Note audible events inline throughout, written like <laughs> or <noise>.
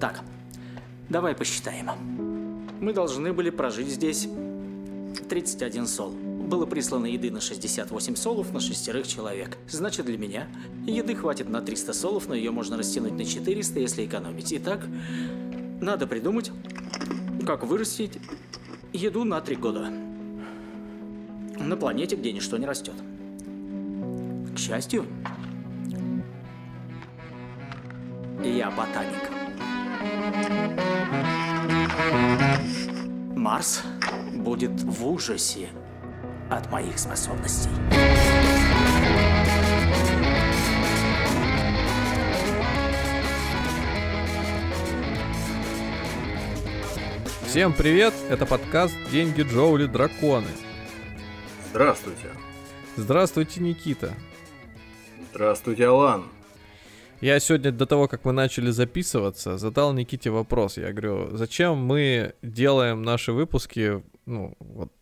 Так, давай посчитаем. Мы должны были прожить здесь 31 сол. Было прислано еды на 68 солов на шестерых человек. Значит, для меня еды хватит на 300 солов, но ее можно растянуть на 400, если экономить. Итак, надо придумать, как вырастить еду на три года. На планете, где ничто не растет. К счастью, я ботаник. Марс будет в ужасе от моих способностей. Всем привет, это подкаст «Деньги, Джоули, Драконы». Здравствуйте. Здравствуйте, Никита. Здравствуйте, Алан. Я сегодня до того, как мы начали записываться, задал Никите вопрос. Я говорю, зачем мы делаем наши выпуски, ну, вот,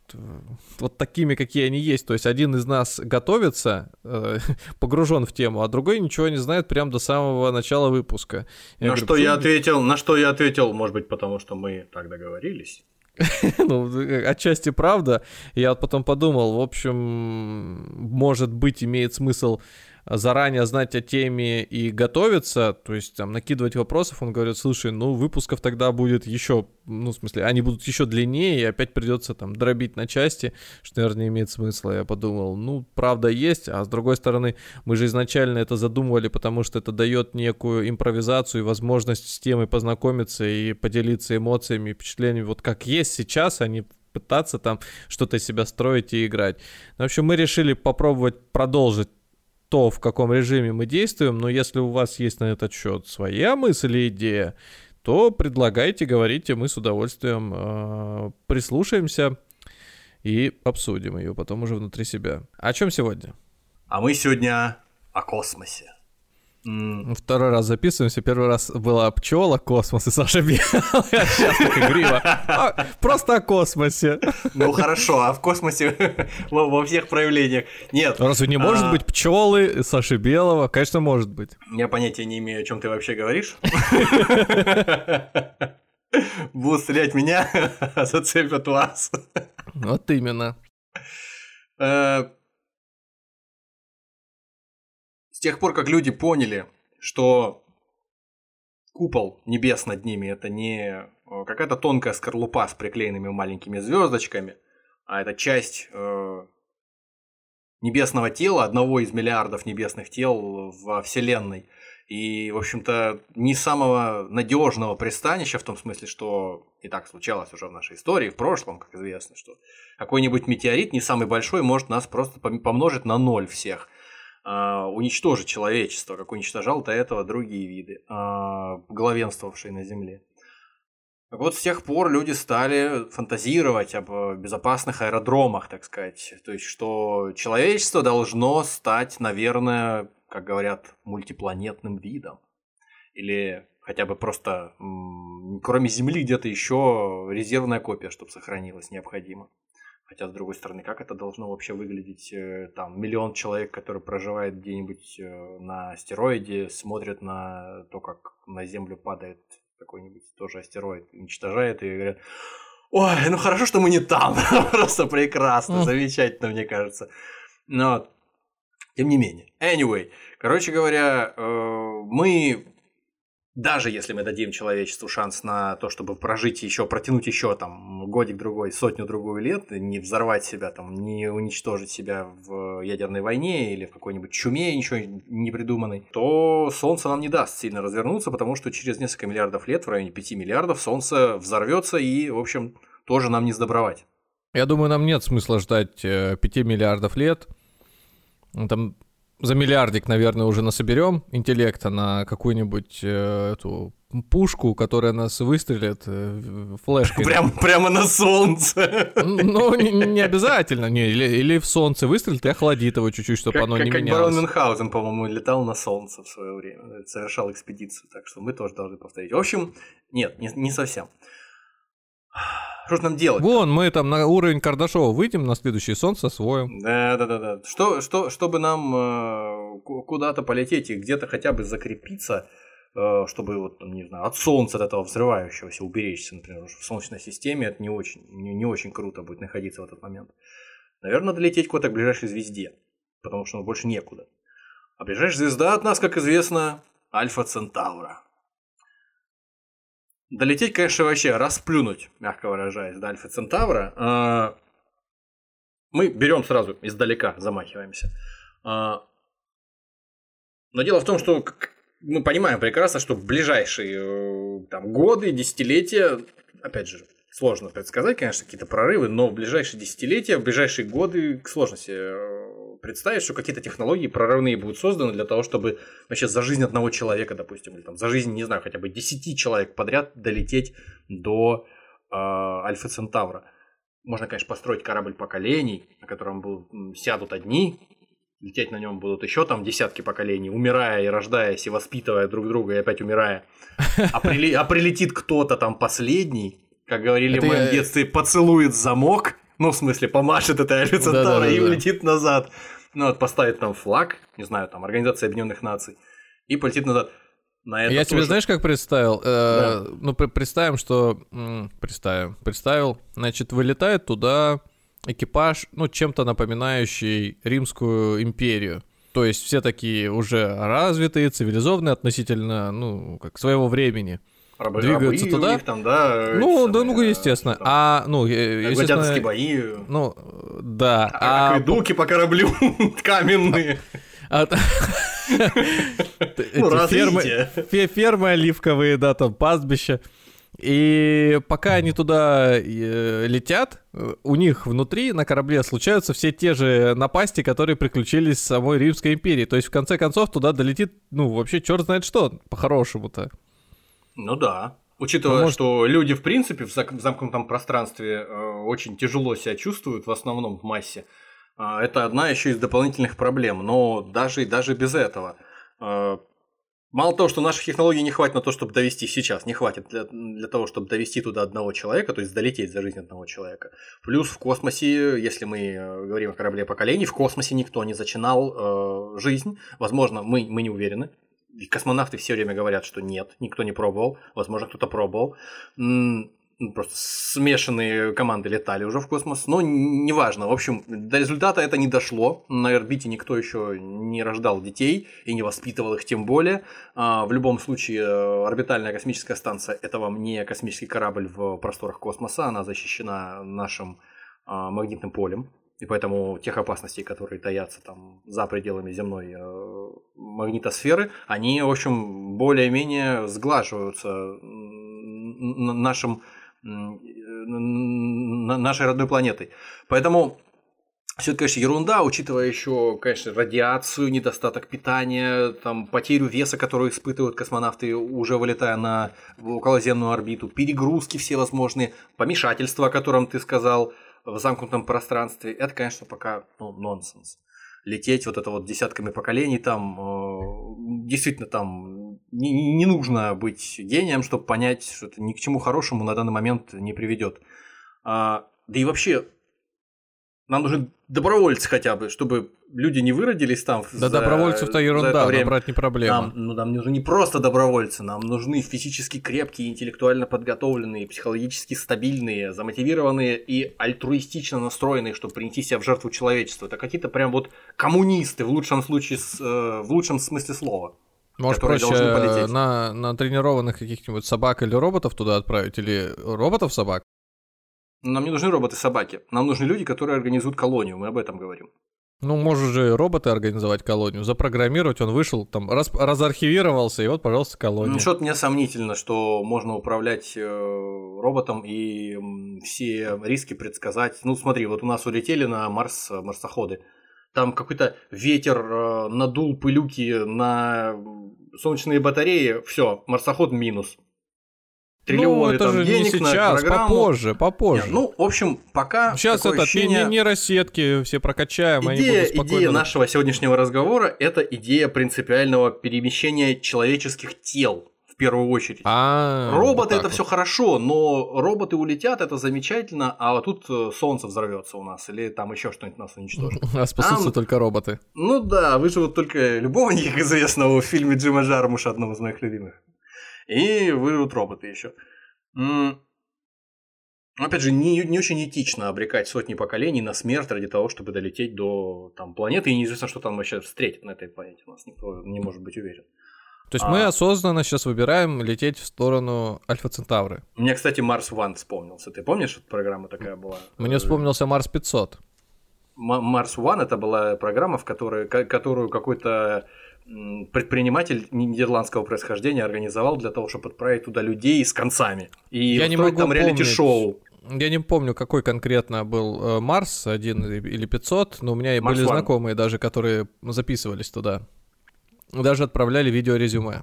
вот такими, какие они есть. То есть один из нас готовится, э, <laughs> погружен в тему, а другой ничего не знает прямо до самого начала выпуска. Я на говорю, что я ответил, на что я ответил, может быть, потому что мы так договорились. <laughs> ну, отчасти правда. Я потом подумал, в общем, может быть, имеет смысл заранее знать о теме и готовиться, то есть там накидывать вопросов, он говорит, слушай, ну выпусков тогда будет еще, ну в смысле, они будут еще длиннее, и опять придется там дробить на части, что, наверное, не имеет смысла. Я подумал, ну правда есть, а с другой стороны, мы же изначально это задумывали, потому что это дает некую импровизацию и возможность с темой познакомиться и поделиться эмоциями, впечатлениями, вот как есть сейчас, они пытаться там что-то из себя строить и играть. В общем, мы решили попробовать продолжить то, в каком режиме мы действуем, но если у вас есть на этот счет своя мысль и идея, то предлагайте, говорите, мы с удовольствием э, прислушаемся и обсудим ее потом уже внутри себя. О чем сегодня? А мы сегодня о космосе. Второй раз записываемся. Первый раз была пчела, космос и Саша Белая. Сейчас так игриво. А, просто о космосе. Ну хорошо, а в космосе <laughs> во всех проявлениях нет. Разве не может а. быть пчелы Саши Белого? Конечно, может быть. Я понятия не имею, о чем ты вообще говоришь. <laughs> Будут стрелять меня, <laughs> зацепят вас. Вот именно. С тех пор, как люди поняли, что купол небес над ними это не э, какая-то тонкая скорлупа с приклеенными маленькими звездочками, а это часть э, небесного тела, одного из миллиардов небесных тел во Вселенной. И, в общем-то, не самого надежного пристанища, в том смысле, что и так случалось уже в нашей истории, в прошлом, как известно, что какой-нибудь метеорит, не самый большой, может нас просто помножить на ноль всех. А, уничтожить человечество, как уничтожал до этого другие виды, а, главенствовавшие на Земле. Так вот, с тех пор люди стали фантазировать об безопасных аэродромах, так сказать. То есть, что человечество должно стать, наверное, как говорят, мультипланетным видом. Или хотя бы просто, кроме Земли, где-то еще резервная копия, чтобы сохранилась, необходимо. Хотя, с другой стороны, как это должно вообще выглядеть? Э, там миллион человек, который проживает где-нибудь э, на астероиде, смотрят на то, как на Землю падает какой-нибудь тоже астероид, уничтожает и говорят, ой, ну хорошо, что мы не там, <laughs> просто прекрасно, замечательно, мне кажется. Но, тем не менее. Anyway, короче говоря, э, мы даже если мы дадим человечеству шанс на то, чтобы прожить еще, протянуть еще там годик-другой, сотню-другую лет, не взорвать себя, там, не уничтожить себя в ядерной войне или в какой-нибудь чуме ничего не придуманной, то Солнце нам не даст сильно развернуться, потому что через несколько миллиардов лет, в районе 5 миллиардов, Солнце взорвется и, в общем, тоже нам не сдобровать. Я думаю, нам нет смысла ждать 5 э, миллиардов лет. Там за миллиардик, наверное, уже насоберем интеллекта на какую-нибудь э, эту пушку, которая нас выстрелит э, флешкой. <laughs> Прям, прямо на солнце. Ну, не, не обязательно. Не, или, или в солнце выстрелит и охладит его чуть-чуть, чтобы как, оно как, не как менялось. Барон Мюнхгаузен, по-моему, летал на солнце в свое время. Совершал экспедицию, так что мы тоже должны повторить. В общем, нет, не, не совсем. Что же нам делать? Вон, мы там на уровень Кардашова выйдем, на следующее солнце освоим. Да, да, да, да. Что, что, чтобы нам э, куда-то полететь и где-то хотя бы закрепиться э, чтобы вот, там, не знаю, от солнца, от этого взрывающегося уберечься, например, в Солнечной системе, это не очень, не, не очень круто будет находиться в этот момент. Наверное, надо лететь куда-то к ближайшей звезде, потому что больше некуда. А ближайшая звезда от нас, как известно, Альфа Центавра. Долететь, конечно, вообще расплюнуть, мягко выражаясь, до Альфа Центавра. А, мы берем сразу издалека, замахиваемся. А, но дело в том, что мы понимаем прекрасно, что в ближайшие э, там, годы, десятилетия, опять же, сложно предсказать, конечно, какие-то прорывы, но в ближайшие десятилетия, в ближайшие годы сложно себе э, представить, что какие-то технологии прорывные будут созданы для того, чтобы вообще за жизнь одного человека, допустим, или там за жизнь, не знаю, хотя бы 10 человек подряд долететь до э, Альфа Центавра. Можно, конечно, построить корабль поколений, на котором будут, сядут одни, лететь на нем будут еще там десятки поколений, умирая и рождаясь, и воспитывая друг друга, и опять умирая. А, прили... а прилетит кто-то там последний, как говорили Это в моем я... детстве, поцелует замок, ну, в смысле, помашет этой Альфа Центавра и улетит назад. Ну, вот поставит там флаг, не знаю, там, Организация Объединенных Наций, и полетит назад. На это Я тоже... тебе знаешь, как представил? Э, да. ну, представим, что... Представим. Представил. Значит, вылетает туда экипаж, ну, чем-то напоминающий Римскую империю. То есть все такие уже развитые, цивилизованные относительно, ну, как своего времени. Рабы, двигаются рабы туда. там, да, ну, да, ну, естественно. Там, а, ну, естественно... бои. Ну, да. А, а... Акведуки по кораблю <laughs> каменные. А, <laughs> ну, фермы, оливковые, да, там пастбища. И пока они туда э, летят, у них внутри на корабле случаются все те же напасти, которые приключились с самой Римской империей. То есть, в конце концов, туда долетит, ну, вообще черт знает что, по-хорошему-то. Ну да. Учитывая, ну, может... что люди, в принципе, в замкнутом пространстве э, очень тяжело себя чувствуют, в основном в массе, э, это одна еще из дополнительных проблем. Но даже, даже без этого э, Мало того, что наших технологий не хватит на то, чтобы довести сейчас, не хватит для, для того, чтобы довести туда одного человека, то есть долететь за жизнь одного человека. Плюс в космосе, если мы э, говорим о корабле поколений, в космосе никто не зачинал э, жизнь. Возможно, мы, мы не уверены. Космонавты все время говорят, что нет, никто не пробовал. Возможно, кто-то пробовал ну, просто смешанные команды летали уже в космос, но неважно. В общем, до результата это не дошло. На орбите никто еще не рождал детей и не воспитывал их тем более. А, в любом случае, э, орбитальная космическая станция – это вам не космический корабль в просторах космоса, она защищена нашим а, магнитным полем. И поэтому тех опасностей, которые таятся там за пределами земной э, магнитосферы, они, в общем, более-менее сглаживаются нашим нашей родной планетой. Поэтому все это, конечно, ерунда, учитывая еще, конечно, радиацию, недостаток питания, там, потерю веса, которую испытывают космонавты, уже вылетая на околоземную орбиту, перегрузки всевозможные, помешательства, о котором ты сказал, в замкнутом пространстве. Это, конечно, пока ну, нонсенс. Лететь вот это вот десятками поколений там, э, действительно там не, не нужно быть гением, чтобы понять, что это ни к чему хорошему на данный момент не приведет. А, да и вообще, нам нужны добровольцы хотя бы, чтобы люди не выродились там. Да за, добровольцев-то ерунда, время. набрать не проблема. Нам, ну, нам нужны не просто добровольцы, нам нужны физически крепкие, интеллектуально подготовленные, психологически стабильные, замотивированные и альтруистично настроенные, чтобы принести себя в жертву человечеству. Это какие-то прям вот коммунисты в лучшем случае, э, в лучшем смысле слова. Может, проще на, на тренированных каких-нибудь собак или роботов туда отправить, или роботов-собак? Нам не нужны роботы-собаки. Нам нужны люди, которые организуют колонию. Мы об этом говорим. Ну, можешь же роботы организовать колонию, запрограммировать, он вышел, там, раз, разархивировался, и вот, пожалуйста, колония. Ну, что-то мне сомнительно, что можно управлять э, роботом и все риски предсказать. Ну, смотри, вот у нас улетели на Марс марсоходы там какой-то ветер э, надул пылюки на солнечные батареи, все, марсоход минус. Триллионы ну, это там же денег не сейчас, на попозже, попозже. Нет, ну, в общем, пока Сейчас это ощущение... не, не рассетки все прокачаем, идея, они будут. Идея нашего сегодняшнего разговора – это идея принципиального перемещения человеческих тел в первую очередь. А, роботы вот это так все вот. хорошо, но роботы улетят, это замечательно, а вот тут э, солнце взорвется у нас, или там еще что-нибудь нас уничтожит. <laughs> А спасутся только роботы. Ну да, выживут только любовники <laughs> известного в фильме Джима Джармуша, одного из моих любимых. И выживут роботы еще. Опять же, не, не очень этично обрекать сотни поколений на смерть ради того, чтобы долететь до там, планеты, и неизвестно, что там вообще встретит на этой планете. У нас никто не может быть уверен. То есть А. мы осознанно сейчас выбираем лететь в сторону Альфа Центавры. Мне, кстати, Марс Ван вспомнился. Ты помнишь, вот программа такая была? Мне вспомнился Марс 500. М- Марс One это была программа, в которой, ко- которую какой-то предприниматель нидерландского происхождения организовал для того, чтобы отправить туда людей с концами. И Я не могу там реалити-шоу. Я не помню, какой конкретно был э, Марс, один или 500, но у меня и Марс были One. знакомые даже, которые записывались туда. Даже отправляли видеорезюме.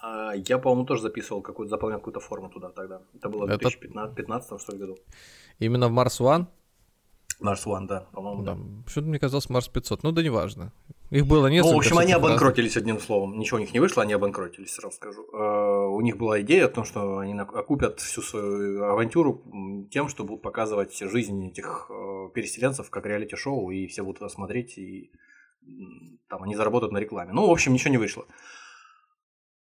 А, Я, по-моему, тоже записывал какую-то, заполнял какую-то форму туда тогда. Это было в Это- 2015 что ли, году. Именно в Марс One? Марс One, да, по-моему, да. Да. Что-то мне казалось Марс 500. Ну да неважно. Их было несколько. Ну, в общем, они обанкротились одним словом. Ничего у них не вышло, они обанкротились, сразу скажу. Э, У них была идея о том, что они окупят всю свою авантюру тем, что будут показывать жизнь этих э, переселенцев как реалити-шоу, и все будут это смотреть, и там они заработают на рекламе. Ну, в общем, ничего не вышло.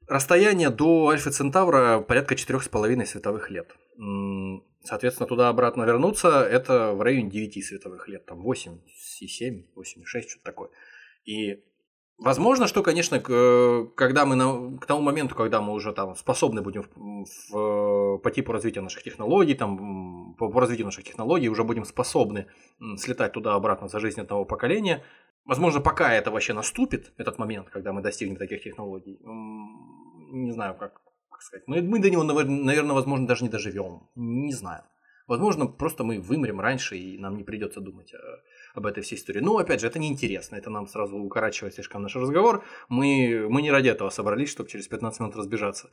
Расстояние до Альфа Центавра порядка 4,5 световых лет. Соответственно, туда-обратно вернуться это в районе 9 световых лет, там 8 и 7, 8 и 6, что-то такое. И возможно, что, конечно, когда мы на, к тому моменту, когда мы уже там способны будем в- в- по типу развития наших технологий, там, по, по развитию наших технологий уже будем способны слетать туда-обратно за жизнь одного поколения, возможно, пока это вообще наступит, этот момент, когда мы достигнем таких технологий, не знаю, как, как сказать, мы, мы до него, наверное, возможно, даже не доживем, не знаю. Возможно, просто мы вымрем раньше, и нам не придется думать о- об этой всей истории. Но, опять же, это неинтересно, это нам сразу укорачивает слишком наш разговор. Мы, мы не ради этого собрались, чтобы через 15 минут разбежаться.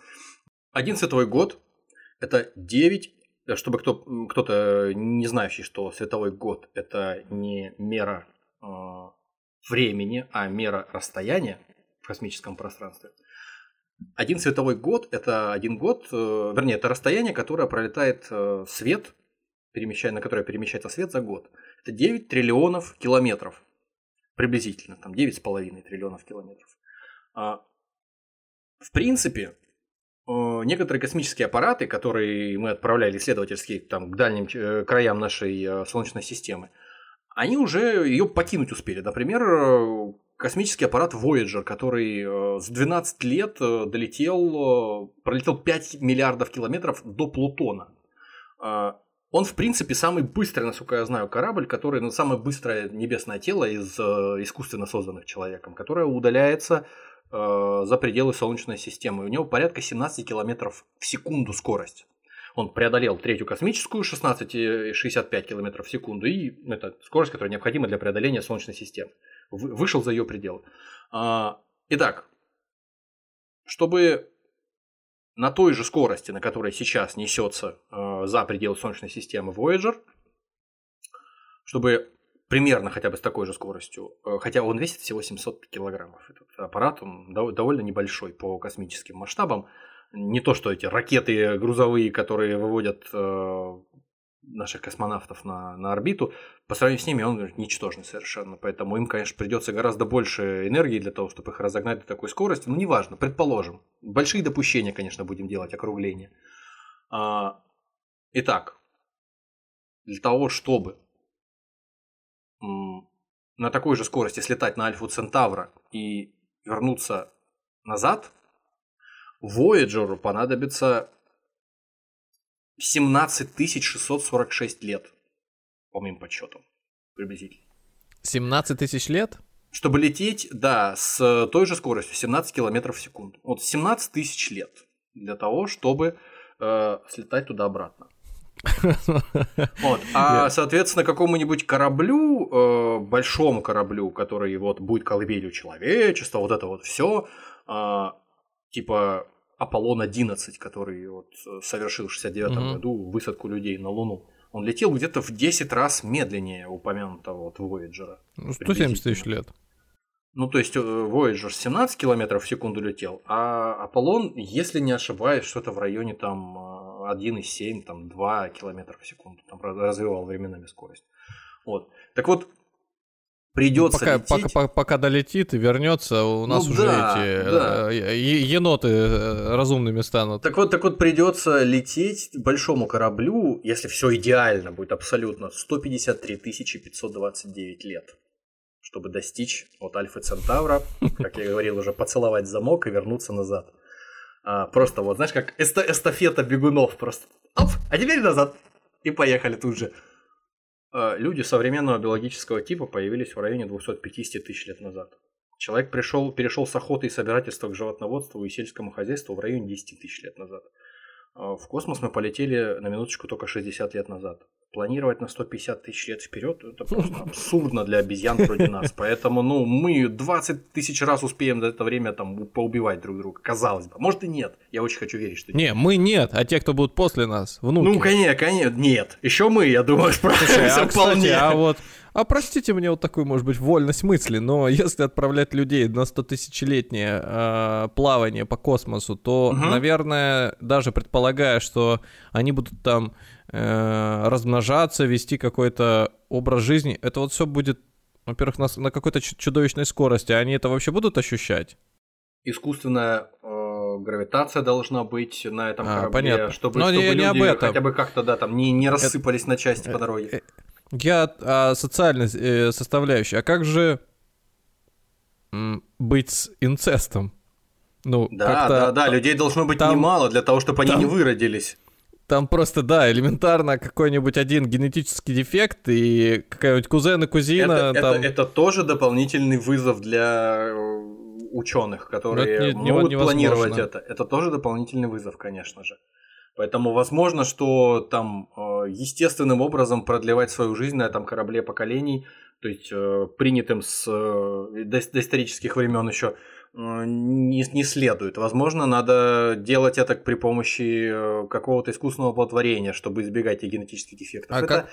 Один световой год – это 9, э, чтобы кто, кто-то не знающий, что световой год – это не мера э, времени, а мера расстояния в космическом пространстве. Один световой год – это один год, э, вернее, это расстояние, которое пролетает э, свет, перемещая, на которое перемещается свет за год. Это 9 триллионов километров. Приблизительно, там 9,5 триллионов километров. А, в принципе, э, некоторые космические аппараты, которые мы отправляли исследовательские там, к дальним э, краям нашей э, Солнечной системы, они уже ее покинуть успели. Например, космический аппарат Voyager, который с 12 лет долетел, пролетел 5 миллиардов километров до Плутона. Он, в принципе, самый быстрый, насколько я знаю, корабль, который, ну, самое быстрое небесное тело из э, искусственно созданных человеком, которое удаляется э, за пределы Солнечной системы. У него порядка 17 километров в секунду скорость. Он преодолел третью космическую 16,65 километров в секунду, и это скорость, которая необходима для преодоления Солнечной системы. Вы- Вышел за ее пределы. А, Итак, чтобы на той же скорости, на которой сейчас несется э, за пределы Солнечной системы Voyager, чтобы примерно хотя бы с такой же скоростью, э, хотя он весит всего 700 килограммов, этот аппарат, он дов- довольно небольшой по космическим масштабам, не то что эти ракеты грузовые, которые выводят э, наших космонавтов на, на орбиту, по сравнению с ними он ничтожный совершенно, поэтому им, конечно, придется гораздо больше энергии для того, чтобы их разогнать до такой скорости, ну, неважно, предположим. Большие допущения, конечно, будем делать, округления. А, итак, для того, чтобы на такой же скорости слетать на Альфу Центавра и вернуться назад, Voyager понадобится 17 646 лет, по моим подсчетам, приблизительно. 17 тысяч лет? Чтобы лететь, да, с той же скоростью, 17 километров в секунду. Вот 17 тысяч лет для того, чтобы э, слетать туда-обратно. <laughs> Вот. А, соответственно, какому-нибудь кораблю, э, большому кораблю, который вот будет колыбелью человечества, вот это вот все, типа Аполлон-11, который вот э, совершил в 69 Мгм. году высадку людей на Луну, он летел где-то в 10 раз медленнее упомянутого вот Voyager. Ну, 170 тысяч лет. Ну, то есть э, Voyager 17 километров в секунду летел, а Аполлон, если не ошибаюсь, что-то в районе там 1,7, там 2 километра в секунду там развивал временами скорость. Вот. Так вот, придется пока, лететь. Пока, пока долетит и вернется, у нас ну, уже да, эти да. Э, еноты э, разумными станут. Так вот, так вот придется лететь большому кораблю, если все идеально будет абсолютно, 153 529 лет чтобы достичь от Альфа Центавра, <laughs> как я говорил уже, поцеловать замок и вернуться назад. А, просто вот, знаешь, как эста эстафета бегунов просто. Оп, а теперь назад. И поехали тут же. А, люди современного биологического типа появились в районе 250 тысяч лет назад. Человек пришел, перешел с охоты и собирательства к животноводству и сельскому хозяйству в районе 10 тысяч лет назад. А, в космос мы полетели на минуточку только 60 лет назад планировать на 150 тысяч лет вперед, это просто <laughs> абсурдно для обезьян вроде нас. Поэтому, ну, мы 20 тысяч раз успеем за это время там поубивать друг друга, казалось бы. Может и нет. Я очень хочу верить, что нет. Не, мы нет, а те, кто будут после нас, внуки. Ну, конечно, конечно, нет. Еще мы, я думаю, <laughs> справимся а, вполне. а вот а простите мне вот такую, может быть, вольность мысли, но <laughs> если отправлять людей на 100 тысячелетнее э, плавание по космосу, то, угу. наверное, даже предполагая, что они будут там э, размножаться, вести какой-то образ жизни, это вот все будет, во-первых, на, на какой-то чудовищной скорости. Они это вообще будут ощущать? Искусственная э, гравитация должна быть на этом а, корабле, понятно. чтобы, Но чтобы не, люди не об этом. хотя бы как-то да, там не, не рассыпались это, на части по дороге. Я о социальной э, составляющей. А как же быть с инцестом? Ну, да, да, да, людей должно быть там, немало для того, чтобы они там, не выродились. Там просто, да, элементарно какой-нибудь один генетический дефект и какая-нибудь кузен и кузина. Это, там... это, это тоже дополнительный вызов для э, ученых, которые не, могут невозможно. планировать это. Это тоже дополнительный вызов, конечно же. Поэтому возможно, что там э, естественным образом продлевать свою жизнь на этом корабле поколений, то есть э, принятым с э, доисторических времен еще не, не следует. Возможно, надо делать это при помощи какого-то искусственного оплодотворения, чтобы избегать этих генетических дефектов. А это... как,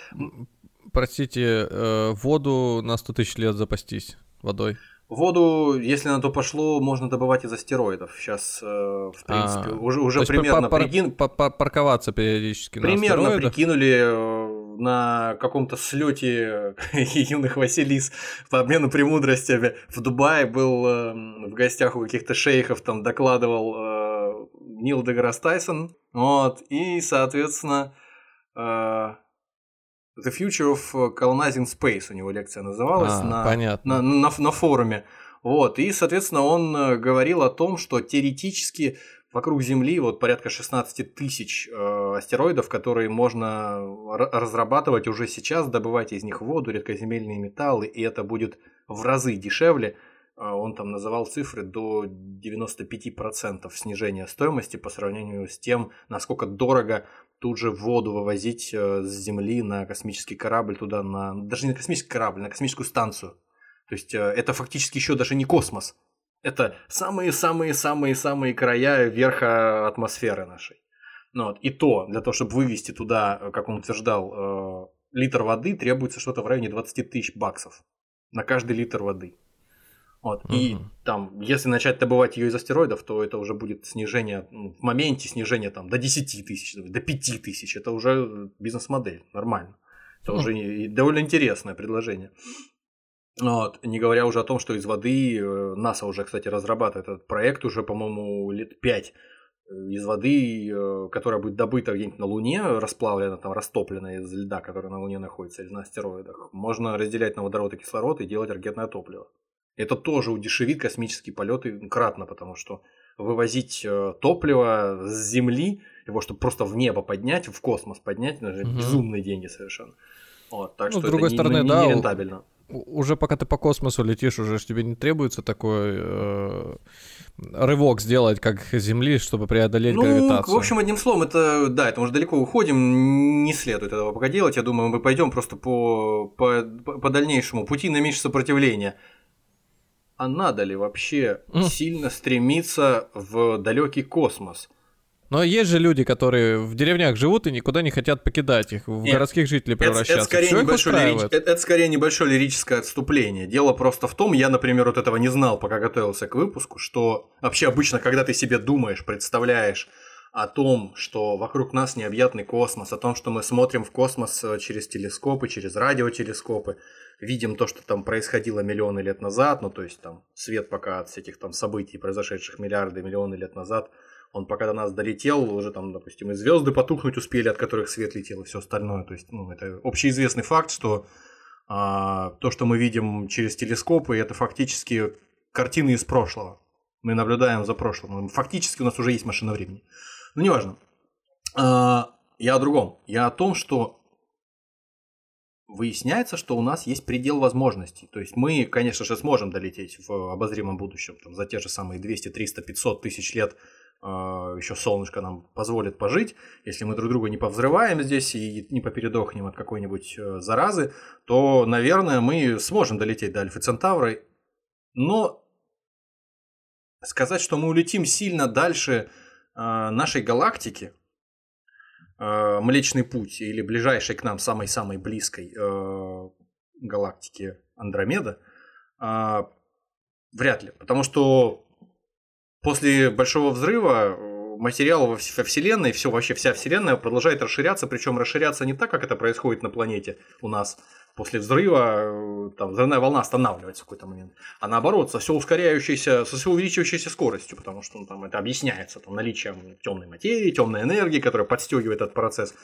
простите, воду на 100 тысяч лет запастись водой? Воду, если на то пошло, можно добывать из астероидов. Сейчас, э, в принципе, а, уже, уже примерно прикин... парковаться периодически Примерно на прикинули э, на каком-то слете <laughs> юных Василис по обмену премудростями. В Дубае был э, в гостях у каких-то шейхов, там докладывал э, Нил Деграсс Тайсон. Вот, и, соответственно, э, The Future of Colonizing Space у него лекция называлась а, на, понятно. На, на, на форуме. Вот, и, соответственно, он э, говорил о том, что теоретически вокруг Земли вот порядка 16 тысяч э, астероидов, которые можно разрабатывать уже сейчас, добывать из них воду, редкоземельные металлы, и это будет в разы дешевле. Э, он там называл цифры до 95% снижения стоимости по сравнению с тем, насколько дорого тут же воду вывозить э, с Земли на космический корабль туда, на даже не на космический корабль, на космическую станцию. То есть э, это фактически еще даже не космос. Это самые-самые-самые-самые края верха атмосферы нашей. Ну, вот. И то, для того, чтобы вывести туда, э, как он утверждал, литр воды, требуется что-то в районе 20 тысяч баксов на каждый литр воды. Вот. Угу. И там, если начать добывать ее из астероидов, то это уже будет снижение, ну, в моменте снижение там, до 10 тысяч, до 5 тысяч. Это уже бизнес-модель, нормально. Это угу. уже довольно интересное предложение. Вот. Не говоря уже о том, что из воды э, НАСА уже, кстати, разрабатывает этот проект уже, по-моему, лет 5 э, из воды, э, которая будет добыта где-нибудь на Луне, расплавлена, там, растоплена из льда, который на Луне находится, или на астероидах, можно разделять на водород и кислород и делать ракетное топливо. Это тоже удешевит космические полеты кратно, потому что вывозить э, топливо с Земли, его чтобы просто в небо поднять, в космос поднять, это же угу. безумные деньги совершенно. Вот, так ну, что с другой это стороны, не, да, не рентабельно. Уже пока ты по космосу летишь, уже тебе не требуется такой э, рывок сделать, как Земли, чтобы преодолеть ну, гравитацию. В общем, одним словом, это да, это мы уже далеко уходим, не следует этого пока делать. Я думаю, мы пойдем просто по, по, по дальнейшему пути на меньшее сопротивление а надо ли вообще mm. сильно стремиться в далекий космос? Но есть же люди, которые в деревнях живут и никуда не хотят покидать их, в Нет, городских жителей превращаться. Это, это, скорее небольшое лирич- это, это скорее небольшое лирическое отступление. Дело просто в том, я, например, вот этого не знал, пока готовился к выпуску, что вообще обычно, когда ты себе думаешь, представляешь о том, что вокруг нас необъятный космос, о том, что мы смотрим в космос э, через телескопы, через радиотелескопы, видим то, что там происходило миллионы лет назад, ну то есть там свет пока от всяких там событий, произошедших миллиарды, миллионы лет назад, он пока до нас долетел, уже там, допустим, и звезды потухнуть успели, от которых свет летел, и все остальное. То есть, ну, это общеизвестный факт, что а, то, что мы видим через телескопы, это фактически картины из прошлого. Мы наблюдаем за прошлым. Фактически у нас уже есть машина времени. Ну, неважно. А, я о другом. Я о том, что выясняется, что у нас есть предел возможностей. То есть мы, конечно же, сможем долететь в обозримом будущем там, за те же самые 200, 300, 500 тысяч лет а, еще солнышко нам позволит пожить, если мы друг друга не повзрываем здесь и не попередохнем от какой-нибудь э, заразы, то, наверное, мы сможем долететь до Альфа Центавра. Но сказать, что мы улетим сильно дальше э, нашей галактики, э, Млечный Путь или ближайшей к нам самой-самой близкой э, галактики Андромеда, э, вряд ли. Потому что после Большого Взрыва э, материал во вс- во Вселенной, все вообще вся Вселенная продолжает расширяться, причем расширяться не так, как это происходит на планете у нас после взрыва, э, там взрывная волна останавливается в какой-то момент, а наоборот, со все ускоряющейся, со все увеличивающейся скоростью, потому что ну, там это объясняется там, наличием темной материи, темной энергии, которая подстегивает этот процесс.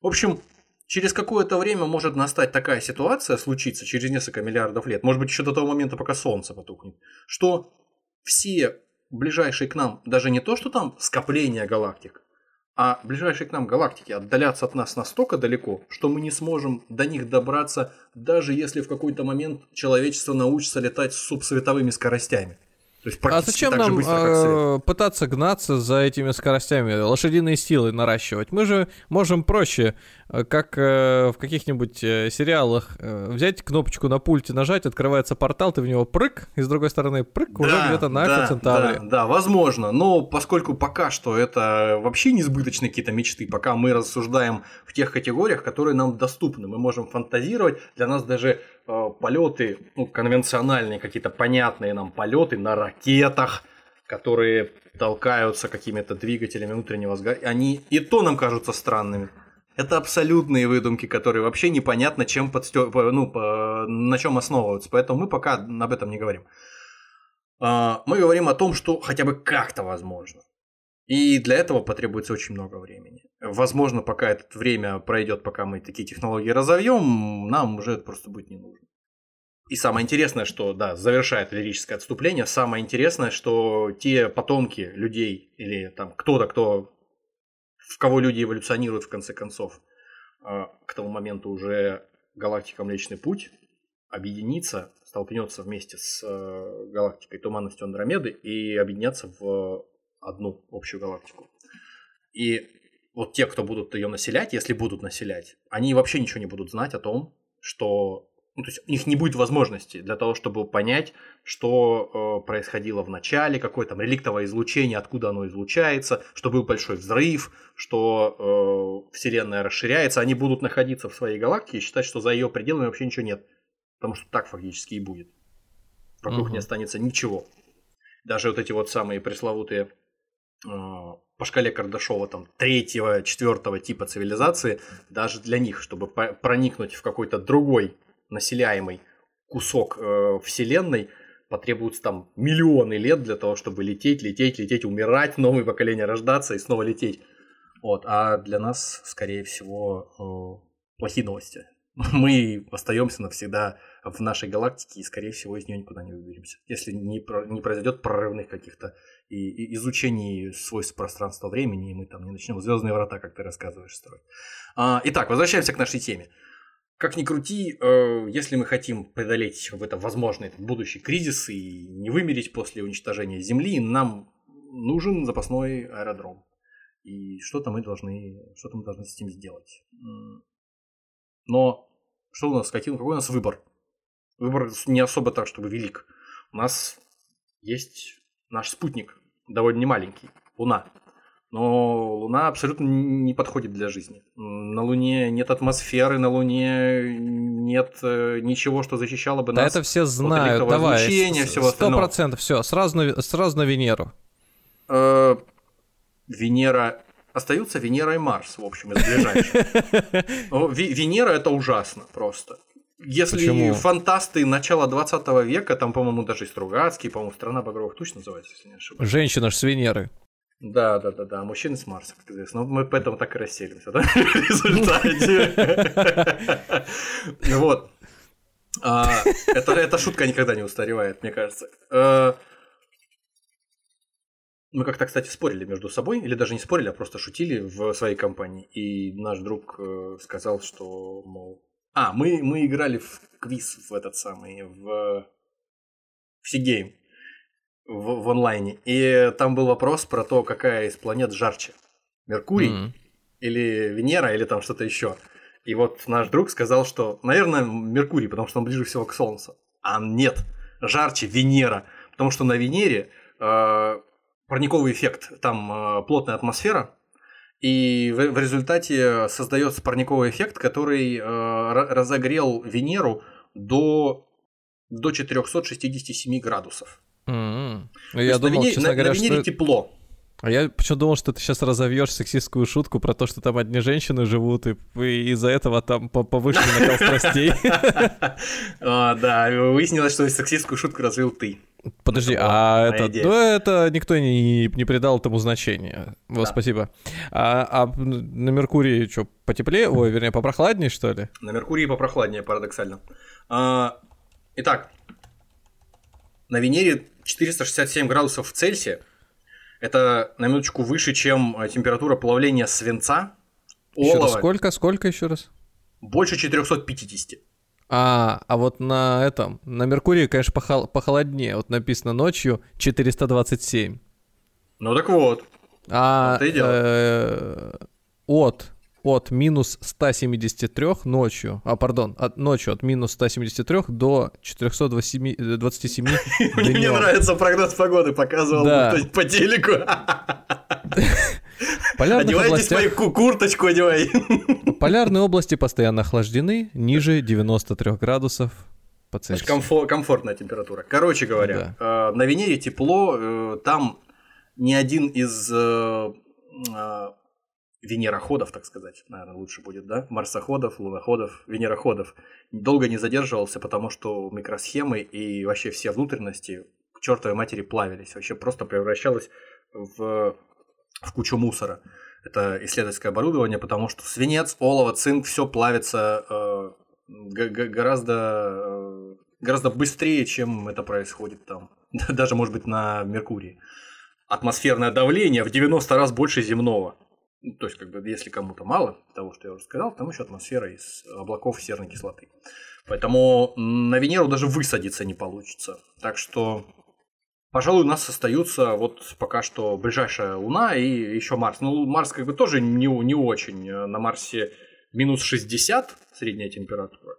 В общем, через какое-то время может настать такая ситуация, случиться через несколько миллиардов лет, может быть, еще до того момента, пока Солнце потухнет, что все ближайшие к нам, даже не то, что там скопление галактик, а ближайшие к нам галактики отдалятся от нас настолько далеко, что мы не сможем до них добраться, даже если в какой-то момент человечество научится летать с субсветовыми скоростями. То есть А зачем так нам быстро, э, пытаться гнаться за этими скоростями, лошадиные силы наращивать? Мы же можем проще, как э, в каких-нибудь э, сериалах, э, взять кнопочку на пульте, нажать, открывается портал, ты в него прыг, и с другой стороны прыг, уже Да, где-то на да, Центавре. Да, да, возможно. Но поскольку пока что это вообще несбыточные какие-то мечты, пока мы рассуждаем в тех категориях, которые нам доступны, мы можем фантазировать. Для нас даже э, полеты, ну, конвенциональные какие-то понятные нам полеты на ракетах, которые толкаются какими-то двигателями внутреннего сгорания, они и то нам кажутся странными. Это абсолютные выдумки, которые вообще непонятно, чем подстё... по- ну, по- на чем основываются. Поэтому мы пока об этом не говорим. А, Мы говорим о том, что хотя бы как-то возможно. И для этого потребуется очень много времени. Возможно, пока это время пройдет, пока мы такие технологии разовьем, нам уже это просто будет не нужно. И самое интересное, что, да, завершает лирическое отступление, самое интересное, что те потомки людей или там кто-то, кто в кого люди эволюционируют в конце концов, а, к тому моменту уже галактика Млечный Путь объединится, столкнется вместе с э, галактикой Туманностью Андромеды и объединятся в одну общую галактику. И вот те, кто будут ее населять, если будут населять, они вообще ничего не будут знать о том, что ну, то есть у них не будет возможности для того, чтобы понять, что э, происходило в начале, какое там реликтовое излучение, откуда оно излучается, что был большой взрыв, что э, Вселенная расширяется. Они будут находиться в своей галактике и считать, что за ее пределами вообще ничего нет. Потому что так фактически и будет. Вокруг Мгм. не останется ничего. Даже вот эти вот самые пресловутые э, по шкале Кардашова там третьего, четвертого типа цивилизации, даже для них, чтобы проникнуть в какой-то другой населяемый кусок э, Вселенной, потребуется там миллионы лет для того, чтобы лететь, лететь, лететь, умирать, <laughs> новые поколения рождаться и снова лететь. Вот. А для нас, скорее всего, э, плохие новости. <laughs> Мы остаемся навсегда в нашей галактике и, скорее всего, из нее никуда не выберемся. Если не, про- не произойдет прорывных каких-то и, и изучений свойств пространства-времени, и мы там не начнем звездные врата, как ты рассказываешь, строить. А, итак, возвращаемся к нашей теме. Как ни крути, э, если мы хотим преодолеть какой-то возможный этот будущий кризис и не вымереть после уничтожения Земли, нам нужен запасной аэродром. И что-то мы должны, что-то мы должны с этим сделать. Но что у нас, какой, какой у нас выбор? Выбор не особо так, чтобы велик. У нас есть наш спутник, довольно немаленький, Луна. Но Луна абсолютно не подходит для жизни. На Луне нет атмосферы, на Луне нет э, ничего, что защищало бы да нас. это все знают. Давай, сто процентов. Все, сразу на, сразу на Венеру. Э, Венера остаются Венера и Марс, в общем, из ближайших. <laughs> Венера это ужасно просто. Если Почему? фантасты начала 20 века, там, по-моему, даже и Стругацкий, по-моему, «Страна багровых туч» называется, если не ошибаюсь. Женщина ж с Венеры. Да, да, да, да. Мужчины с Марса, как известно. Но мы поэтому так и расселимся, да? <laughs> В результате. <laughs> Вот. А, эта шутка никогда не устаревает, мне кажется. А, мы как-то, кстати, спорили между собой, или даже не спорили, а просто шутили в своей компании. И наш друг э, сказал, что, мол... А, мы, мы играли в квиз в этот самый, в, в Сигейм в, в онлайне. И там был вопрос про то, какая из планет жарче. Меркурий mm-hmm. или Венера, или там что-то еще. И вот наш друг сказал, что, наверное, Меркурий, потому что он ближе всего к Солнцу. А нет, жарче Венера. Потому что на Венере э, парниковый эффект, там э, плотная атмосфера, и в, в результате создается парниковый эффект, который э, разогрел Венеру до, до 467 градусов. Mm-hmm. Я думал, на, честно на, говоря, на Венере что... тепло. А я почему думал, что ты сейчас разовьешь сексистскую шутку про то, что там одни женщины живут, и, и из-за этого там повышенный накал страстей. <laughs> Да, выяснилось, что сексистскую шутку развил ты. Подожди, а это, ну, это никто не, не придал этому значения. Вот, да. спасибо. А, а на Меркурии что, потеплее? Ой, вернее, попрохладнее, что ли? На Меркурии попрохладнее, парадоксально. А, итак, на Венере 467 градусов Цельсия. Это на минуточку выше, чем э, температура плавления свинца. Еще раз, сколько, сколько еще раз? Больше 450. А, а вот на этом, на Меркурии, конечно, похол- похолоднее. Вот написано ночью 427. Ну так вот. А, э, от от минус 173 ночью, а, пардон, от ночью от минус 173 до 427 <laughs> Мне не нравится прогноз погоды, показывал по телеку. <laughs> Одевайте свою курточку, одевай. <laughs> Полярные области постоянно охлаждены, ниже 93 градусов по Цельсию. Комфор- комфортная температура. Короче говоря, да. э, на Венере тепло, э, там ни один из э, э венероходов, так сказать, наверное, лучше будет, да, марсоходов, луноходов, венероходов, долго не задерживался, потому что микросхемы и вообще все внутренности к чертовой матери плавились, вообще просто превращалось в, в кучу мусора. Это исследовательское оборудование, потому что свинец, олово, цинк, все плавится э, гораздо, э, гораздо быстрее, чем это происходит там, <laughs> даже, может быть, на Меркурии. Атмосферное давление в 90 раз больше земного. Ну, то есть, как бы, если кому-то мало того, что я уже сказал, там еще атмосфера из облаков серной кислоты. Поэтому на Венеру даже высадиться не получится. Так что, пожалуй, у нас остаются вот пока что ближайшая Луна и еще Марс. Ну, Марс как бы тоже не, не очень. На Марсе минус 60 средняя температура.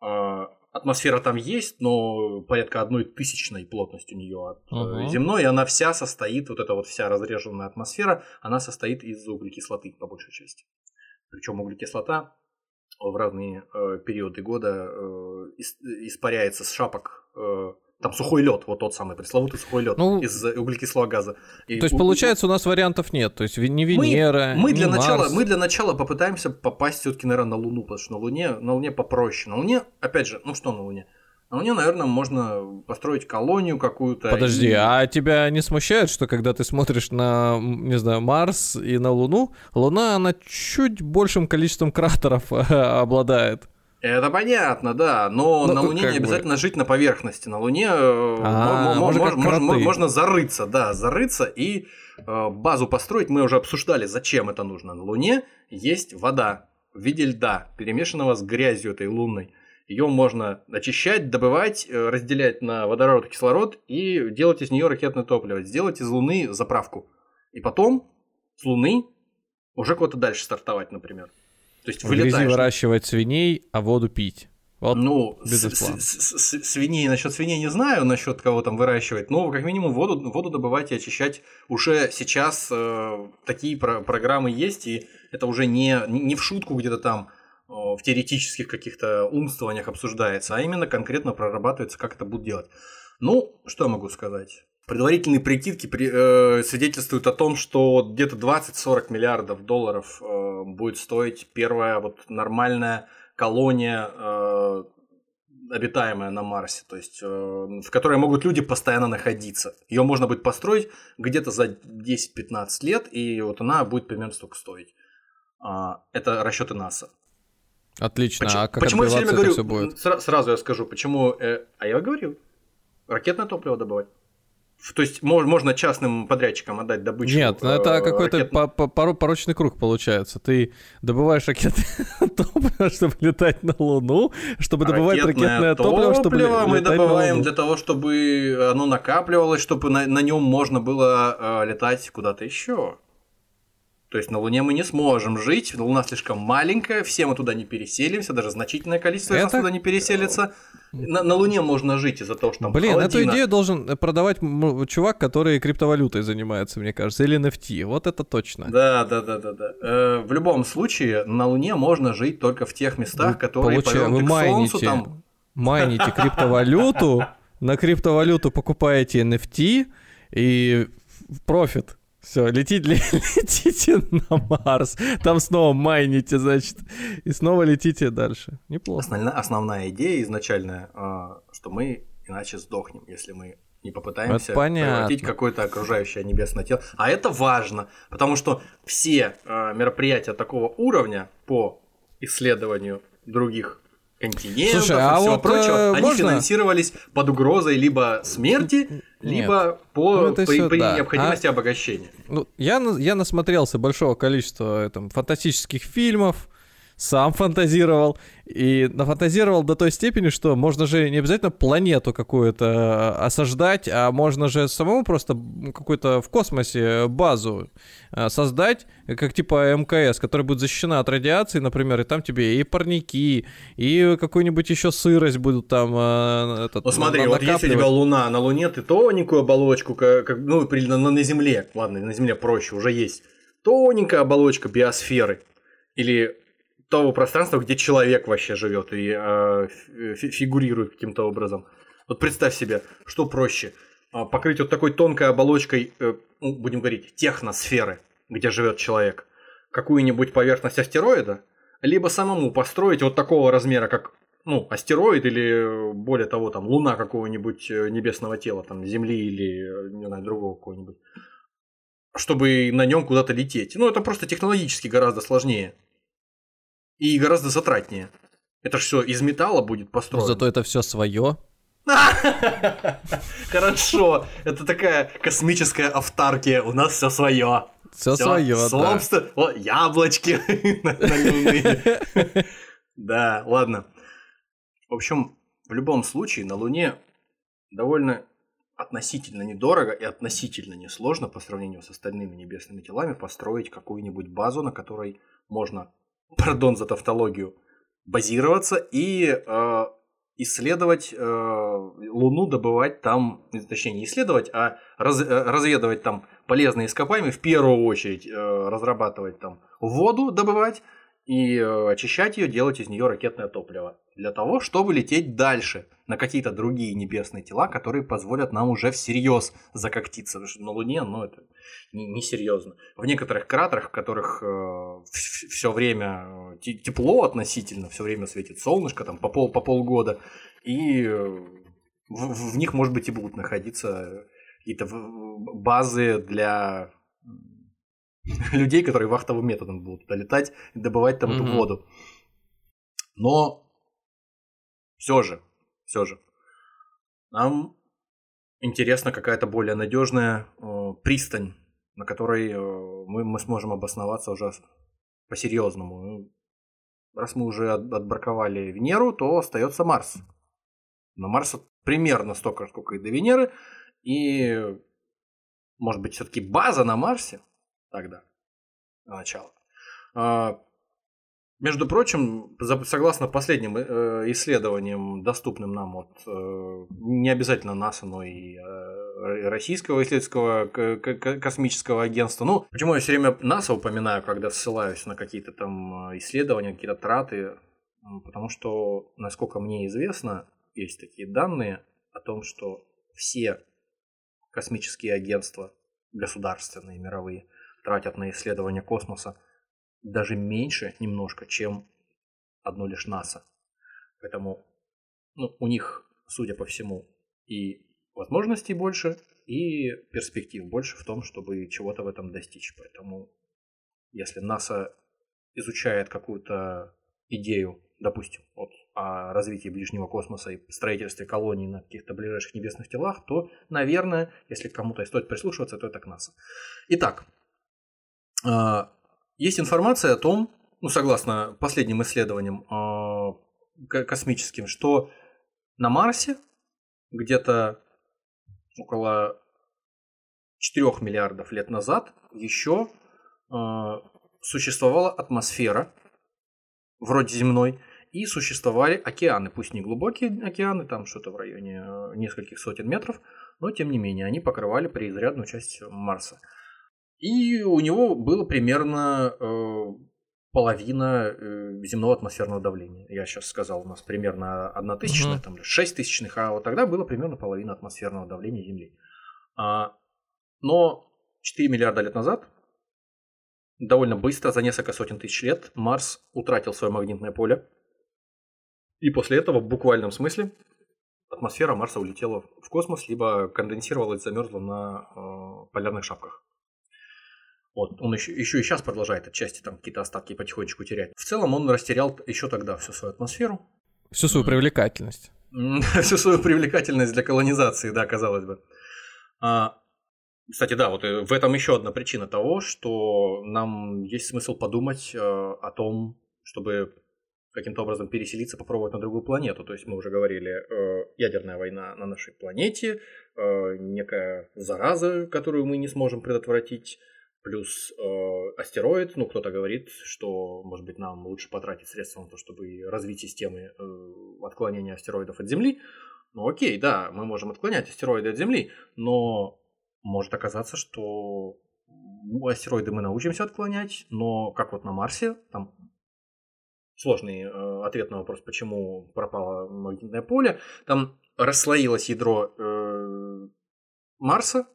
А атмосфера там есть, но порядка одной тысячной плотность у нее от uh-huh. земной, и она вся состоит, вот эта вот вся разреженная атмосфера, она состоит из углекислоты по большей части. Причем углекислота в разные э, периоды года э, испаряется с шапок э, там сухой лед, вот тот самый пресловутый сухой лед ну, из углекислого газа. И то есть, у... получается, у нас вариантов нет. То есть не Венера, мы, мы для Марс. начала, Мы для начала попытаемся попасть все-таки, наверное, на Луну, потому что на Луне, на Луне попроще. На Луне, опять же, ну что на Луне? На Луне, наверное, можно построить колонию какую-то. Подожди, и... а тебя не смущает, что когда ты смотришь на, не знаю, Марс и на Луну, Луна, она чуть большим количеством кратеров <laughs> обладает? Это понятно, да, но ну, на Луне не обязательно бы. жить на поверхности. На Луне э, а, можно, можно, можно зарыться, да, зарыться и э, базу построить. Мы уже обсуждали, зачем это нужно. На Луне есть вода в виде льда, перемешанного с грязью этой лунной. Ее можно очищать, добывать, э, разделять на водород и кислород и делать из нее ракетное топливо. Сделать из Луны заправку. И потом с Луны уже куда-то дальше стартовать, например. То есть вылетаешь. выращивать свиней, а воду пить. Вот ну, свиней, насчет свиней не знаю, насчет кого там выращивать, но как минимум воду, воду добывать и очищать уже сейчас э, такие про программы есть, и это уже не, не в шутку где-то там э, в теоретических каких-то умствованиях обсуждается, а именно конкретно прорабатывается, как это будут делать. Ну, что я могу сказать? Предварительные прикидки при, э, свидетельствуют о том, что где-то 20-40 миллиардов долларов э, будет стоить первая вот нормальная колония э, обитаемая на Марсе, то есть э, в которой могут люди постоянно находиться. Ее можно будет построить где-то за 10-15 лет, и вот она будет примерно столько стоить. А, это расчеты НАСА. Отлично. Почему, а как почему я все время говорю, все будет? Сразу я скажу, почему. Э, а я говорил, ракетное топливо добывать. То есть можно частным подрядчикам отдать добычу. Нет, ну это какой-то ракет... порочный круг получается. Ты добываешь ракеты <laughs> топливо, чтобы летать на Луну, чтобы добывать ракетное топливо, чтобы летать мы добываем для того, чтобы оно накапливалось, чтобы на, на нем можно было э, летать куда-то еще. То есть на Луне мы не сможем жить, Луна слишком маленькая, все мы туда не переселимся, даже значительное количество это... нас туда не переселится. На, на Луне можно жить из-за того, что там Блин, холодина. эту идею должен продавать чувак, который криптовалютой занимается, мне кажется, или NFT. Вот это точно. Да, да, да, да, да. Э, в любом случае, на Луне можно жить только в тех местах, вы которые получа... вы майните, солнцу, там... майните криптовалюту, на криптовалюту покупаете NFT и профит. Все, летите, <laughs> летите на Марс. Там снова майните, значит. И снова летите дальше. Неплохо. Основная, основная идея изначальная, а, что мы иначе сдохнем, если мы не попытаемся превратить какое-то окружающее небесное тело. А это важно, потому что все э, мероприятия такого уровня по исследованию других континентов Слушай, а и всего вот, прочего, э, они можно... финансировались под угрозой либо смерти, либо Нет. по ну, при, все, при да. необходимости а, обогащения. Ну, я, я насмотрелся большого количества там, фантастических фильмов, сам фантазировал. И нафантазировал до той степени, что можно же не обязательно планету какую-то э, осаждать, а можно же самому просто какую-то в космосе базу э, создать, как типа МКС, которая будет защищена от радиации, например, и там тебе и парники, и какую-нибудь еще сырость будут там э, этот, Ну смотри, вот если у тебя Луна, на Луне ты тоненькую оболочку, как, как ну, на, на Земле, ладно, на Земле проще, уже есть тоненькая оболочка биосферы, или того пространства, где человек вообще живет и э, фигурирует каким-то образом. Вот представь себе, что проще. Э, покрыть вот такой тонкой оболочкой, э, ну, будем говорить, техносферы, где живет человек, какую-нибудь поверхность астероида, либо самому построить вот такого размера, как ну, астероид или, более того, там, луна какого-нибудь э, небесного тела, там, Земли или, не знаю, другого какого-нибудь, чтобы на нем куда-то лететь. Ну, это просто технологически гораздо сложнее. И гораздо затратнее. Это же все из металла будет построено. Зато это все свое. <laughs> Хорошо. Это такая космическая автаркия. У нас все свое. Все свое, да. Яблочки <laughs> <laughs> Да, ладно. В общем, в любом случае на Луне довольно относительно недорого и относительно несложно по сравнению с остальными небесными телами построить какую-нибудь базу, на которой можно <laughs> пардон за тавтологию, базироваться и э, исследовать э, Луну, добывать там, точнее не исследовать, а раз, э, разведывать там полезные ископаемые, в первую очередь э, разрабатывать там воду, добывать и э, очищать ее, делать из нее ракетное топливо. Для того, чтобы лететь дальше на какие-то другие небесные тела, которые позволят нам уже всерьез закоктиться. Потому что на Луне, ну, это несерьезно. Не, в некоторых кратерах, в которых э, все время э, тепло относительно, все время светит солнышко, там по, пол, по полгода, и э, в, в них, может быть, и будут находиться какие-то базы для <laughs> людей, которые вахтовым методом будут долетать и добывать там mm-hmm. эту воду. Но все же, все же, нам интересна какая-то более надежная э, пристань, на которой э, мы, мы сможем обосноваться уже по-серьезному. Раз мы уже от, отбраковали Венеру, то остается Марс. На Марса примерно столько, сколько и до Венеры. И может быть все-таки база на Марсе тогда, начало. А, Между прочим, согласно последним э, исследованиям, доступным нам от э, не обязательно НАСА, но и э, Российского исследовательского космического агентства. Ну, почему я все время НАСА упоминаю, когда ссылаюсь на какие-то там исследования, какие-то траты? Потому что, насколько мне известно, есть такие данные о том, что все космические агентства, государственные, мировые, тратят на исследование космоса даже меньше немножко, чем одно лишь НАСА. Поэтому ну, у них, судя по всему, и возможностей больше, и перспектив больше в том, чтобы чего-то в этом достичь. Поэтому если НАСА изучает какую-то идею, допустим, вот, о развитии ближнего космоса и строительстве колоний на каких-то ближайших небесных телах, то, наверное, если кому-то стоит прислушиваться, то это к НАСА. Итак, а, есть информация о том, ну, согласно последним исследованиям э, космическим, что на Марсе где-то около 4 миллиардов лет назад еще э, существовала атмосфера, вроде земной, и существовали океаны, пусть не глубокие океаны, там что-то в районе э, нескольких сотен метров, но тем не менее они покрывали преизрядную часть Марса. И у него было примерно э, половина э, земного атмосферного давления. Я сейчас сказал, у нас примерно одна тысячная, uh-huh. там, 6 тысячных, а вот тогда было примерно половина атмосферного давления Земли. А, но 4 миллиарда лет назад, довольно быстро, за несколько сотен тысяч лет, Марс утратил свое магнитное поле. И после этого, в буквальном смысле, атмосфера Марса улетела в космос, либо конденсировалась, замерзла на э, полярных шапках. Вот, он еще, еще и сейчас продолжает отчасти там какие-то остатки потихонечку терять. В целом он растерял еще тогда всю свою атмосферу. Всю свою привлекательность. <laughs> Всю свою привлекательность для колонизации, да, казалось бы. А, кстати, да, вот э, в этом еще одна причина того, что нам есть смысл подумать э, о том, чтобы каким-то образом переселиться, попробовать на другую планету. То есть мы уже говорили, э, ядерная война на нашей планете, некая зараза, которую мы не сможем предотвратить, Плюс э, астероид, ну кто-то говорит, что, может быть, нам лучше потратить средства на то, чтобы развить системы э, отклонения астероидов от Земли. Ну окей, да, мы можем отклонять астероиды от Земли, но может оказаться, что астероиды мы научимся отклонять, но как вот на Марсе, там сложный э, ответ на вопрос, почему пропало магнитное поле, там расслоилось ядро э, Марса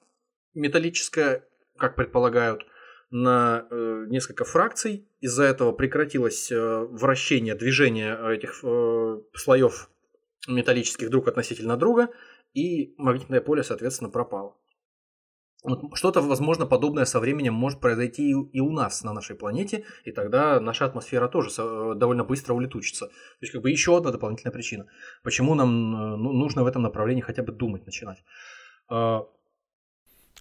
металлическое, как предполагают, на э, несколько фракций. Из-за этого прекратилось э, вращение, движение этих э, слоев металлических друг относительно друга, и магнитное поле, соответственно, пропало. Вот что-то, возможно, подобное со временем может произойти и у нас на нашей планете, и тогда наша атмосфера тоже э, довольно быстро улетучится. То есть, как бы еще одна дополнительная причина, почему нам э, ну, нужно в этом направлении хотя бы думать начинать.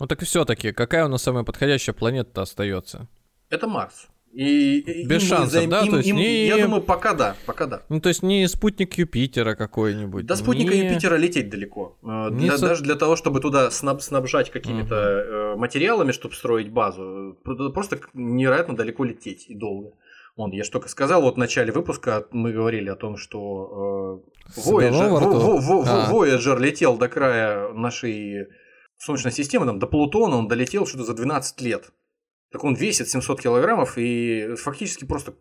Ну так и все-таки, какая у нас самая подходящая планета остается? Это Марс. И, Без шансов, заим... да? Им, то есть им, не... Я думаю, пока да, пока да. Ну, то есть не спутник Юпитера какой-нибудь. До спутника не... Юпитера лететь далеко. Э, для, со... Даже для того, чтобы туда снаб, снабжать какими-то угу. материалами, чтобы строить базу, просто невероятно далеко лететь и долго. Вон, я же только сказал, вот в начале выпуска мы говорили о том, что э, Voyager, а. Voyager летел до края нашей Солнечной системы, там, до Плутона он долетел что-то за 12 лет. Так он весит 700 килограммов и фактически просто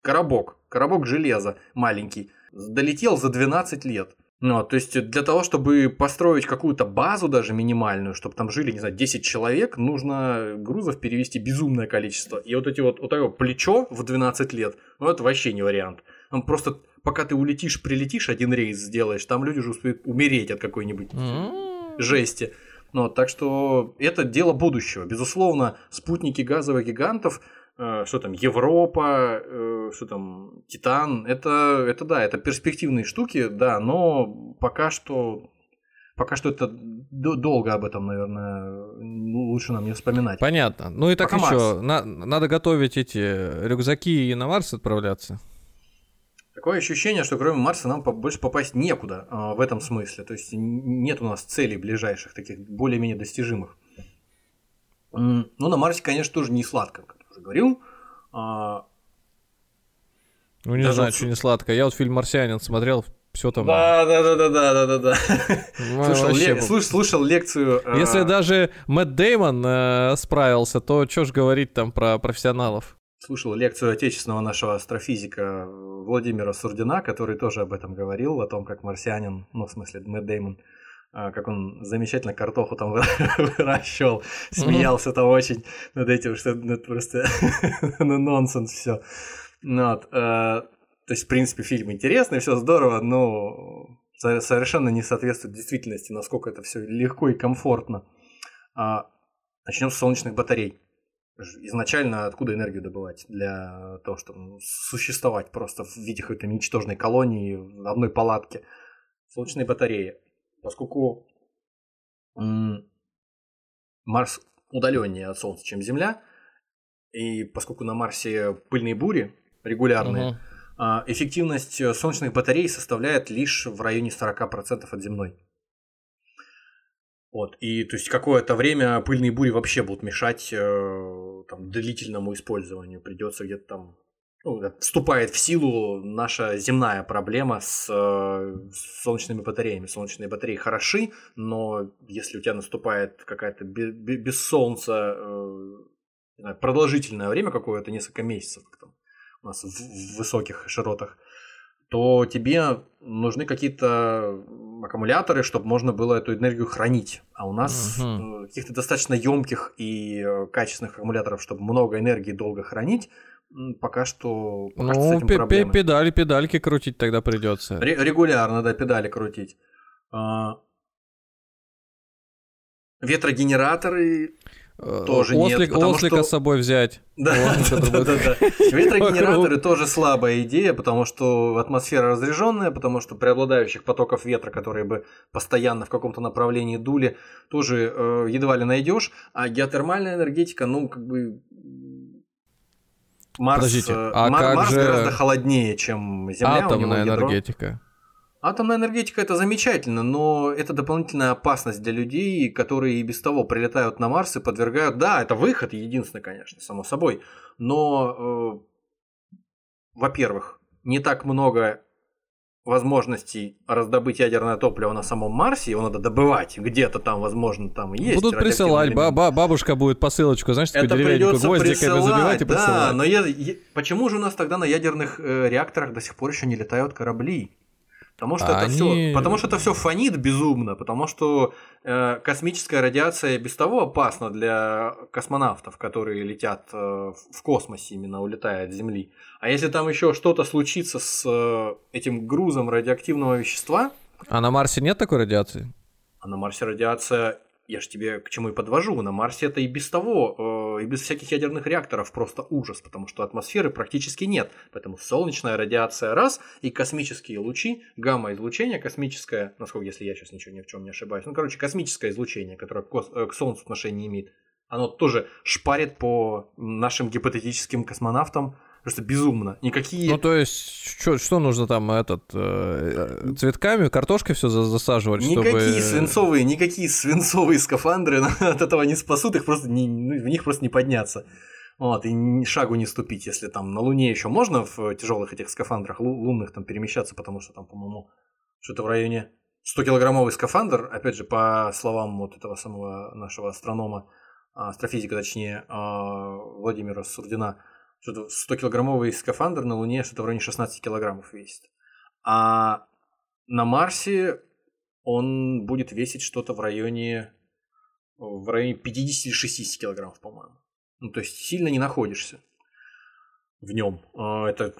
коробок, коробок железа маленький. Долетел за 12 лет. Ну, то есть для того, чтобы построить какую-то базу даже минимальную, чтобы там жили, не знаю, 10 человек, нужно грузов перевести безумное количество. И вот эти вот, вот такое плечо в 12 лет, ну это вообще не вариант. Он просто, пока ты улетишь, прилетишь, один рейс сделаешь, там люди уже успеют умереть от какой-нибудь жести. Ну, так что это дело будущего. Безусловно, спутники газовых гигантов, э, что там, Европа, э, что там, Титан, это, это да, это перспективные штуки, да, но пока что Пока что это долго об этом, наверное, лучше нам не вспоминать. Понятно. Ну и так Пока еще, на, надо готовить эти рюкзаки и на Марс отправляться. Такое ощущение, что кроме Марса нам больше попасть некуда а, в этом смысле. То есть нет у нас целей ближайших, таких более-менее достижимых. Ну, на Марсе, конечно, тоже не сладко, как я уже говорил. А, Ну, не Даже знаю, что не сладкое. Я вот фильм «Марсианин» смотрел, все там. Да, да, да, да, да, да, да. Ну, слушал, ле- слуш, слушал лекцию. Э, Если даже Мэтт Деймон э, справился, то что ж говорить там про профессионалов? Слушал лекцию отечественного нашего астрофизика Владимира Сурдина, который тоже об этом говорил, о том, как марсианин, ну, в смысле, Мэтт Деймон, э, как он замечательно картоху там <laughs> выращивал, смеялся там очень над этим, что это просто <laughs> ну, нонсенс все. Ну, вот, э, то есть, в принципе, фильм интересный, все здорово, но совершенно не соответствует действительности, насколько это все легко и комфортно. А, начнем с солнечных батарей. Изначально откуда энергию добывать для того, чтобы существовать просто в виде какой-то ничтожной колонии в одной палатке? Солнечные батареи. Поскольку Марс удаленнее от Солнца, чем Земля, и поскольку на Марсе пыльные бури регулярные, а, эффективность э, солнечных батарей составляет лишь в районе 40% от земной. Вот. И то есть какое-то время пыльные бури вообще будут мешать э, там, длительному использованию. Придется где-то там ну, вступает в силу наша земная проблема с, э, с солнечными батареями. Солнечные батареи хороши, но если у тебя наступает какая-то без, без солнца э, продолжительное время какое-то, несколько месяцев, там, у нас в высоких широтах, то тебе нужны какие-то аккумуляторы, чтобы можно было эту энергию хранить. А у нас угу. каких-то достаточно емких и э, качественных аккумуляторов, чтобы много энергии долго хранить, пока что пока ну, с этим проблемы. педали, педальки крутить тогда придется. Регулярно, да, педали крутить. А... Ветрогенераторы тоже Ослик, нет. Ослика что... с собой взять. Да, да, да, да, да. Ветрогенераторы тоже слабая идея, потому что атмосфера разряженная, потому что преобладающих потоков ветра, которые бы постоянно в каком-то направлении дули, тоже э, едва ли найдешь. А геотермальная энергетика, ну, как бы Марс, Подождите, э, а Марс, как Марс же гораздо холоднее, чем Земля. Атомная энергетика. Атомная энергетика это замечательно, но это дополнительная опасность для людей, которые и без того прилетают на Марс и подвергают. Да, это выход единственный, конечно, само собой. Но, э, во-первых, не так много возможностей раздобыть ядерное топливо на самом Марсе, его надо добывать, где-то там, возможно, там есть. Будут присылать, ба бабушка будет посылочку, знаешь, такую Это деревянную гвоздиками забивать и присылать. Да, но я, я, почему же у нас тогда на ядерных э, реакторах до сих пор еще не летают корабли? Потому что, а это все, потому что это все фонит безумно, потому что э, космическая радиация без того опасна для космонавтов, которые летят э, в космосе, именно улетая от Земли. А если там еще что-то случится с э, этим грузом радиоактивного вещества. А на Марсе нет такой радиации? А на Марсе радиация я же тебе к чему и подвожу. На Марсе это и без того, э, и без всяких ядерных реакторов просто ужас, потому что атмосферы практически нет. Поэтому солнечная радиация раз, и космические лучи, гамма-излучение космическое, насколько, если я сейчас ничего ни в чем не ошибаюсь, ну, короче, космическое излучение, которое к, э, к Солнцу отношения имеет, оно тоже шпарит по нашим гипотетическим космонавтам Просто безумно. Никакие... Ну, то есть, что, что нужно там, этот, э, цветками, картошкой все засаживать, Никакие чтобы... свинцовые, никакие свинцовые скафандры <laughs> от этого не спасут, их просто не, ну, в них просто не подняться. Вот, и шагу не ступить, если там на Луне еще можно в тяжелых этих скафандрах лунных там перемещаться, потому что там, по-моему, что-то в районе 100-килограммовый скафандр, опять же, по словам вот этого самого нашего астронома, астрофизика, точнее, а, Владимира Сурдина, что-то 100-килограммовый скафандр на Луне что-то в районе 16 килограммов весит. А на Марсе он будет весить что-то в районе в районе 50 или 60 килограммов, по-моему. Ну, то есть сильно не находишься в нем. А, это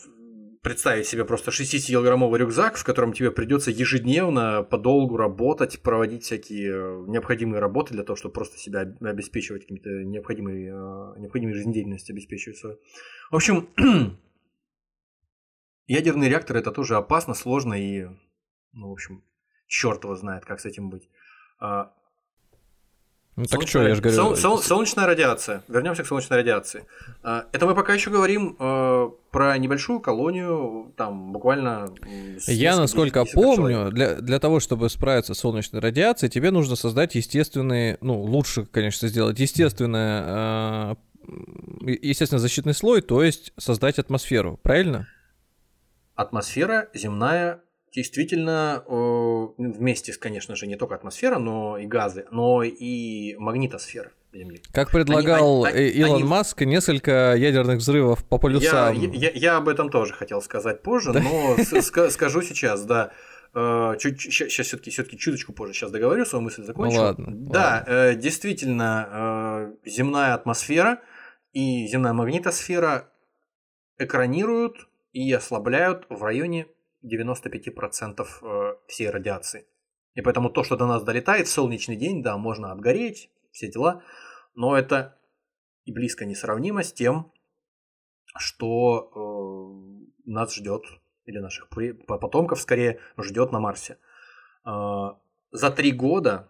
представить себе просто 60-килограммовый рюкзак, в котором тебе придется ежедневно подолгу работать, проводить всякие э, необходимые работы для того, чтобы просто себя обеспечивать какими-то необходимой, э, необходимой жизнедеятельностью, обеспечивать свою. В общем, <clears throat> ядерный реактор это тоже опасно, сложно и, ну, в общем, черт его знает, как с этим быть. Ну так что, я же говорю... Сол, сол, солнечная радиация. Вернемся к солнечной радиации. А, это мы пока еще говорим э, про небольшую колонию, там буквально... Я, насколько помню, для, для того, чтобы справиться с солнечной радиацией, тебе нужно создать естественный, ну, лучше, конечно, сделать естественное, э, естественно, защитный слой, то есть создать атмосферу, правильно? атмосфера земная действительно э, вместе с, конечно же, не только атмосфера, но и газы, но и магнитосфера. Земли. Как предлагал они, они, Илон они... Маск, несколько ядерных взрывов по полюсам. Я, я, я об этом тоже хотел сказать позже, но скажу сейчас, да. Э, чуть, сейчас все-таки все чуточку позже, сейчас договорю, свою мысль закончу. Ну, ладно, да, ладно. Э, действительно, э, земная атмосфера и земная магнитосфера экранируют и ослабляют в районе 95% всей радиации. И поэтому то, что до нас долетает в солнечный день, да, можно обгореть, все дела, но это и близко несравнимо с тем, что э, нас ждет или наших потомков скорее ждет на Марсе. А, за три года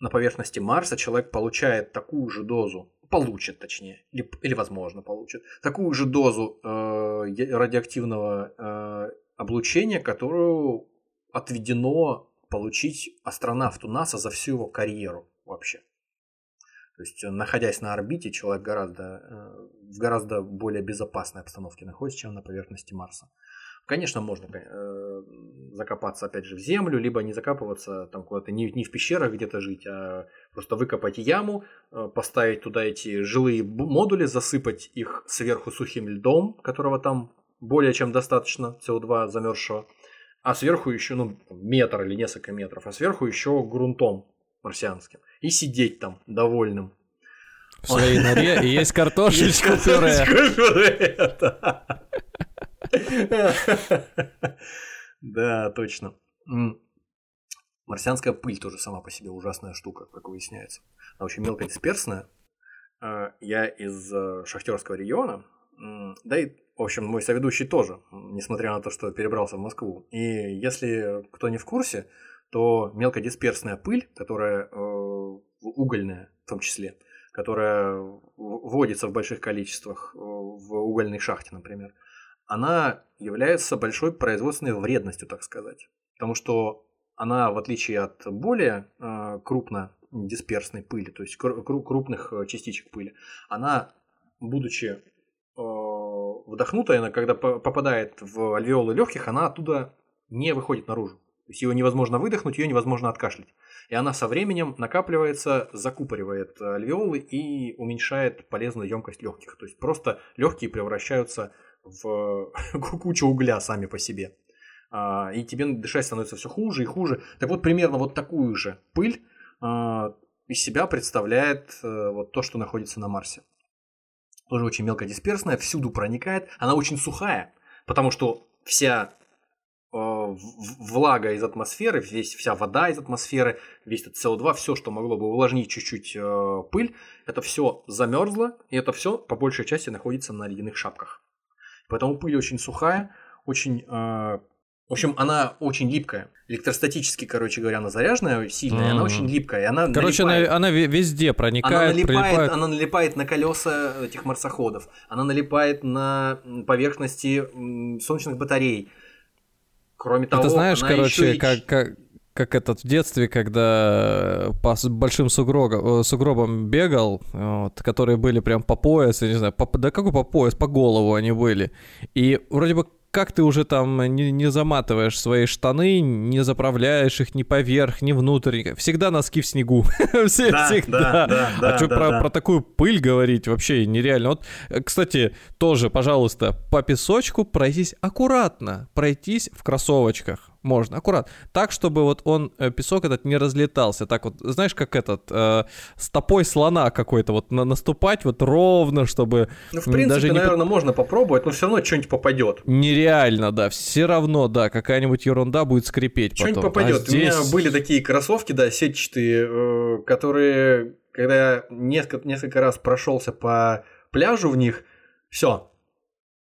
на поверхности Марса человек получает такую же дозу, получит точнее, или, или возможно получит, такую же дозу э, радиоактивного э, облучения, которую отведено получить астронавту НАСА за всю его карьеру вообще. То есть, находясь на орбите, человек гораздо, э, в гораздо более безопасной обстановке находится, чем на поверхности Марса. Конечно, можно э, закопаться опять же в землю, либо не закапываться там куда-то не, не в пещерах где-то жить, а просто выкопать яму, э, поставить туда эти жилые модули, засыпать их сверху сухим льдом, которого там более чем достаточно СО2 замерзшего, а сверху еще ну, метр или несколько метров, а сверху еще грунтом марсианским. И сидеть там довольным. В своей норе и <laughs> есть картошечка пюре. Да, точно. Марсианская пыль тоже сама по себе ужасная штука, как выясняется. Она очень мелкодисперсная. А, я из э, шахтерского региона, да и, в общем, мой соведущий тоже, несмотря на то, что перебрался в Москву. И если кто не в курсе, то мелкодисперсная пыль, которая э, угольная в том числе, которая вводится в больших количествах э, в угольной шахте, например, она является большой производственной вредностью, так сказать. Потому что она, в отличие от более э, крупно дисперсной пыли, то есть крупных частичек пыли, она, будучи вдохнутая, она, когда попадает в альвеолы легких, она оттуда не выходит наружу. То есть ее невозможно выдохнуть, ее невозможно откашлять. И она со временем накапливается, закупоривает альвеолы и уменьшает полезную емкость легких. То есть просто легкие превращаются в <laughs> кучу угля сами по себе. А, и тебе дышать становится все хуже и хуже. Так вот, примерно вот такую же пыль а, из себя представляет э, вот то, что находится на Марсе. Тоже очень мелкодисперсная, всюду проникает. Она очень сухая, потому что вся э, влага из атмосферы, весь, вся вода из атмосферы, весь этот СО2, все, что могло бы увлажнить чуть-чуть э, пыль, это все замерзло, и это все по большей части находится на ледяных шапках. Поэтому пыль очень сухая, очень... Э, в общем, она очень липкая. Электростатически, короче говоря, она заряженная, сильная, mm-hmm. она очень липкая. Она короче, налипает, она, она везде проникает, она налипает, прилипает. она налипает на колеса этих марсоходов, она налипает на поверхности солнечных батарей. Кроме того, Ты знаешь, она короче, еще как, как, как этот в детстве, когда по большим сугробам, э, сугробам бегал, вот, которые были прям по пояс, я не знаю, по, да какой по пояс, по голову они были. И вроде бы как ты уже там не, не заматываешь свои штаны, не заправляешь их ни поверх, ни внутрь, всегда носки в снегу. <laughs> Все, да, всегда. Да, да, а что да, про, да. про такую пыль говорить вообще нереально. Вот, э, кстати, тоже, пожалуйста, по песочку пройтись аккуратно, пройтись в кроссовочках. Можно, аккурат. Так, чтобы вот он, э, песок этот не разлетался. Так вот, знаешь, как этот, э, стопой слона какой-то, вот на, наступать вот ровно, чтобы... Ну, в принципе, даже не... наверное, можно попробовать, но все равно что-нибудь попадет. Нереально, да, все равно, да, какая-нибудь ерунда будет скрипеть Что-нибудь потом. попадет. А здесь... У меня были такие кроссовки, да, сетчатые, э, которые, когда я несколько, несколько раз прошелся по пляжу в них, все,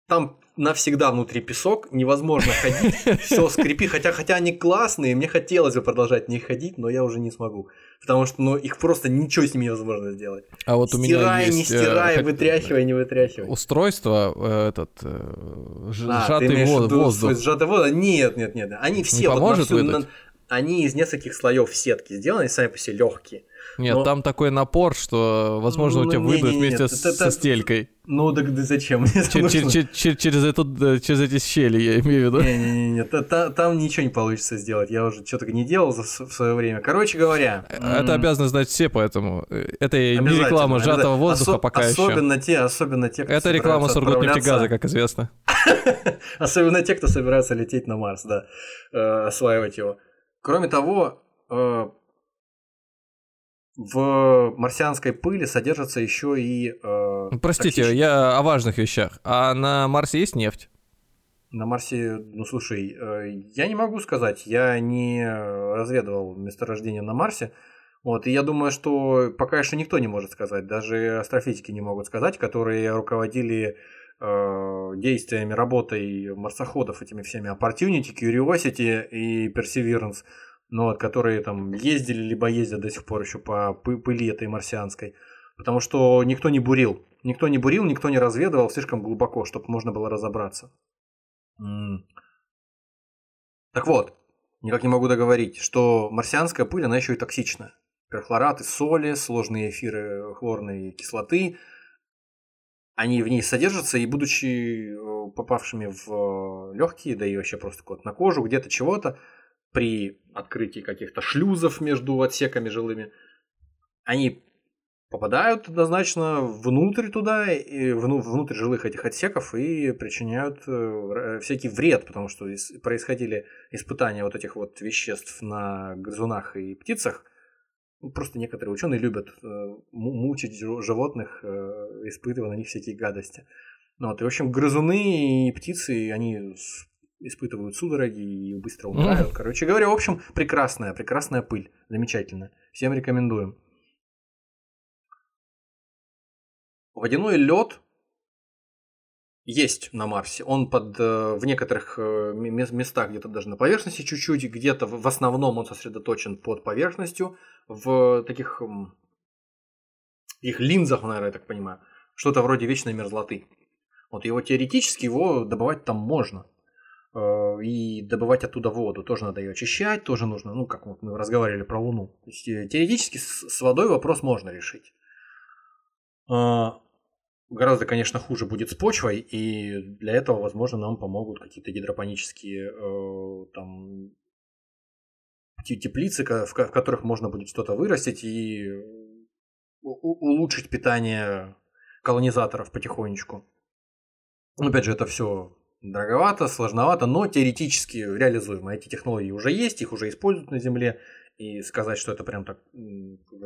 там навсегда внутри песок, невозможно ходить, все скрипит, хотя, хотя они классные, мне хотелось бы продолжать в них ходить, но я уже не смогу, потому что ну, их просто ничего с ними невозможно сделать. А вот стирай, у меня есть... не стирай, как, вытряхивай, не вытряхивай. Устройство, э, этот, э, а, сжатый во- воздух. Сжатый воздух? Нет, нет, нет, они все Не вот на всю- на- они из нескольких слоев сетки сделаны, сами по себе легкие. Нет, Но- там такой напор, что, возможно, у тебя Ну, выйдут вместе это- с- это- со стелькой. Ну, так да зачем? <laughs> Через эту- через эти щели, я имею в виду. Не-не-не, та- та- там ничего не получится сделать. Я уже что-то не делал за- в свое время. Короче говоря. Это обязаны знать все, поэтому э, это не реклама сжатого воздуха пока еще. Особенно те, особенно те, кто Это реклама Сургутнефтегаза, как известно. <laughs> Особенно те, кто собирается лететь на Марс, да, э, осваивать его. Кроме того, э, в марсианской пыли содержатся еще и... э, Ну, Простите, токсич- я о важных вещах. А на Марсе есть нефть? На Марсе, ну слушай, э, я не могу сказать, я не разведывал месторождение на Марсе. Вот, и я думаю, что пока еще никто не может сказать, даже астрофизики не могут сказать, которые руководили э, действиями, работой марсоходов, этими всеми Opportunity, Curiosity и Perseverance, ну, вот, которые там ездили, либо ездят до сих пор еще по пы- пыли этой марсианской. Потому что никто не бурил. Никто не бурил, никто не разведывал слишком глубоко, чтобы можно было разобраться. М. Так вот, никак не могу договорить, что марсианская пыль, она еще и токсичная. Перхлораты соли, сложные эфиры хлорной кислоты, они в ней содержатся, и будучи э, попавшими в легкие, да и вообще просто вот на кожу, где-то чего-то, при открытии каких-то шлюзов между отсеками жилыми, они попадают однозначно внутрь туда, и вну- внутрь жилых этих отсеков и причиняют э, всякий вред, потому что ис- происходили испытания вот этих вот веществ на грызунах и птицах. Ну, Просто некоторые ученые любят э, му- мучить жи- животных, э, испытывая на них всякие гадости. Ну вот, и, в общем, грызуны и птицы, они испытывают судороги и быстро умирают. Короче говоря, в общем, прекрасная, прекрасная пыль. Замечательная. Всем рекомендуем. Водяной лед есть на Марсе. Он под, э, в некоторых э, ме- мес- местах где-то даже на поверхности чуть-чуть, где-то в основном он сосредоточен под поверхностью, в таких их линзах, наверное, я так понимаю, что-то вроде вечной мерзлоты. Вот его теоретически его добывать там можно. Э, И добывать оттуда воду. Тоже надо ее очищать, тоже нужно, ну, как вот мы разговаривали про Луну. То есть, э, теоретически с водой вопрос можно решить. А, Гораздо, конечно, хуже будет с почвой, и для этого, возможно, нам помогут какие-то гидропонические э, там те- теплицы, в ко- в которых можно будет что-то вырастить и улучшить питание колонизаторов потихонечку. Опять же, это все дороговато, сложновато, но теоретически реализуемо. Эти технологии уже есть, их уже используют на Земле. И сказать, что это прям так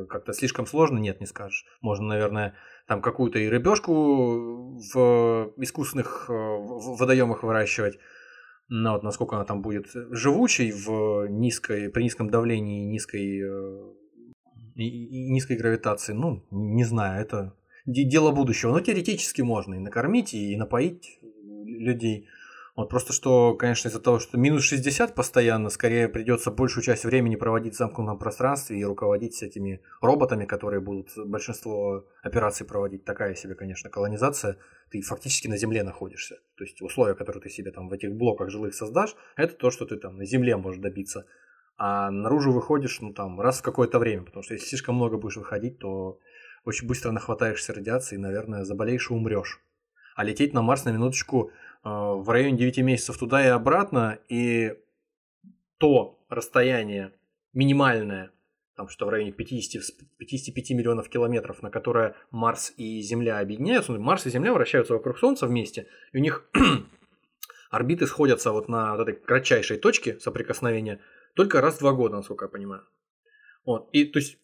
как-то слишком сложно, нет, не скажешь. Можно, наверное, там какую-то и рыбешку в искусственных э, водоемах выращивать. Но вот насколько она там будет живучей в низкой, при низком давлении низкой, э, и- низкой гравитации, ну, не знаю, это де- дело будущего. Но теоретически можно и накормить, и напоить людей. Вот просто что, конечно, из-за того, что минус 60 постоянно, скорее придется большую часть времени проводить в замкнутом пространстве и руководить этими роботами, которые будут большинство операций проводить. Такая себе, конечно, колонизация. Ты фактически на Земле находишься. То есть условия, которые ты себе там в этих блоках жилых создашь, это то, что ты там на Земле можешь добиться. А наружу выходишь, ну там, раз в какое-то время, потому что если слишком много будешь выходить, то очень быстро нахватаешься радиации и, наверное, заболеешь и умрешь. А лететь на Марс на минуточку э, в районе 9 месяцев туда и обратно, и то расстояние минимальное, там что в районе 50, с- 55 миллионов километров, на которое Марс и Земля объединяются, ну, Марс и Земля вращаются вокруг Солнца вместе, и у них <clears throat> орбиты сходятся вот на вот этой кратчайшей точке соприкосновения только раз в два года, насколько я понимаю. Вот. И то есть,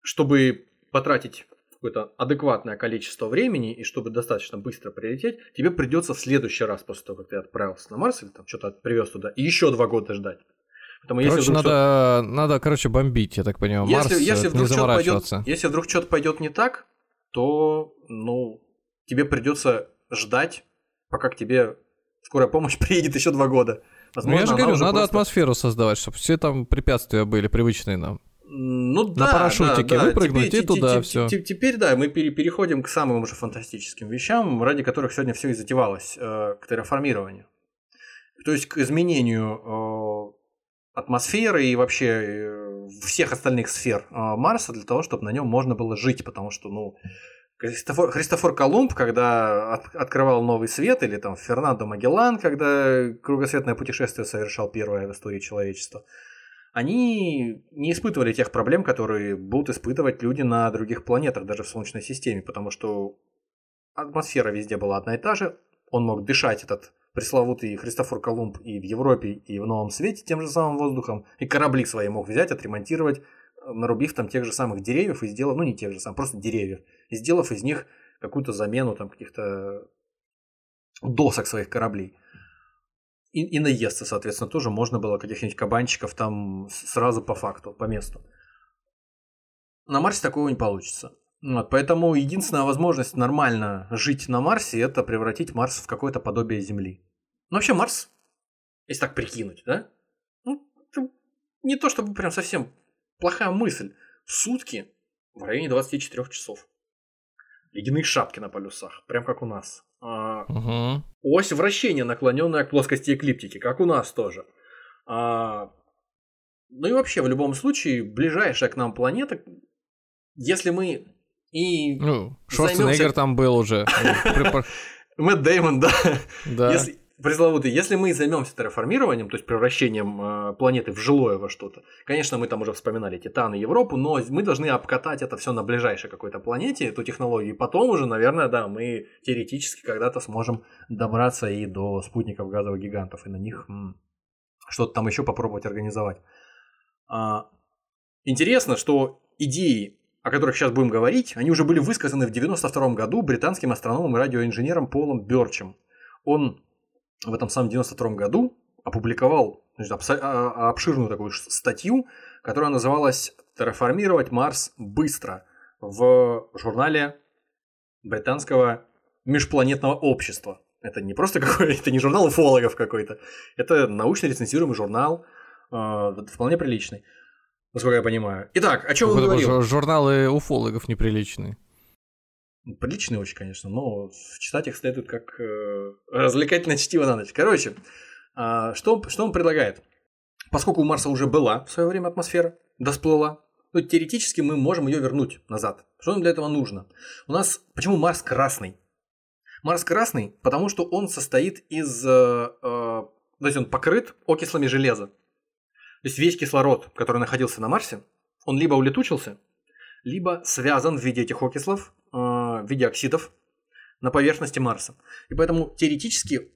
чтобы потратить какое-то адекватное количество времени и чтобы достаточно быстро прилететь, тебе придется в следующий раз после того, как ты отправился на Марс или там что-то привез туда, и еще два года ждать. Потому если Короче, вдруг надо, надо, короче, бомбить, я так понимаю, Марс, если, если э, не вдруг что-то пойдет, заморачиваться. если вдруг что-то пойдет не так, то ну тебе придется ждать, пока к тебе скорая помощь <laughs> приедет еще два года. Ну, я же говорю, надо просто- атмосферу создавать, чтобы все там препятствия были привычные нам. Ну На да, парашютике да, да. выпрыгнуть Теперь- и туда те- те- всё. те- Теперь да, мы пере- переходим к самым уже фантастическим вещам, ради которых сегодня все и затевалось, э, к терраформированию. То есть к изменению э, атмосферы и вообще э, всех остальных сфер э, Марса для того, чтобы на нем можно было жить, потому что, ну, Христофор, Христофор Колумб, когда от, открывал новый свет, или там Фернандо Магеллан, когда кругосветное путешествие совершал первое в истории человечества, они не испытывали тех проблем, которые будут испытывать люди на других планетах, даже в Солнечной системе, потому что атмосфера везде была одна и та же, он мог дышать этот пресловутый Христофор Колумб и в Европе, и в Новом Свете тем же самым воздухом, и корабли свои мог взять, отремонтировать, нарубив там тех же самых деревьев и сделав, ну не тех же самых, просто деревьев, и сделав из них какую-то замену там каких-то досок своих кораблей. И, и наесться, соответственно, тоже можно было каких-нибудь кабанчиков там сразу по факту, по месту. На Марсе такого не получится. Вот, поэтому единственная возможность нормально жить на Марсе это превратить Марс в какое-то подобие Земли. Ну, вообще Марс, если так прикинуть, да? Ну, не то чтобы прям совсем плохая мысль. Сутки в районе 24 часов. Ледяные шапки на полюсах, прям как у нас. А, угу. Ось вращения, наклоненная к плоскости эклиптики, как у нас тоже. А, ну и вообще, в любом случае, ближайшая к нам планета, если мы и ну, Шварценеггер займемся... там был уже. <laughs> Мэтт Дэймон, да. Да. Если, пресловутый, если мы займемся терраформированием, то есть превращением э, планеты в жилое во что-то, конечно, мы там уже вспоминали Титан и Европу, но мы должны обкатать это все на ближайшей какой-то планете, эту технологию, и потом уже, наверное, да, мы теоретически когда-то сможем добраться и до спутников газовых гигантов, и на них м- что-то там еще попробовать организовать. А, интересно, что идеи о которых сейчас будем говорить, они уже были высказаны в 1992 году британским астрономом и радиоинженером Полом Бёрчем. Он в этом самом 92 году опубликовал значит, а, а, обширную такую статью, которая называлась «Терраформировать Марс быстро» в журнале британского межпланетного общества. Это не просто какой-то, <laughs> это не журнал уфологов какой-то, это научно рецензируемый журнал, э, вполне приличный, насколько я понимаю. Итак, о чем он говорил? Журналы уфологов неприличные. Приличные очень, конечно, но читать их следует как э, развлекательное чтиво на ночь. Короче, э, что, что он предлагает? Поскольку у Марса уже была в свое время атмосфера, досплыла, то теоретически мы можем ее вернуть назад. Что нам для этого нужно? У нас почему Марс красный? Марс красный, потому что он состоит из, э, э, то есть он покрыт окислами железа. То есть весь кислород, который находился на Марсе, он либо улетучился, либо связан в виде этих окислов в виде оксидов на поверхности Марса. И поэтому теоретически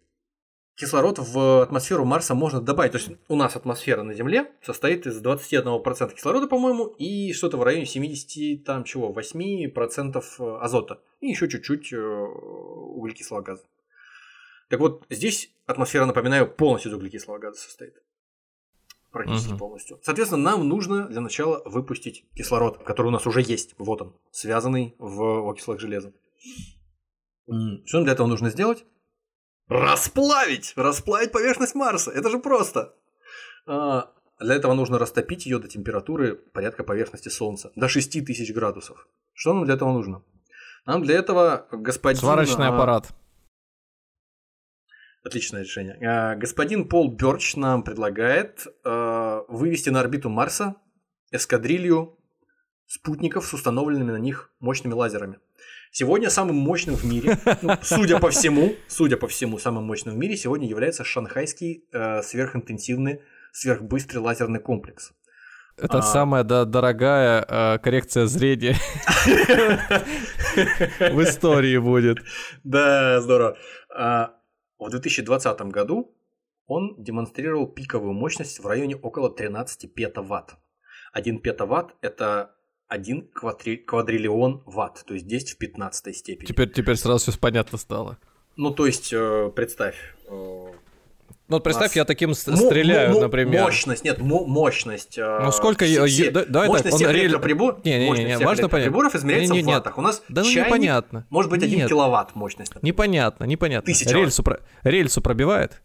кислород в атмосферу Марса можно добавить. То есть у нас атмосфера на Земле состоит из 21% кислорода, по-моему, и что-то в районе 70, там чего, 8% азота. И еще чуть-чуть э, углекислого газа. Так вот, здесь атмосфера, напоминаю, полностью из углекислого газа состоит. Практически угу. полностью. Соответственно, нам нужно для начала выпустить кислород, который у нас уже есть. Вот он, связанный в окислах железа. Что нам для этого нужно сделать? Расплавить! Расплавить поверхность Марса. Это же просто. А, для этого нужно растопить ее до температуры порядка поверхности Солнца. До 6000 градусов. Что нам для этого нужно? Нам для этого господин... Сварочный а, аппарат. Отличное решение. А, господин Пол Бёрч нам предлагает а, вывести на орбиту Марса эскадрилью спутников с установленными на них мощными лазерами. Сегодня самым мощным в мире, ну, <laughs> судя по всему, судя по всему, самым мощным в мире сегодня является шанхайский э, сверхинтенсивный, сверхбыстрый лазерный комплекс. Это а... самая да, дорогая э, коррекция зрения <laughs> <laughs> в истории будет. Да, здорово. В 2020 году он демонстрировал пиковую мощность в районе около 13 петаватт. 1 петаватт – это 1 квадри... квадриллион ватт, то есть 10 в 15 степени. Теперь, теперь сразу все понятно стало. Ну, то есть, э, представь. Э, ну, вот представь, я таким стреляю, например. Мощность, нет, мощность. Э, ну, сколько... Все, все, да, давай мощность так, он прибор... Не, не, не, не, важно понять. приборов измеряется в ваттах. У нас да, ну, чайник непонятно. может быть 1 нет. киловатт мощность. Непонятно, непонятно. Тысяча рельсу, про... рельсу пробивает?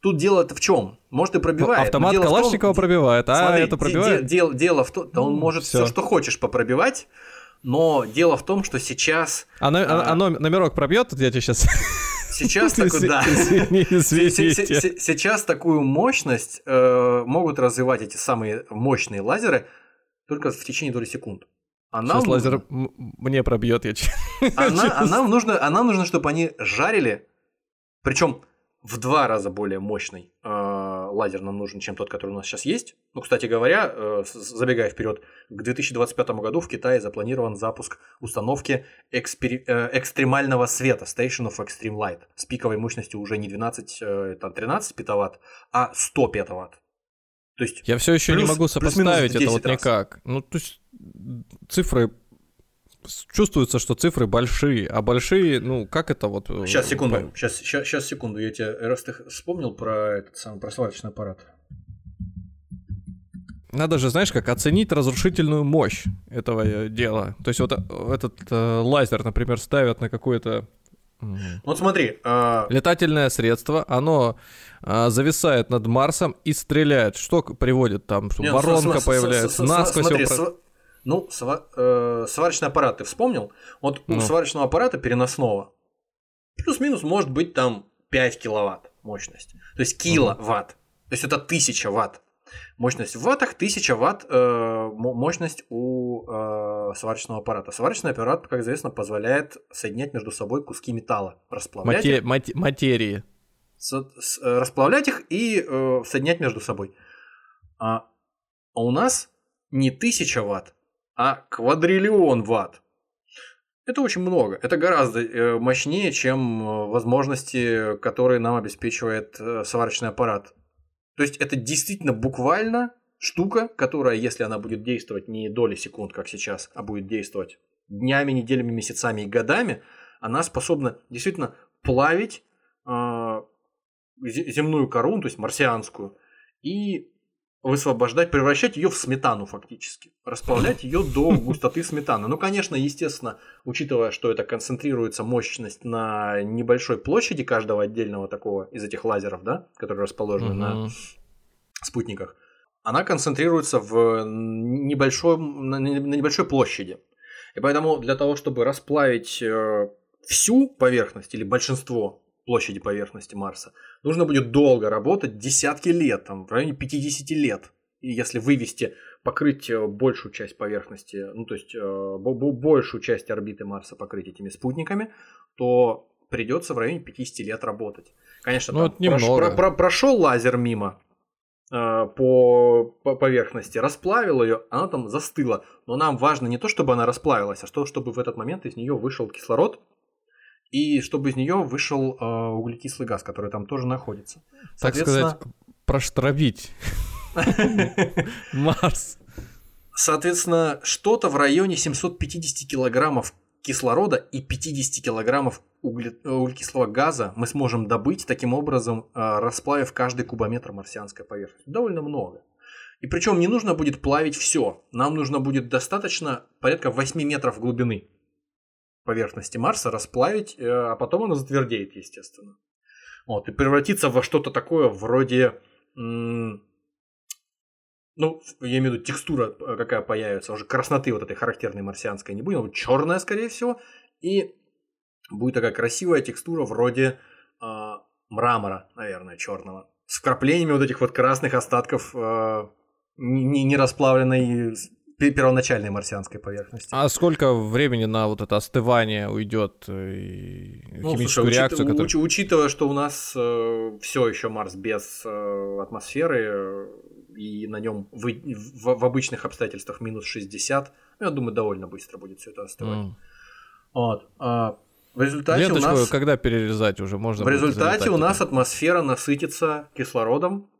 Тут дело-то в чем? Может, и пробивает. Автомат Калашникова том, пробивает, а смотри, это пробивает? Де, де, дело в том, он может все, что хочешь попробивать, но дело в том, что сейчас... А, на, а, а номерок пробьет? Я тебе сейчас... Сейчас такой, да. <laughs> Сейчас такую мощность э, могут развивать эти самые мощные лазеры только в течение доли секунд. А нам Сейчас лазер мне пробьет, я <laughs> а, а нам нужно, а нам нужно, чтобы они жарили, причем в два раза более мощный э, лазер нам нужен, чем тот, который у нас сейчас есть. Ну, кстати говоря, э, забегая вперед, к 2025 году в Китае запланирован запуск установки экспери... э, экстремального света Station of Extreme Light с пиковой мощностью уже не 12, э, там, 13 петаватт, а 100 петаватт. То есть я все еще плюс, не могу сопоставить это вот раз. никак. Ну, то есть цифры чувствуется, что цифры большие, а большие, ну, как это вот... Сейчас, э, секунду, сейчас, сейчас, сейчас, секунду, я тебе, раз ты вспомнил про этот самый, про сварочный аппарат. Надо же, знаешь, как оценить разрушительную мощь этого э, дела. То есть вот э, этот э, лазер, например, ставят на какое-то вот смотри. А... Летательное средство, оно а, зависает над Марсом и стреляет. Что приводит там? Нет, Воронка появляется, насквозь смотри, его... Ну, сва- э, сварочный аппарат ты вспомнил? Вот ну. у сварочного аппарата переносного плюс-минус может быть там 5 киловатт мощность. То есть киловатт. То есть это 1000 ватт. Мощность в ваттах, 1000 ватт э, мощность у э, сварочного аппарата. Сварочный аппарат, как известно, позволяет соединять между собой куски металла, расплавлять Мате- их, мат- материи. С, с, э, расплавлять их и э, соединять между собой. А, а у нас не 1000 ватт, а квадриллион ватт. Это очень много. Это гораздо э, мощнее, чем э, возможности, которые нам обеспечивает э, сварочный аппарат. То есть это действительно буквально штука, которая, если она будет действовать не доли секунд, как сейчас, а будет действовать днями, неделями, месяцами и годами, она способна действительно плавить э, земную кору, то есть марсианскую, и высвобождать, превращать ее в сметану фактически, расплавлять ее до густоты сметаны. Ну, конечно, естественно, учитывая, что это концентрируется мощность на небольшой площади каждого отдельного такого из этих лазеров, да, которые расположены uh-huh. на спутниках, она концентрируется в небольшой, на небольшой площади. И поэтому для того, чтобы расплавить э, всю поверхность или большинство площади поверхности Марса, нужно будет долго работать, десятки лет, там, в районе 50 лет. И если вывести, покрыть э, большую часть поверхности, ну то есть э, большую часть орбиты Марса покрыть этими спутниками, то придется в районе 50 лет работать. Конечно, ну, там прош, про, про, прошел лазер мимо э, по, по поверхности, расплавил ее, она там застыла. Но нам важно не то, чтобы она расплавилась, а то, чтобы в этот момент из нее вышел кислород, и чтобы из нее вышел э, углекислый газ, который там тоже находится. Так сказать, проштробить <laughs> Марс. Соответственно, что-то в районе 750 килограммов кислорода и 50 килограммов угле... углекислого газа мы сможем добыть, таким образом э, расплавив каждый кубометр марсианской поверхности. Довольно много. И причем не нужно будет плавить все. Нам нужно будет достаточно порядка 8 метров глубины поверхности Марса, расплавить, э, а потом оно затвердеет, естественно. Вот, и превратиться во что-то такое вроде... Ну, я имею в виду текстура, э, какая появится, уже красноты вот этой характерной марсианской не будет, будет черная, скорее всего, и будет такая красивая текстура вроде э, мрамора, наверное, черного, с вкраплениями вот этих вот красных остатков э, не, не расплавленной первоначальной марсианской поверхности. А сколько времени на вот это остывание уйдет э, и ну, химическую слушай, реакцию? Учит, которая... Учитывая, что у нас э, все еще Марс без э, атмосферы э, и на нем в, в, в обычных обстоятельствах минус 60, ну, я думаю, довольно быстро будет все это остывать. Mm. Вот. А в результате Ленточку у нас... когда перерезать уже можно? В результате у нас атмосфера насытится кислородом,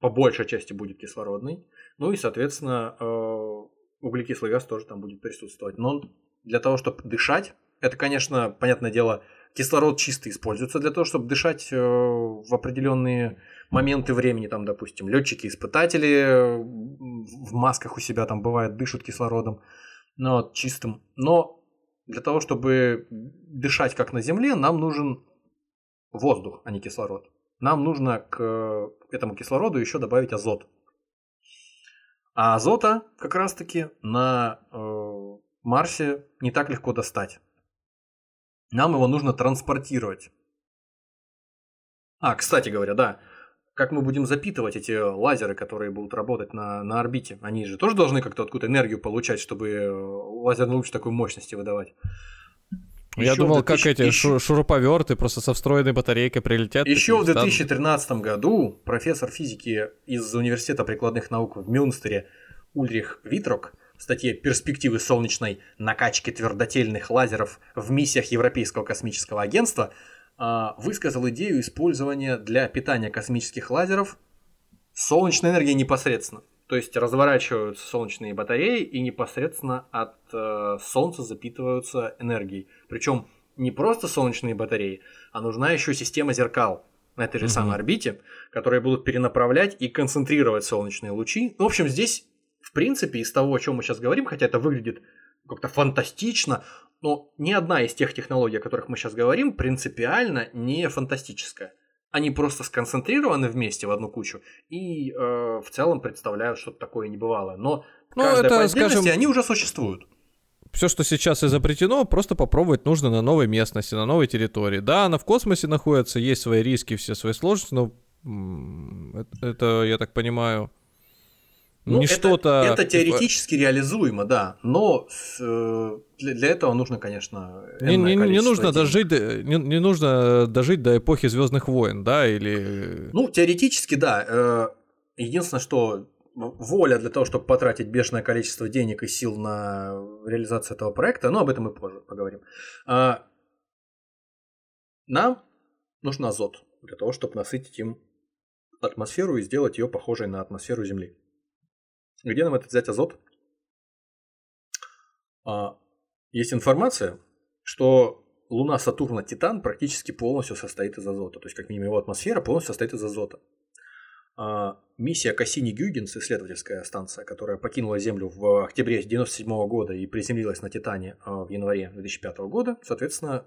по большей части будет кислородной. Ну и, соответственно, э, углекислый газ тоже там будет присутствовать. Но для того, чтобы дышать, это, конечно, понятное дело, кислород чисто используется для того, чтобы дышать э, в определенные моменты времени, там, допустим, летчики-испытатели э, в масках у себя там бывает дышат кислородом, но чистым. Но для того, чтобы дышать как на Земле, нам нужен воздух, а не кислород. Нам нужно к этому кислороду еще добавить азот. А азота как раз-таки на э, Марсе не так легко достать. Нам его нужно транспортировать. А, кстати говоря, да. как мы будем запитывать эти лазеры, которые будут работать на, на орбите? Они же тоже должны как-то откуда энергию получать, чтобы э, лазерный луч такой мощности выдавать. Я еще думал, 2000... как эти шуруповерты просто со встроенной батарейкой прилетят. Еще в 2013 году профессор физики из Университета прикладных наук в Мюнстере Ульрих Витрок в статье «Перспективы солнечной накачки твердотельных лазеров в миссиях Европейского космического агентства» А, высказал идею использования для питания космических лазеров солнечной энергии непосредственно. То есть разворачиваются солнечные батареи и непосредственно от э, Солнца запитываются энергией. Причем не просто солнечные батареи, а нужна еще система зеркал на этой же угу. самой орбите, которые будут перенаправлять и концентрировать солнечные лучи. Ну, в общем, здесь, в принципе, из того, о чем мы сейчас говорим, хотя это выглядит как-то фантастично, но ни одна из тех технологий, о которых мы сейчас говорим, принципиально не фантастическая. Они просто сконцентрированы вместе в одну кучу и э, в целом представляют что-то такое небывалое. Но ну, каждая это, по отдельности скажем, они уже существуют. Все, что сейчас изобретено, просто попробовать нужно на новой местности, на новой территории. Да, она в космосе находится, есть свои риски, все свои сложности, но это, это я так понимаю, ну, не что-то... Это теоретически реализуемо, да, но э, для, для этого нужно, конечно, не, не, не нужно дожить, не, не нужно дожить до эпохи Звездных войн, да, или. Ну, теоретически, да. Э, единственное, что воля для того, чтобы потратить бешеное количество денег и сил на реализацию этого проекта, но об этом мы позже поговорим. А, нам нужен азот для того, чтобы насытить им атмосферу и сделать ее похожей на атмосферу Земли. Где нам это взять азот? А, есть информация, что Луна Сатурна Титан практически полностью состоит из азота. То есть, как минимум, его атмосфера полностью состоит из азота. А, миссия Кассини-Гюйгенс, исследовательская станция, которая покинула Землю в октябре 1997 года и приземлилась на Титане а, в январе 2005 года, соответственно,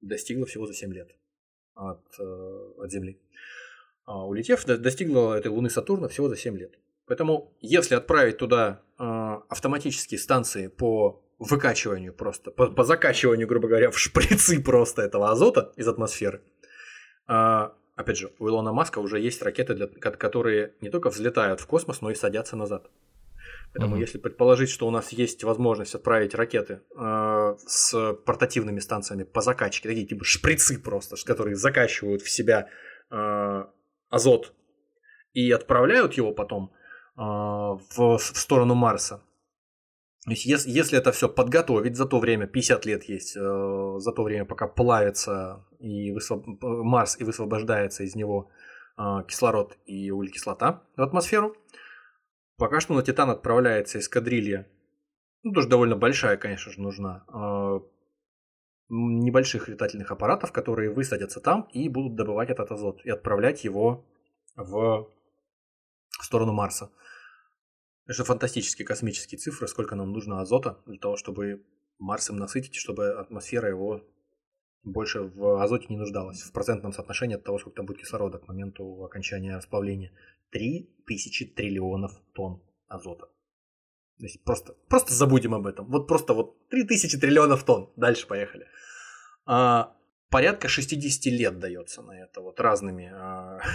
достигла всего за 7 лет от, э, от Земли. А, улетев, достигла этой Луны Сатурна всего за 7 лет. Поэтому, если отправить туда э, автоматические станции по выкачиванию просто, по, по закачиванию, грубо говоря, в шприцы просто этого азота из атмосферы, э, опять же, у Илона Маска уже есть ракеты, для, которые не только взлетают в космос, но и садятся назад. Поэтому, mm-hmm. если предположить, что у нас есть возможность отправить ракеты э, с портативными станциями по закачке, такие типа шприцы просто, которые закачивают в себя э, азот и отправляют его потом а, в, в сторону Марса. То есть, если, если это все подготовить за то время, 50 лет есть, э, за то время, пока плавится и высвоб... Марс и высвобождается из него э, кислород и углекислота в атмосферу, пока что на Титан отправляется эскадрилья, ну, тоже довольно большая, конечно же, нужна, э, небольших летательных аппаратов, которые высадятся там и будут добывать этот азот и отправлять его в сторону Марса. Это фантастические космические цифры, сколько нам нужно азота для того, чтобы Марс им насытить, чтобы атмосфера его больше в азоте не нуждалась. В процентном соотношении от того, сколько там будет кислорода к моменту окончания расплавления. 3000 триллионов тонн азота. То есть просто, просто забудем об этом. Вот просто вот 3000 триллионов тонн. Дальше поехали. А, порядка 60 лет дается на это вот разными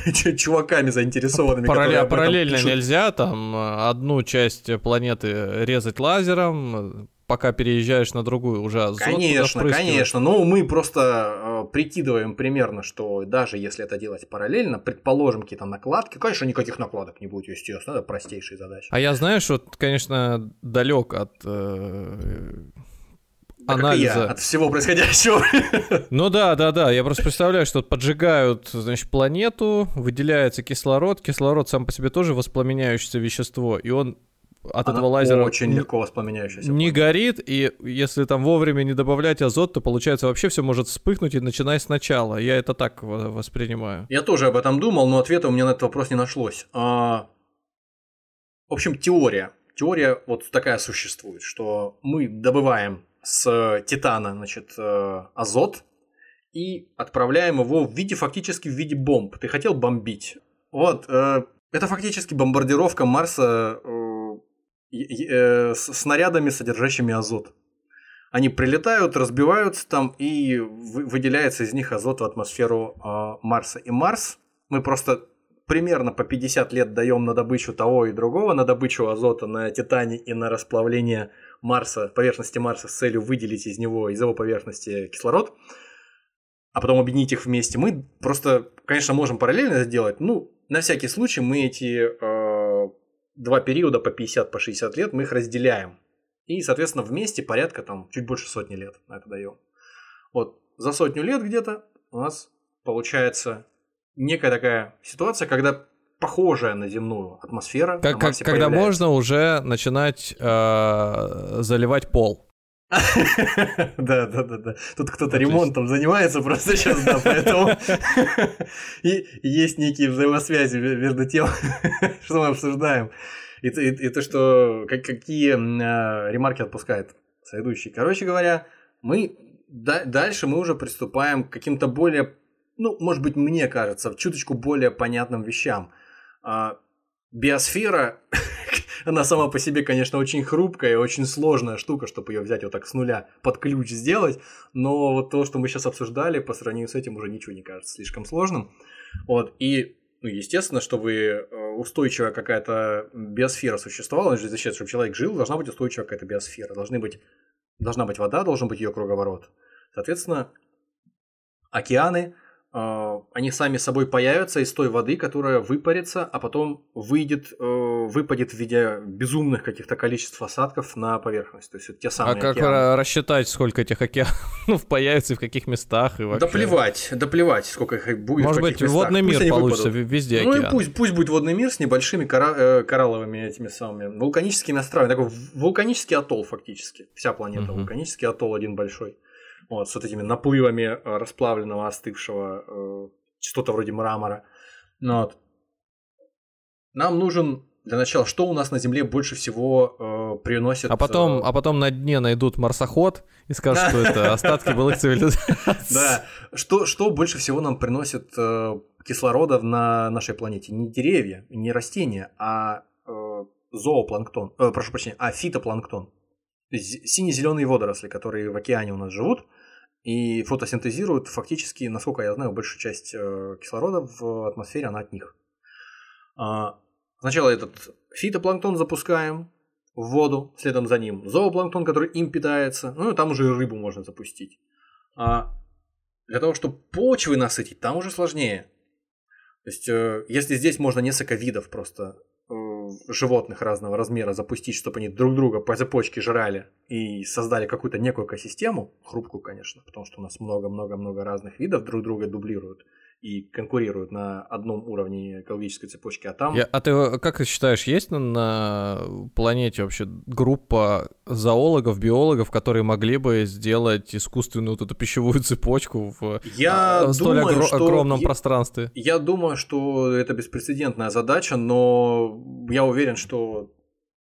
<laughs> э, чуваками заинтересованными. Параллель, параллельно пишут. нельзя там э, одну часть планеты резать лазером, пока переезжаешь на другую уже азот Конечно, конечно. Но ну, мы просто э, прикидываем примерно, что даже если это делать параллельно, предположим какие-то накладки, конечно, никаких накладок не будет, естественно, это простейшие задачи. А я, знаешь, вот, конечно, далек от э, анализа. я, от всего происходящего. <laughs> Ну да, да, да. Я просто представляю, что поджигают, значит, планету, выделяется кислород. Кислород сам по себе тоже воспламеняющееся вещество, и он от Она этого лазера очень легко воспламеняющаяся. Не горит, и если там вовремя не добавлять азот, то получается вообще все может вспыхнуть и начинать сначала. Я это так воспринимаю. Я тоже об этом думал, но ответа у меня на этот вопрос не нашлось. А... В общем, теория. Теория вот такая существует, что мы добываем с Титана, значит, э, азот и отправляем его в виде, фактически в виде бомб. Ты хотел бомбить. Вот, э, это фактически бомбардировка Марса э, с снарядами, содержащими азот. Они прилетают, разбиваются там, и выделяется из них азот в атмосферу Марса. И Марс, мы просто примерно по 50 лет даем на добычу того и другого, на добычу азота на Титане и на расплавление Марса, поверхности Марса с целью выделить из него, из его поверхности кислород, а потом объединить их вместе. Мы просто, конечно, можем параллельно это делать. Ну, на всякий случай мы эти э, два периода по 50, по 60 лет, мы их разделяем. И, соответственно, вместе порядка там чуть больше сотни лет на это даем. Вот за сотню лет где-то у нас получается некая такая ситуация, когда похожая на земную атмосфера. Как, как, когда можно уже начинать э, заливать пол. <laughs> Да, да, да, да. Тут кто-то ремонтом занимается просто сейчас, да, поэтому <laughs> и есть некие взаимосвязи между тем, <laughs> что мы обсуждаем, и, и, и то, что как, какие э, ремарки отпускает соведущий. Короче говоря, мы да, дальше мы уже приступаем к каким-то более, ну, может быть, мне кажется, чуточку более понятным вещам. А, биосфера, <laughs> она сама по себе, конечно, очень хрупкая и очень сложная штука, чтобы ее взять вот так с нуля под ключ сделать, но вот то, что мы сейчас обсуждали, по сравнению с этим уже ничего не кажется слишком сложным. Вот, и ну, естественно, чтобы э, устойчивая какая-то биосфера существовала, значит, чтобы человек жил, должна быть устойчивая какая-то биосфера, должны быть, должна быть вода, должен быть ее круговорот. Соответственно, океаны они сами собой появятся из той воды, которая выпарится, а потом выйдет, э, выпадет в виде безумных каких-то количеств осадков на поверхность. То есть это те самые А как океаны. рассчитать, сколько этих океанов <laughs> появится и в каких местах? И вообще? Да плевать, да плевать, сколько их будет Может быть, местах. водный пусть мир получится выпадут. везде Ну и пусть, пусть будет водный мир с небольшими кора- э, коралловыми этими самыми вулканическими островами. Такой вулканический атолл фактически. Вся планета угу. вулканический атолл один большой вот, с вот этими наплывами э, расплавленного, остывшего, э, что-то вроде мрамора. Ну вот. Нам нужен для начала, что у нас на Земле больше всего э, приносит... А потом, э... а потом на дне найдут марсоход и скажут, что это <laughs> остатки былых цивилизаций. Да. Что, что больше всего нам приносит э, кислорода на нашей планете? Не деревья, не растения, а э, зоопланктон. Э, прошу прощения, а фитопланктон. Сине-зеленые водоросли, которые в океане у нас живут, и фотосинтезируют фактически, насколько я знаю, большую часть э, кислорода в атмосфере, она от них. А, сначала этот фитопланктон запускаем в воду, следом за ним зоопланктон, который им питается, ну и там уже и рыбу можно запустить. А для того, чтобы почвы насытить, там уже сложнее. То есть, э, если здесь можно несколько видов просто животных разного размера запустить, чтобы они друг друга по цепочке жрали и создали какую-то некую экосистему, хрупкую, конечно, потому что у нас много-много-много разных видов друг друга дублируют и конкурируют на одном уровне экологической цепочки, а там... Я, а ты как ты считаешь, есть на, на планете вообще группа зоологов, биологов, которые могли бы сделать искусственную вот эту пищевую цепочку в я а, столь думаю, огр- что... огромном я, пространстве? Я думаю, что это беспрецедентная задача, но я уверен, что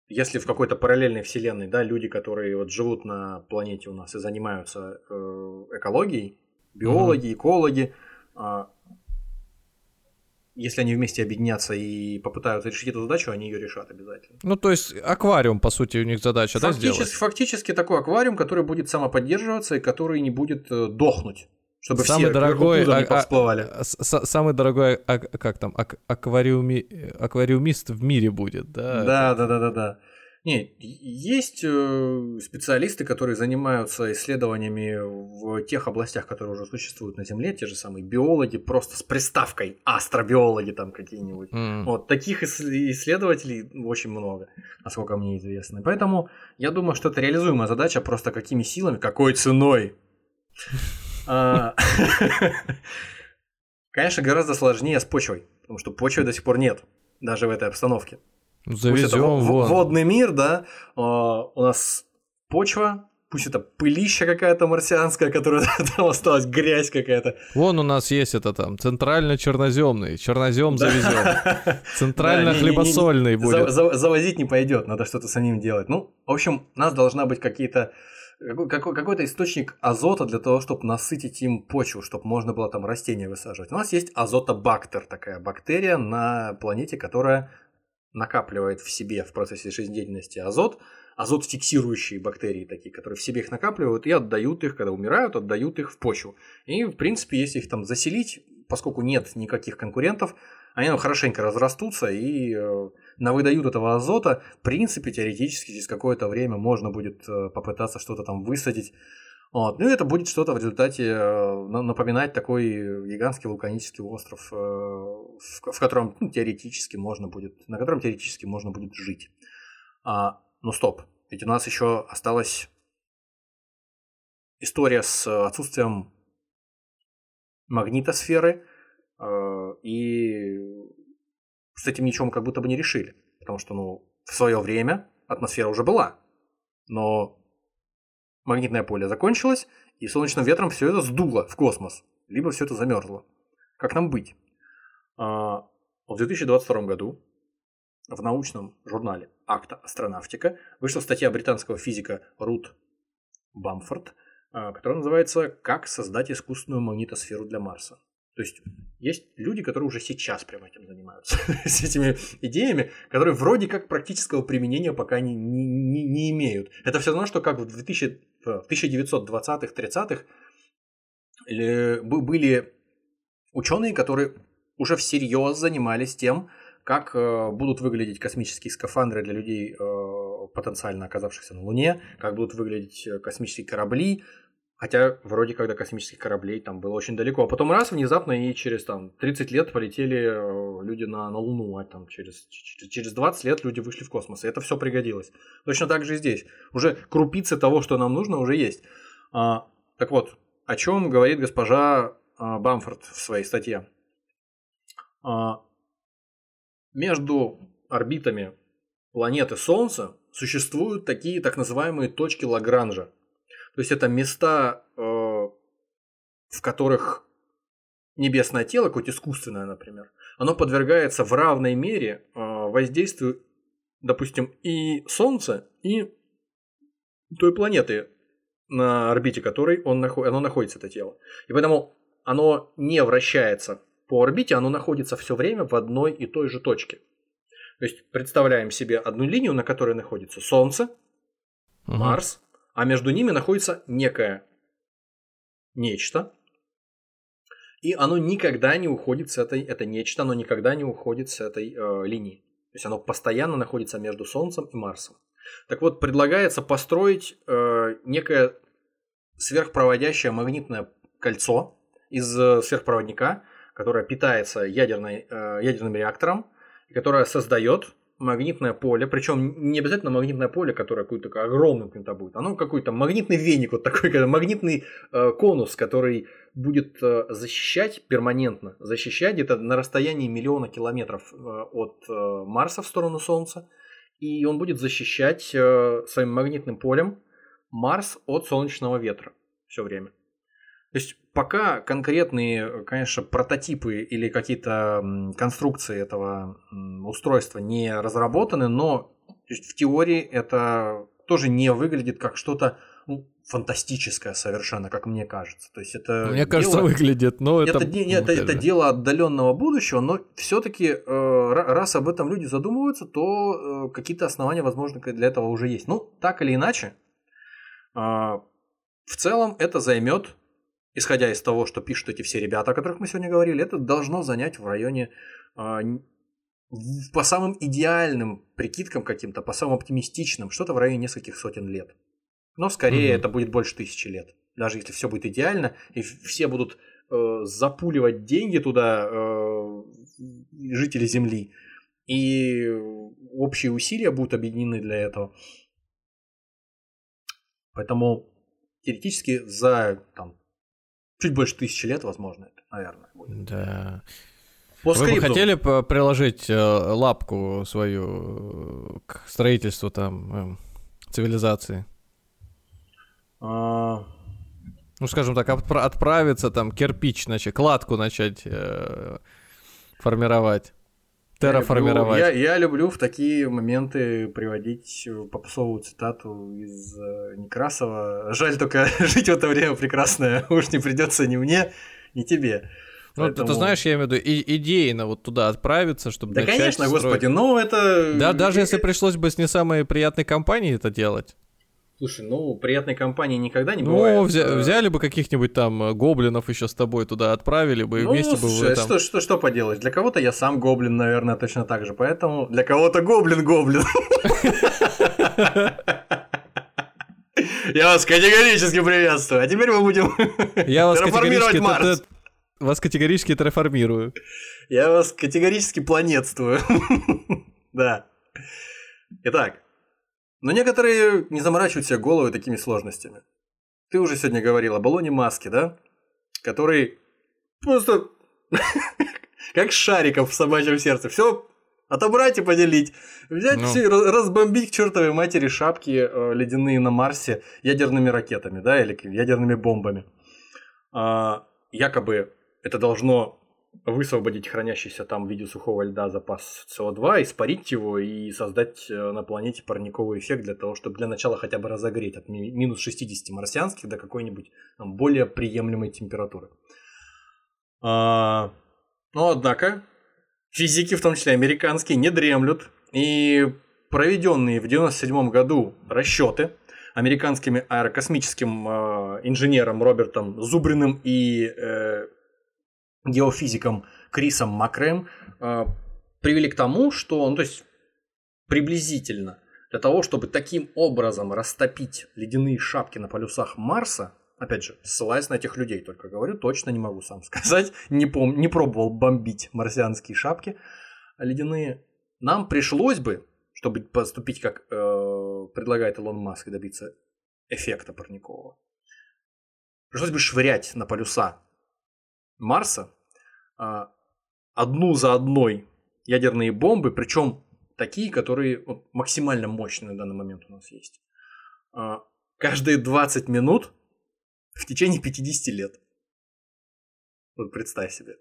если в какой-то параллельной вселенной, да, люди, которые вот живут на планете у нас и занимаются э, экологией, биологи, mm-hmm. экологи, э, если они вместе объединятся и попытаются решить эту задачу, они ее решат обязательно. Ну, то есть аквариум, по сути, у них задача, фактически, да, сделать? Фактически такой аквариум, который будет самоподдерживаться и который не будет э, дохнуть. Чтобы самый все дорогой, а. А, а, самый дорогой, а, как там, ак, аквариуми, аквариумист в мире будет, да? Да, да, да, да, да. Не, есть э, специалисты, которые занимаются исследованиями в тех областях, которые уже существуют на Земле, те же самые биологи, просто с приставкой астробиологи там какие-нибудь. Mm. Вот таких исследователей очень много, насколько мне известно. Поэтому я думаю, что это реализуемая задача, просто какими силами, какой ценой. А, <laughs> конечно, гораздо сложнее с почвой, потому что почвы до сих пор нет, даже в этой обстановке. Завезем вон. водный мир, да, а, у нас почва, пусть это пылища какая-то марсианская, которая <laughs> там осталась, грязь какая-то. Вон у нас есть это там, центрально-черноземный, чернозем завезем. <laughs> Центрально-хлебосольный будет. Завозить не пойдет, надо что-то с ним делать. Ну, в общем, у нас должна быть какие-то какой-то источник азота для того, чтобы насытить им почву, чтобы можно было там растения высаживать. У нас есть азотобактер, такая бактерия на планете, которая накапливает в себе в процессе жизнедеятельности азот, азот фиксирующие бактерии такие, которые в себе их накапливают и отдают их, когда умирают, отдают их в почву. И, в принципе, если их там заселить, поскольку нет никаких конкурентов, они ну, хорошенько разрастутся и э, навыдают этого азота. В принципе, теоретически через какое-то время можно будет э, попытаться что-то там высадить. Вот. Ну это будет что-то в результате э, напоминать такой гигантский вулканический остров, э, в котором ну, теоретически можно будет, на котором теоретически можно будет жить. А, ну стоп, ведь у нас еще осталась история с отсутствием магнитосферы, э, и с этим ничего мы как будто бы не решили. Потому что, ну, в свое время атмосфера уже была. Но магнитное поле закончилось, и солнечным ветром все это сдуло в космос. Либо все это замерзло. Как нам быть? А, в 2022 году в научном журнале «Акта астронавтика» вышла статья британского физика Рут Бамфорд, а, которая называется «Как создать искусственную магнитосферу для Марса». То есть есть люди, которые уже сейчас прям этим занимаются, <laughs> с этими идеями, которые вроде как практического применения пока не, не, не имеют. Это все равно, что как в, 2000, в 1920-х, 30-х были ученые, которые уже всерьез занимались тем, как э, будут выглядеть космические скафандры для людей, э, потенциально оказавшихся на Луне, как будут выглядеть э, космические корабли, Хотя вроде когда космических кораблей там было очень далеко. А потом раз внезапно и через там 30 лет полетели э, люди на, на Луну, а там через, через 20 лет люди вышли в космос. И это все пригодилось. Точно так же и здесь. Уже крупицы того, что нам нужно, уже есть. А, так вот, о чем говорит госпожа а, Бамфорд в своей статье? А, между орбитами планеты Солнца существуют такие так называемые точки Лагранжа. То есть это места, э, в которых небесное тело, какое-то искусственное, например, оно подвергается в равной мере э, воздействию, допустим, и Солнца, и той планеты, на орбите которой он, оно находится, это тело. И поэтому оно не вращается по орбите, оно находится все время в одной и той же точке. То есть представляем себе одну линию, на которой находится Солнце, угу. Марс, а между ними находится некое нечто, и оно никогда не уходит с этой, это нечто, оно никогда не уходит с этой э, линии. То есть оно постоянно находится между Солнцем и Марсом. Так вот, предлагается построить э, некое сверхпроводящее магнитное кольцо из э, сверхпроводника, которое питается ядерной, э, ядерным реактором, которое создает магнитное поле, причем не обязательно магнитное поле, которое какое-то огромным каким-то будет, оно какой-то магнитный веник, вот такой, <laughs> магнитный э, конус, который будет э, защищать перманентно, защищать где-то на расстоянии миллиона километров э, от э, Марса в сторону Солнца, и он будет защищать э, своим магнитным полем Марс от солнечного ветра все время. То есть пока конкретные, конечно, прототипы или какие-то конструкции этого устройства не разработаны, но в теории это тоже не выглядит как что-то ну, фантастическое совершенно, как мне кажется. То есть это мне дело, кажется выглядит, но это это, не, это, это дело отдаленного будущего, но все-таки э, раз об этом люди задумываются, то э, какие-то основания, возможно, для этого уже есть. Ну так или иначе, э, в целом это займет исходя из того, что пишут эти все ребята, о которых мы сегодня говорили, это должно занять в районе э, по самым идеальным прикидкам каким-то, по самым оптимистичным, что-то в районе нескольких сотен лет. Но скорее угу. это будет больше тысячи лет. Даже если все будет идеально, и все будут э, запуливать деньги туда, э, жители Земли, и общие усилия будут объединены для этого. Поэтому теоретически за там, Чуть больше тысячи лет, возможно, это, наверное, будет. Да. По Вы бы хотели приложить э, лапку свою э, к строительству там э, цивилизации? А... Ну, скажем так, отпра- отправиться там кирпич начать, кладку начать э, формировать. Терраформировать. Я, я, люблю в такие моменты приводить попсовую цитату из э, Некрасова. Жаль только <laughs> жить в это время прекрасное. Уж не придется ни мне, ни тебе. Ну, Поэтому... ты, ты знаешь, я имею в виду и, идейно вот туда отправиться, чтобы Да, конечно, строить. господи, ну это... Да, даже если пришлось бы с не самой приятной компанией это делать. Слушай, ну, приятной компании никогда не Ну, бывает. взя- Э, взяли бы каких-нибудь там э, гоблинов еще с тобой туда отправили бы, и Ну, вместе бы слушай, вы а там... что, что, что поделать? Для кого-то я сам гоблин, наверное, точно так же. Поэтому для кого-то гоблин-гоблин. <laughs> Я вас категорически приветствую. А теперь мы будем Я вас категорически, Марс. вас категорически терраформирую. Я вас категорически планетствую. <laughs> Да. Итак, но некоторые не заморачивают себе головы такими сложностями. Ты уже сегодня говорил об Алоне Маске, да? Который просто <laughs> как шариков в собачьем сердце. Все отобрать и поделить. Взять Ну. все разбомбить к чертовой матери шапки э, ледяные на Марсе ядерными ракетами, да, или ядерными бомбами. А, якобы это должно высвободить хранящийся там в виде сухого льда запас СО2, испарить его и создать э, на планете парниковый эффект для того, чтобы для начала хотя бы разогреть от ми- минус 60 марсианских до какой-нибудь более приемлемой температуры. А, но однако физики, в том числе американские, не дремлют и проведенные в 1997 году расчеты американскими аэрокосмическим э, инженером Робертом Зубриным и э, геофизиком Крисом Макреем э, привели к тому, что, ну, то есть приблизительно для того, чтобы таким образом растопить ледяные шапки на полюсах Марса, опять же, ссылаясь на этих людей, только говорю, точно не могу сам <laughs> сказать, не, пом- не пробовал бомбить марсианские шапки ледяные, нам пришлось бы, чтобы поступить, как э, предлагает Илон Маск, и добиться эффекта парникового, пришлось бы швырять на полюса Марса а, одну за одной ядерные бомбы, причем такие, которые максимально мощные на данный момент у нас есть. А, каждые 20 минут в течение 50 лет. Вот представь себе.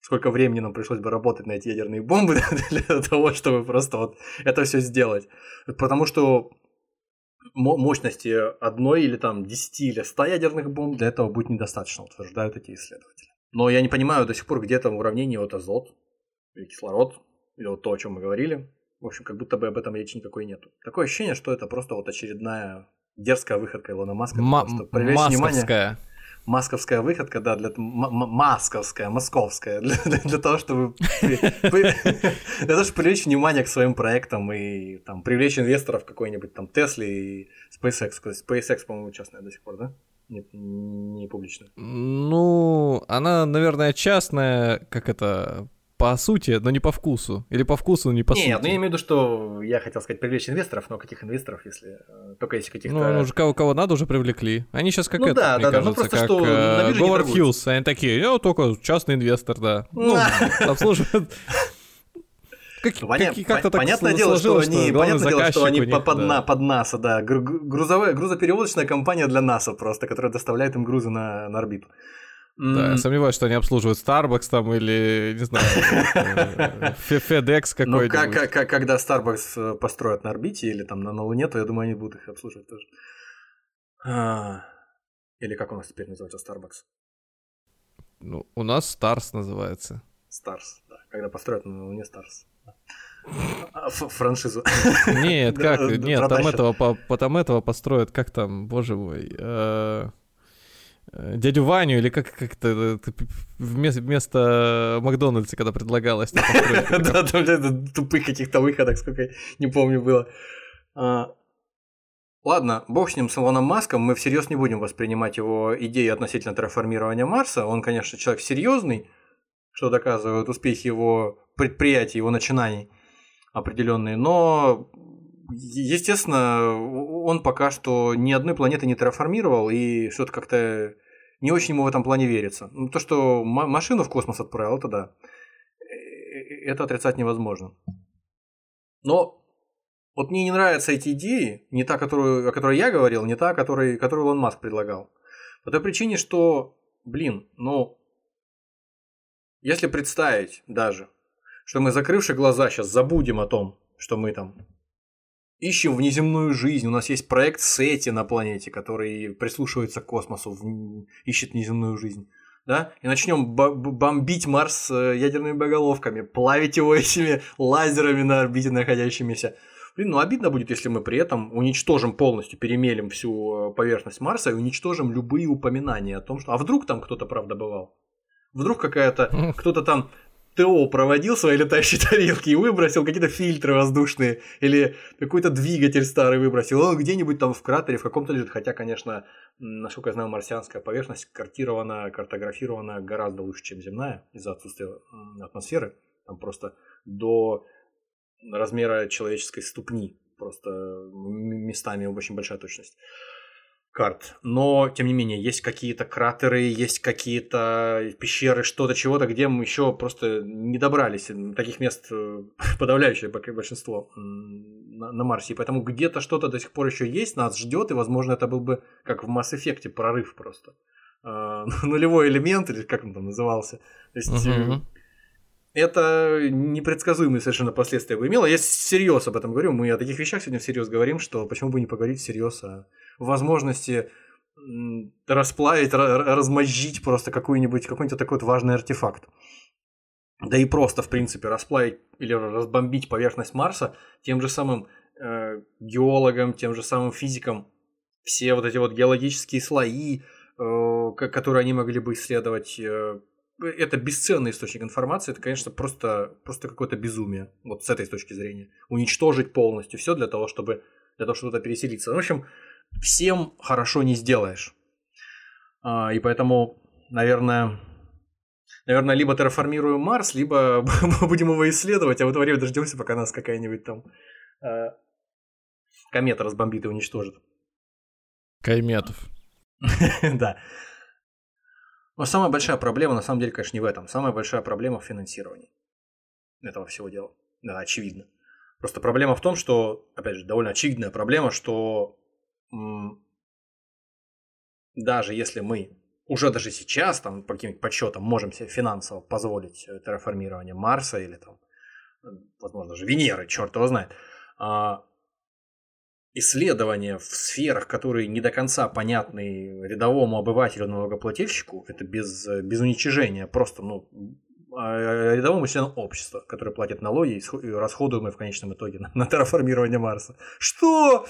Сколько времени нам пришлось бы работать на эти ядерные бомбы <laughs> для того, чтобы просто вот это все сделать. Потому что мо- мощности одной или там 10 или 100 ядерных бомб для этого будет недостаточно, утверждают эти исследователи. Но я не понимаю до сих пор, где там в уравнении вот азот или кислород, или вот то, о чем мы говорили. В общем, как будто бы об этом речи никакой нету. Такое ощущение, что это просто вот очередная дерзкая выходка Илона Маска. чтобы привлечь внимание. Масковская. Выходка, да, для м- м- масковская, московская, <laughs> для, для- для того, чтобы <laughs> для того, чтобы привлечь внимание к своим проектам и там привлечь инвесторов какой-нибудь там Тесли и SpaceX. SpaceX, по-моему, частная до сих пор, да? Не, не публичная. Ну, она, наверное, частная, как это, по сути, но не по вкусу. Или по вкусу, но не по Нет, сути. ну я имею в виду, что я хотел сказать привлечь инвесторов, но каких инвесторов, если э, только если каких-то. Ну, уже кого, кого надо, уже привлекли. Они сейчас как Ну это, да, мне да, да, ну кажется, просто как что э, Говард. Хьюз. Они такие, я только частный инвестор, да. <laughs> Ну, обслуживают... Как, Поня- как- как-то так понятное дело, что они, главный понятное дело, что они них, по- под, да. на- под НАСА, да, гру- гру- грузовая, грузоперевозочная компания для НАСА просто, которая доставляет им грузы на, на орбиту. Да, я сомневаюсь, что они обслуживают Starbucks там или, не знаю, <laughs> FedEx Ну, какой-нибудь. как, как- как- когда Starbucks э, построят на орбите или там на, на Луне, то я думаю, они будут их обслуживать тоже. А, или как у нас теперь называется Starbucks? Ну, у нас Stars называется. Stars, да. Когда построят на Луне Stars. А, Франшизу. Нет, <laughs> как? Нет, там этого, по- потом этого построят, как там, боже мой, э, э, дядю Ваню, или как, как это, э, вместо, вместо Макдональдса, когда предлагалось. <laughs> Да, там тупых каких-то выходок, сколько не помню было. А, Ладно, бог с ним, с Илоном Маском, мы всерьез не будем воспринимать его идеи относительно терраформирования Марса. Он, конечно, человек серьезный, что доказывают успехи его предприятий, его начинаний определенные, но, естественно, он пока что ни одной планеты не терраформировал, и что-то как-то не очень ему в этом плане верится. Ну, То, что ма- машину в космос отправил, это да. Э, Это отрицать невозможно. Но вот мне не нравятся эти идеи, не та, которую, о которой я говорил, не та, которой, которую Илон Маск предлагал. По той причине, что, блин, ну, если представить даже, что мы, закрывши глаза, сейчас забудем о том, что мы там ищем внеземную жизнь, у нас есть проект Сети на планете, который прислушивается к космосу, в- ищет внеземную жизнь, да, и начнем бомбить Марс э, ядерными боголовками, плавить его <laughs> этими лазерами на орбите находящимися. Блин, ну обидно будет, если мы при этом уничтожим полностью, перемелим всю э, поверхность Марса и уничтожим любые упоминания о том, что... А вдруг там кто-то правда бывал? Вдруг какая-то... Кто-то там ТО проводил свои летающие <laughs> тарелки и выбросил какие-то фильтры воздушные или какой-то двигатель старый выбросил. Он где-нибудь там в кратере в каком-то лежит. Хотя, конечно, насколько я знаю, марсианская поверхность картирована, картографирована гораздо лучше, чем земная из-за отсутствия атмосферы. Там просто до размера человеческой ступни просто местами очень большая точность карт. Но, тем не менее, есть какие-то кратеры, есть какие-то пещеры, что-то, чего-то, где мы еще просто не добрались. Таких мест э, <laughs> подавляющее большинство на, на Марсе. И поэтому где-то что-то до сих пор еще есть, нас ждет, и, возможно, это был бы, как в Mass Effect, прорыв просто. А, <laughs> нулевой элемент, или как он там назывался. То есть, uh-huh. Это непредсказуемые совершенно последствия бы имело. Я всерьез об этом говорю. Мы о таких вещах сегодня всерьез говорим, что почему бы не поговорить всерьез о возможности расплавить, размозжить просто какой-нибудь какой-нибудь такой вот важный артефакт. Да и просто, в принципе, расплавить или разбомбить поверхность Марса тем же самым э, геологам, тем же самым физикам. Все вот эти вот геологические слои, э, которые они могли бы исследовать, э, это бесценный источник информации, это, конечно, просто, просто какое-то безумие, вот с этой точки зрения. Уничтожить полностью все для того, чтобы, для того, чтобы туда переселиться. Ну, в общем, всем хорошо не сделаешь. А, и поэтому, наверное, наверное, либо терраформируем Марс, либо <laughs> будем его исследовать, а в это время дождемся, пока нас какая-нибудь там э, комета разбомбит и уничтожит. Кайметов. <laughs> Да. Но самая большая проблема, на самом деле, конечно, не в этом. Самая большая проблема в финансировании этого всего дела. Да, очевидно. Просто проблема в том, что, опять же, довольно очевидная проблема, что даже если мы уже даже сейчас, там, по каким-то подсчетам, можем себе финансово позволить э, терраформирование Марса или там, э, возможно, даже Венеры, черт его знает, а, исследования в сферах, которые не до конца понятны рядовому обывателю, налогоплательщику, это без, без уничижения, просто, ну, а, рядовому члену общества, который платит налоги и расходуемые в конечном итоге на, <laughs> на терраформирование Марса. Что?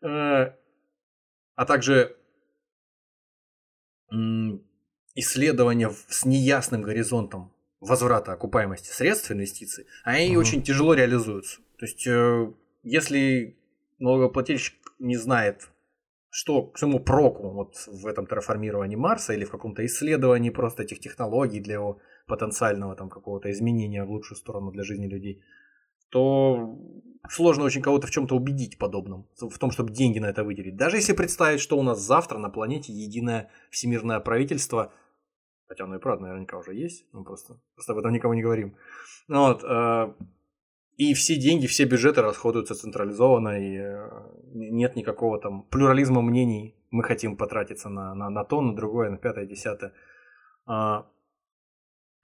Э, а также исследования с неясным горизонтом возврата окупаемости средств инвестиций, они угу. очень тяжело реализуются. То есть, э, если налогоплательщик не знает, что к своему проку вот в этом терраформировании Марса или в каком-то исследовании просто этих технологий для его потенциального там какого-то изменения в лучшую сторону для жизни людей, то сложно очень кого-то в чем-то убедить подобном, в том, чтобы деньги на это выделить. Даже если представить, что у нас завтра на планете единое всемирное правительство, хотя оно и правда наверняка уже есть, мы просто, просто об этом никому не говорим. Ну вот, э, и все деньги, все бюджеты расходуются централизованно, и э, нет никакого там плюрализма мнений. Мы хотим потратиться на, на, на то, на другое, на пятое, десятое. А,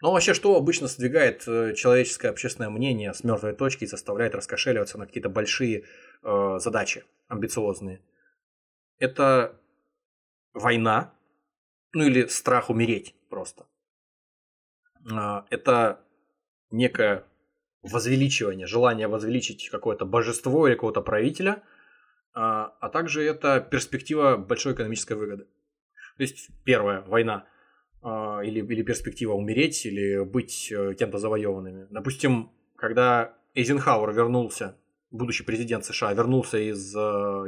ну, вообще, что обычно сдвигает э, человеческое общественное мнение с мертвой точки и заставляет раскошеливаться на какие-то большие э, задачи, амбициозные? Это война, ну или страх умереть просто. Э, это некое возвеличивание, желание возвеличить какое-то божество или какого-то правителя, э, а также это перспектива большой экономической выгоды. То есть, первое, война – а, или, или перспектива умереть, или быть э, кем-то завоеванными. Допустим, когда Эйзенхауэр вернулся, будущий президент США, вернулся из э,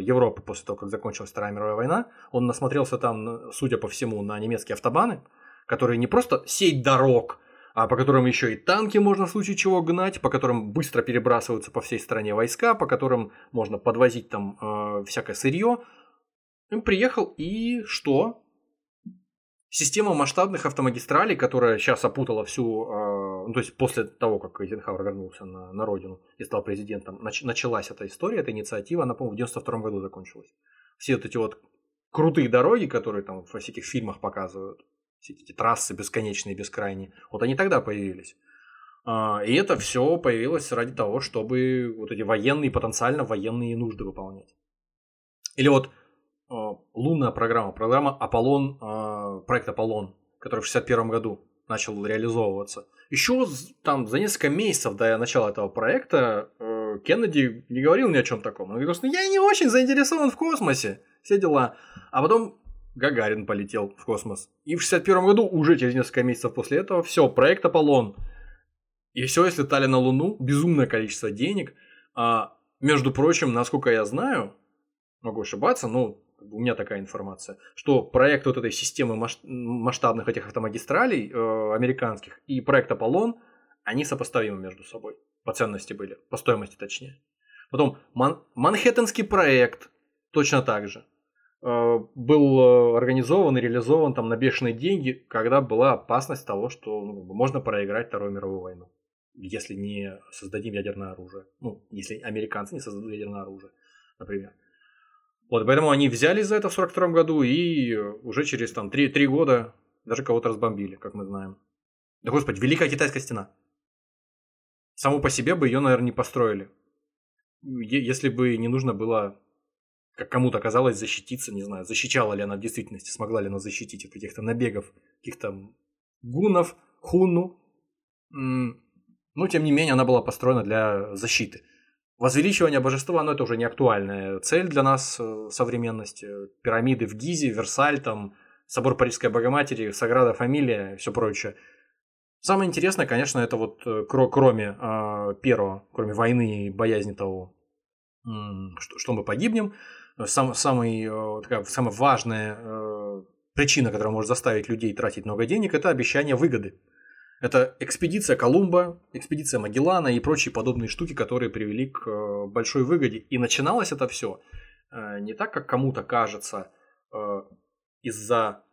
Европы после того, как закончилась Вторая мировая война, он насмотрелся там, судя по всему, на немецкие автобаны, которые не просто сеть дорог, а по которым еще и танки можно в случае чего гнать, по которым быстро перебрасываются по всей стране войска, по которым можно подвозить там э, всякое сырье. Приехал и что? Система масштабных автомагистралей, которая сейчас опутала всю, э, ну, то есть после того, как Эйзенхауэр вернулся на, на родину и стал президентом, нач, началась эта история, эта инициатива, она, по-моему, в 92 году закончилась. Все вот эти вот крутые дороги, которые там во всяких фильмах показывают, все эти трассы бесконечные, бескрайние, вот они тогда появились. А, и это все появилось ради того, чтобы вот эти военные, потенциально военные нужды выполнять. Или вот Э, лунная программа, программа Аполлон, э, проект Аполлон, который в 61 году начал реализовываться. Еще там за несколько месяцев до начала этого проекта э, Кеннеди не говорил ни о чем таком. Он говорил, что я не очень заинтересован в космосе. Все дела. А потом Гагарин полетел в космос. И в 61 году, уже через несколько месяцев после этого, все, проект Аполлон. И все, если летали на Луну, безумное количество денег. А, между прочим, насколько я знаю, могу ошибаться, но у меня такая информация, что проект вот этой системы масштабных этих автомагистралей э, американских и проект Аполлон, они сопоставимы между собой. По ценности были, по стоимости точнее. Потом Ман- Манхэттенский проект точно так же был э, организован и реализован там на бешеные деньги, когда была опасность того, что ну, можно проиграть Вторую мировую войну, если не создадим ядерное оружие. Ну, если американцы не создадут ядерное оружие, например. Вот, поэтому они взяли за это в 42 году и уже через там 3, 3 года даже кого-то разбомбили, как мы знаем. Да господи, Великая Китайская стена. Саму по себе бы ее, наверное, не построили. Если бы не нужно было, как кому-то казалось, защититься, не знаю, защищала ли она в действительности, смогла ли она защитить от каких-то набегов, каких-то гунов, хуну. Но, тем не менее, она была построена для защиты. Возвеличивание божества, ну это уже не актуальная цель для нас э, современности. Пирамиды в Гизе, Версаль, там, собор Парижской Богоматери, Саграда Фамилия и все прочее. Самое интересное, конечно, это вот э, кроме э, первого, кроме войны и боязни того, что, что мы погибнем, сам, самый, э, такая, самая важная э, причина, которая может заставить людей тратить много денег, это обещание выгоды. Это экспедиция Колумба, экспедиция Магеллана и прочие подобные штуки, которые привели к э, большой выгоде. И начиналось это все э, не так, как кому-то кажется, э, из-за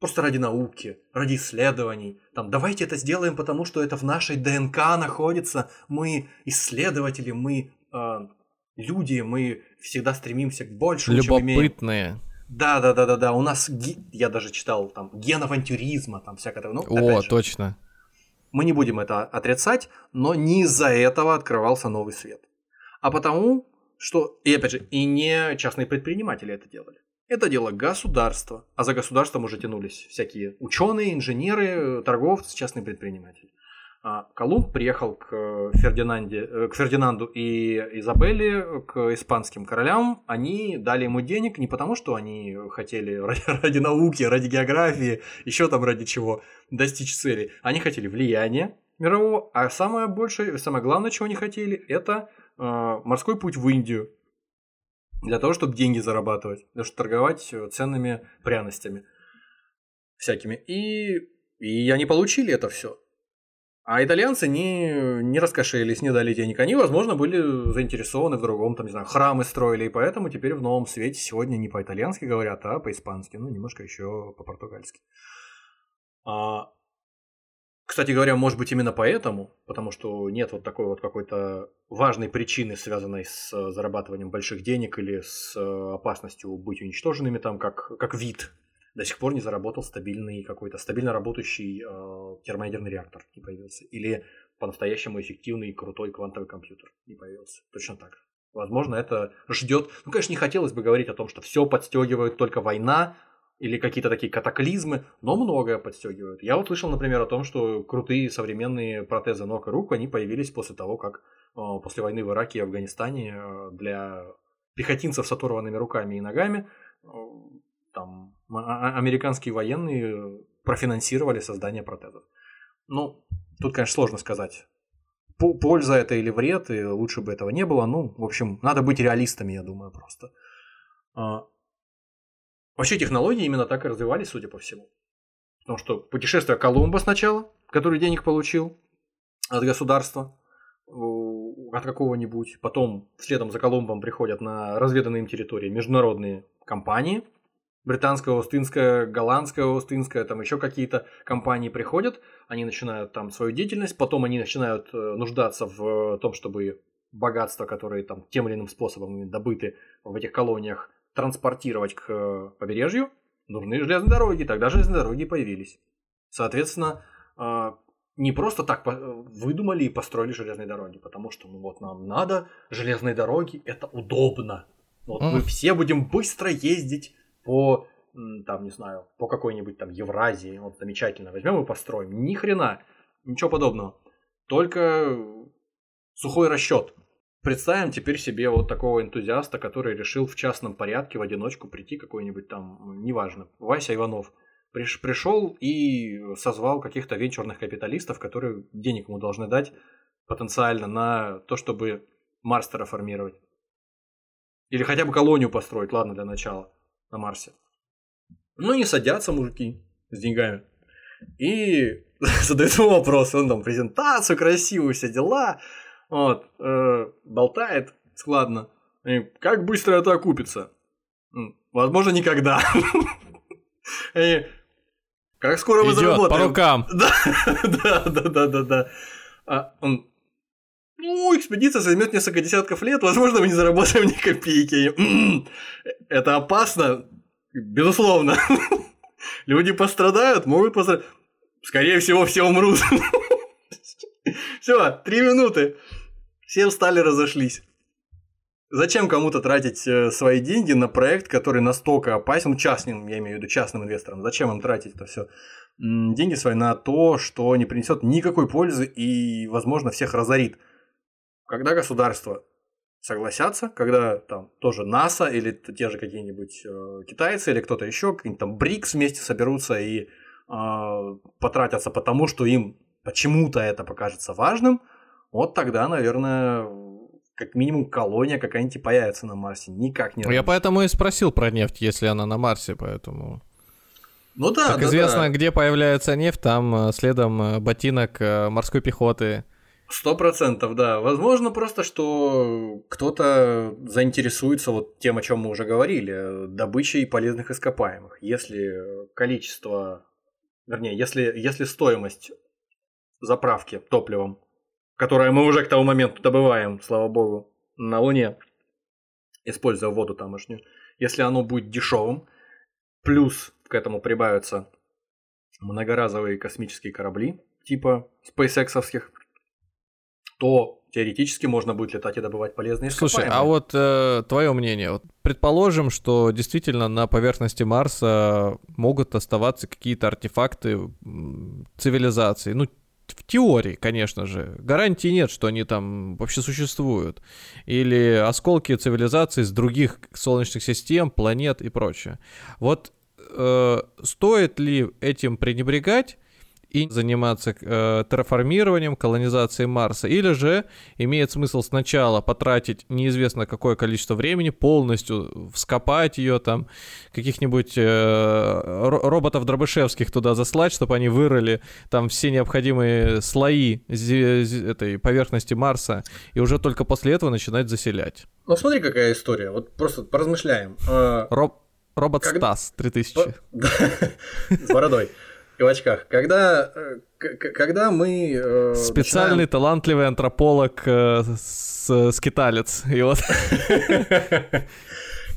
просто ради науки, ради исследований. Там, давайте это сделаем, потому что это в нашей ДНК находится. Мы исследователи, мы люди, мы всегда стремимся к большему, Любопытные. чем имеем. Да, да, да, да, да. У нас я даже читал там ген авантюризма, там всякое. Ну, О, же, точно. Мы не будем это отрицать, но не из-за этого открывался новый свет. А потому, что, и опять же, и не частные предприниматели это делали. Это дело государства. А за государством уже тянулись всякие ученые, инженеры, торговцы, частные предприниматели. А, Колумб приехал к, Фердинанде, э, к Фердинанду и Изабелле, к испанским королям. Они дали ему денег не потому, что они хотели <laughs> ради, науки, ради географии, еще там ради чего достичь цели. Они хотели влияния мирового, а самое большее, самое главное, чего они хотели, это э, морской путь в Индию. Для того, чтобы деньги зарабатывать, для того, чтобы торговать ценными пряностями всякими. И, и они получили это все. А итальянцы не, не раскошелились, не дали денег. Они, возможно, были заинтересованы в другом, там, не знаю, храмы строили, и поэтому теперь в новом свете сегодня не по-итальянски говорят, а по-испански, ну, немножко еще по-португальски. А, кстати говоря, может быть, именно поэтому, потому что нет вот такой вот какой-то важной причины, связанной с зарабатыванием больших денег или с опасностью быть уничтоженными там, как, как вид до сих пор не заработал стабильный какой-то стабильно работающий э, термоядерный реактор не появился. Или по-настоящему эффективный и крутой квантовый компьютер не появился. Точно так. Возможно, это ждет. Ну, конечно, не хотелось бы говорить о том, что все подстегивает только война или какие-то такие катаклизмы, но многое подстегивают. Я вот слышал, например, о том, что крутые современные протезы ног и рук, они появились после того, как э, после войны в Ираке и Афганистане э, для пехотинцев с оторванными руками и ногами э, там американские военные профинансировали создание протезов. Ну, тут, конечно, сложно сказать, польза это или вред, и лучше бы этого не было. Ну, в общем, надо быть реалистами, я думаю, просто. А, вообще технологии именно так и развивались, судя по всему. Потому что путешествие Колумба сначала, который денег получил от государства, от какого-нибудь, потом следом за Колумбом приходят на разведанные им территории международные компании, британская, остинская, голландская, остинская, там еще какие-то компании приходят, они начинают там свою деятельность, потом они начинают э, нуждаться в том, чтобы богатства, которые там тем или иным способом добыты в этих колониях, транспортировать к э, побережью, нужны железные дороги, тогда железные дороги появились. Соответственно, э, не просто так выдумали и построили железные дороги, потому что ну вот нам надо железные дороги, это удобно. Вот мы все будем быстро ездить по, там, не знаю, по какой-нибудь там Евразии, вот замечательно, возьмем и построим. Ни хрена, ничего подобного. Только сухой расчет. представим теперь себе вот такого энтузиаста, который решил в частном порядке в одиночку прийти какой-нибудь там, неважно, Вася Иванов. Приш, пришел и созвал каких-то венчурных капиталистов, которые денег ему должны дать потенциально на то, чтобы Марс терраформировать. Или хотя бы колонию построить, ладно, для начала, на Марсе. Ну, не садятся мужики с деньгами. И <laughs> задают ему вопрос, он там презентацию красивую, все дела, вот, э, болтает складно. И как быстро это окупится? Возможно, никогда. <laughs> И как скоро мы заработаем? по рукам. Да, <laughs> да, да, да, да, да. А он, ну, экспедиция займет несколько десятков лет, возможно, мы не заработаем ни копейки. М-м, Это опасно, безусловно. <laughs> Люди пострадают, могут пострадать. Скорее всего, все умрут. <laughs> Все, три минуты. Все встали, разошлись. Зачем кому-то тратить э, свои деньги на проект, который настолько опасен, ну, частным, я имею в виду частным инвесторам, зачем им тратить это все? Деньги свои на то, что не принесет никакой пользы и, возможно, всех разорит. Когда государства согласятся, когда там тоже НАСА или те же какие-нибудь э, китайцы или кто-то еще, какие-нибудь там БРИКС вместе соберутся и э, потратятся потому, что им почему-то это покажется важным, вот тогда, наверное, как минимум колония какая-нибудь появится на Марсе. Никак не Я раньше. поэтому и спросил про нефть, если она на Марсе, поэтому... Ну да, Как да, известно, да. где появляется нефть, там э, следом э, ботинок э, морской пехоты. Сто процентов, да. Возможно, просто, что кто-то заинтересуется вот тем, о чем мы уже говорили, добычей полезных ископаемых. Если количество, вернее, если, если стоимость заправки топливом, которое мы уже к тому моменту добываем, слава богу, на Луне, используя воду тамошнюю, если оно будет дешевым, плюс к этому прибавятся многоразовые космические корабли, типа SpaceX-овских, то теоретически можно будет летать и добывать полезные Слушай, ископаемые. а вот э, твое мнение. Вот предположим, что действительно на поверхности Марса могут оставаться какие-то артефакты цивилизации. Ну, в теории, конечно же. Гарантии нет, что они там вообще существуют. Или осколки цивилизации с других солнечных систем, планет и прочее. Вот э, стоит ли этим пренебрегать и заниматься э, терраформированием, колонизацией Марса, или же имеет смысл сначала потратить неизвестно какое количество времени, полностью вскопать ее, там, каких-нибудь э, ро- роботов Дробышевских туда заслать, чтобы они вырыли там все необходимые слои этой поверхности Марса, и уже только после этого начинать заселять. Ну смотри, какая история. Вот просто поразмышляем. Э, Роб- робот Как- Стас 3000. по- да, С бородой. И в очках. Когда, э, когда мы... э, Специальный талантливый антрополог э, с- скиталец. И вот <laughs>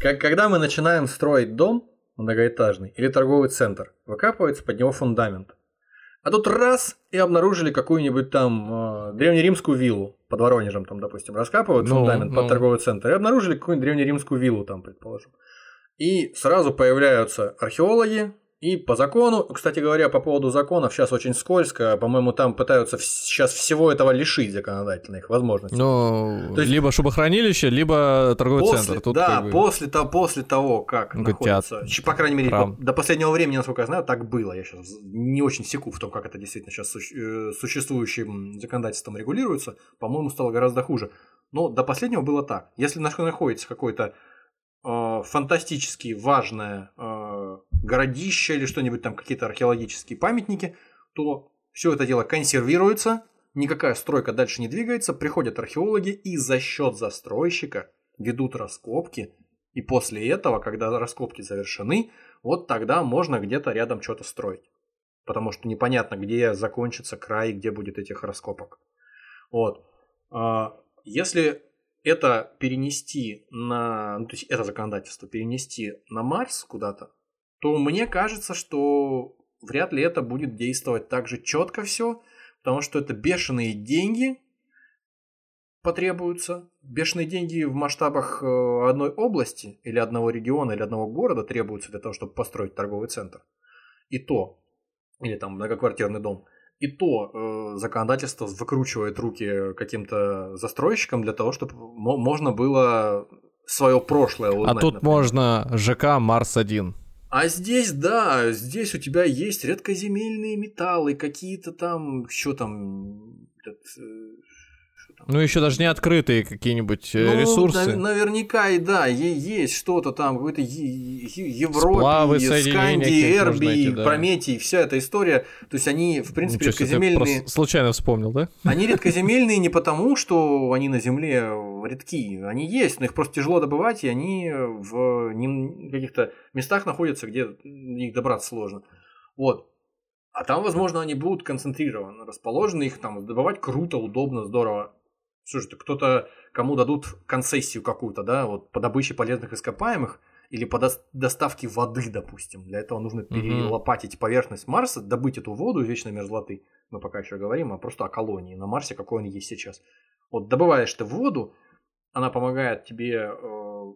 начинаем- Когда мы начинаем строить дом многоэтажный или торговый центр, выкапывается под него фундамент. А тут раз и обнаружили какую-нибудь там э, древнеримскую виллу под Воронежем, там, допустим, раскапывают Ну, фундамент под ну. торговый центр и обнаружили какую-нибудь древнеримскую виллу там, предположим. И сразу появляются археологи, и по закону, кстати говоря, по поводу законов, сейчас очень скользко, по-моему, там пытаются сейчас всего этого лишить законодательно их возможностей. Ну, То есть- либо шубохранилище, либо торговый После, центр. Тут да, как бы- после, того, после того, как Ну, находится, щ- по крайней мере, по- до последнего времени, насколько я знаю, так было. Я сейчас не очень секу в том, как это действительно сейчас существующим законодательством регулируется. По-моему, стало гораздо хуже. Но до последнего было так. Если нах- находится какой-то э, фантастически важное э, городище или что-нибудь там, какие-то археологические памятники, то все это дело консервируется, никакая стройка дальше не двигается, приходят археологи и за счет застройщика ведут раскопки, и после этого, когда раскопки завершены, вот тогда можно где-то рядом что-то строить. Потому что непонятно, где закончится край, где будет этих раскопок. Вот. А, Если это перенести на, ну, то есть это законодательство перенести на Марс куда-то, то мне кажется, что вряд ли это будет действовать так же четко все, потому что это бешеные деньги потребуются. Бешеные деньги в масштабах э, одной области или одного региона или одного города требуются для того, чтобы построить торговый центр. И то, или там многоквартирный дом. И то э, законодательство выкручивает руки каким-то застройщикам для того, чтобы можно было свое прошлое узнать. А тут например. можно ЖК Марс-1. А здесь, да, здесь у тебя есть редкоземельные металлы, какие-то там, что там, этот, э, ну, еще даже не открытые какие-нибудь э, ну, ресурсы. На- наверняка и да, есть что-то там, какой-то Европа, Сканди, Эрби, да. Прометий, вся эта история. То есть они, в принципе, Ничего редкоземельные. Случайно вспомнил, да? Они <laughs> редкоземельные не потому, что они на Земле редки. Они есть, но их просто тяжело добывать, и они в каких-то местах находятся, где их добраться сложно. Вот. А там, возможно, они будут концентрированно расположены, их там добывать круто, удобно, здорово. Слушайте, кто-то, кому дадут концессию какую-то, да, вот по добыче полезных ископаемых или по до- доставке воды, допустим. Для этого нужно перелопатить поверхность Марса, добыть эту воду вечной мерзлоты. Мы пока еще говорим, а просто о колонии на Марсе, какой он есть сейчас. Вот добываешь ты воду, она помогает тебе э,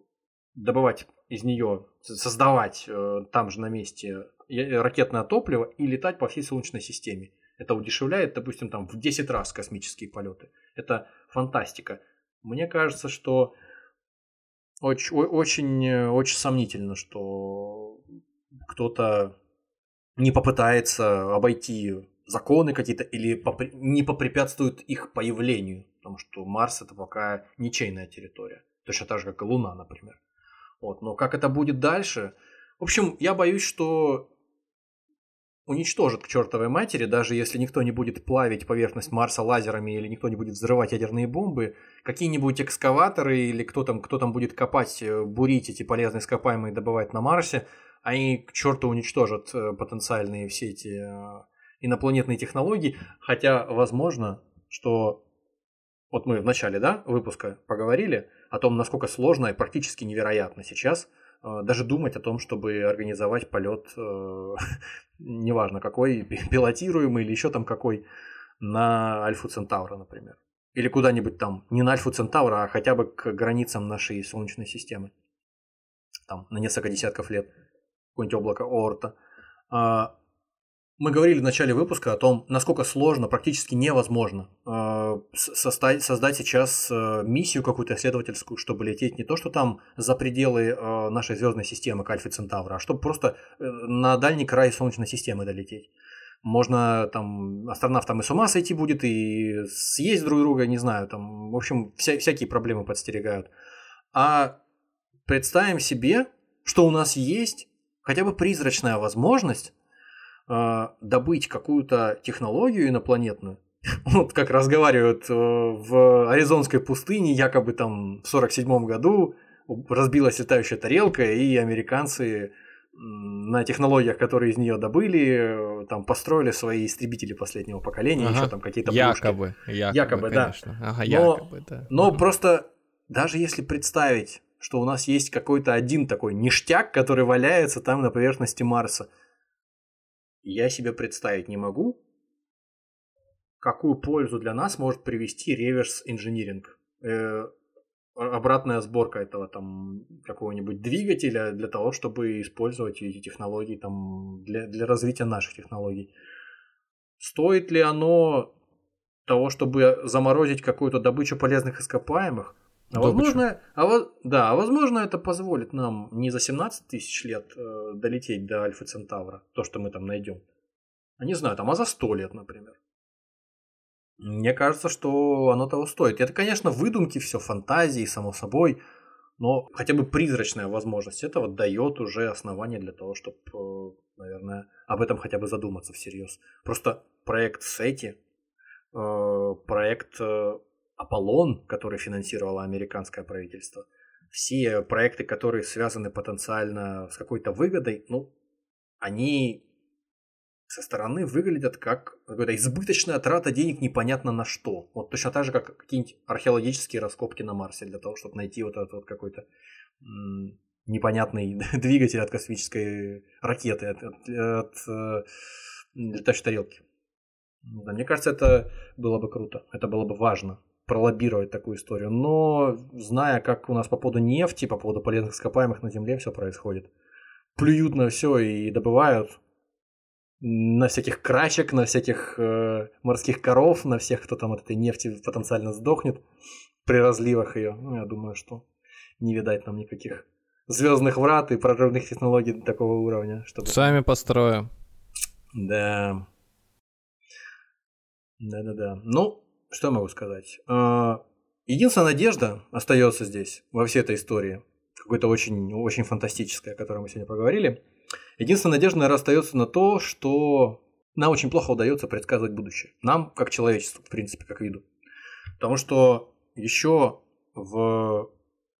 добывать из нее, создавать э, там же на месте ракетное топливо и летать по всей Солнечной системе. Это удешевляет, допустим, там в 10 раз космические полеты. Это фантастика. Мне кажется, что очень, очень, очень сомнительно, что кто-то не попытается обойти законы какие-то или попри... не попрепятствует их появлению, потому что Марс это пока ничейная территория, точно так же, как и Луна, например. Вот. Но как это будет дальше? В общем, я боюсь, что уничтожит к чертовой матери, даже если никто не будет плавить поверхность Марса лазерами или никто не будет взрывать ядерные бомбы, какие-нибудь экскаваторы или кто там, кто там будет копать, э, бурить эти полезные ископаемые добывать на Марсе, они к черту уничтожат э, потенциальные все эти э, инопланетные технологии, хотя возможно, что вот мы в начале да, выпуска поговорили о том, насколько сложно и практически невероятно сейчас – даже думать о том, чтобы организовать полет, э, <laughs> неважно какой, <laughs> пилотируемый или еще там какой, на Альфу Центавра, например. Или куда-нибудь там, не на Альфу Центавра, а хотя бы к границам нашей Солнечной системы. Там на несколько десятков лет. Какое-нибудь облако Оорта. Мы говорили в начале выпуска о том, насколько сложно, практически невозможно э, создать, сейчас э, миссию какую-то исследовательскую, чтобы лететь не то, что там за пределы э, нашей звездной системы к Центавра, а чтобы просто на дальний край Солнечной системы долететь. Можно там астронавтам и с ума сойти будет, и съесть друг друга, не знаю, там, в общем, вся, всякие проблемы подстерегают. А представим себе, что у нас есть хотя бы призрачная возможность э, добыть какую-то технологию инопланетную, <laughs> вот как разговаривают э, в Аризонской пустыне, якобы там в 47 году разбилась летающая тарелка, и американцы на технологиях, которые из нее добыли, там построили свои истребители последнего поколения, ага. еще там какие-то якобы, якобы, якобы, да. Ага, но, якобы, да. Но просто даже если представить, что у нас есть какой-то один такой ништяк, который валяется там на поверхности Марса, я себе представить не могу, какую пользу для нас может привести реверс инжиниринг. Э, обратная сборка этого там какого-нибудь двигателя для того, чтобы использовать эти технологии там для, для развития наших технологий. Стоит ли оно того, чтобы заморозить какую-то добычу полезных ископаемых? А возможно, а, вот, да, а возможно, это позволит нам не за 17 тысяч лет э, долететь до Альфа Центавра, то, что мы там найдем. А не знаю, там, а за 100 лет, например. Мне кажется, что оно того стоит. Это, конечно, выдумки, все фантазии, само собой, но хотя бы призрачная возможность этого дает уже основание для того, чтобы, э, наверное, об этом хотя бы задуматься всерьез. Просто проект Сети, э, проект э, Аполлон, который финансировало американское правительство, все проекты, которые связаны потенциально с какой-то выгодой, ну, они со стороны выглядят как какая-то избыточная трата денег непонятно на что. Вот точно так же, как какие-нибудь археологические раскопки на Марсе для того, чтобы найти вот этот вот какой-то непонятный <laughs> двигатель от космической ракеты, от, от, от э, летающей тарелки. Да, мне кажется, это было бы круто, это было бы важно пролоббировать такую историю. Но зная, как у нас по поводу нефти, по поводу полезных ископаемых на Земле все происходит, плюют на все и добывают. на всяких крачек, на всяких э, морских коров, на всех, кто там от этой нефти потенциально сдохнет при разливах ее. Ну, я думаю, что не видать нам никаких звездных врат и прорывных технологий такого уровня. Чтобы... Сами построим. Да. Да-да-да. Ну, что я могу сказать? А, единственная надежда остается здесь, во всей этой истории, какой-то очень, очень фантастическая, о которой мы сегодня поговорили. Единственная надежда, наверное, остается на то, что нам очень плохо удается предсказывать будущее. Нам, как человечеству, в принципе, как виду. Потому что еще в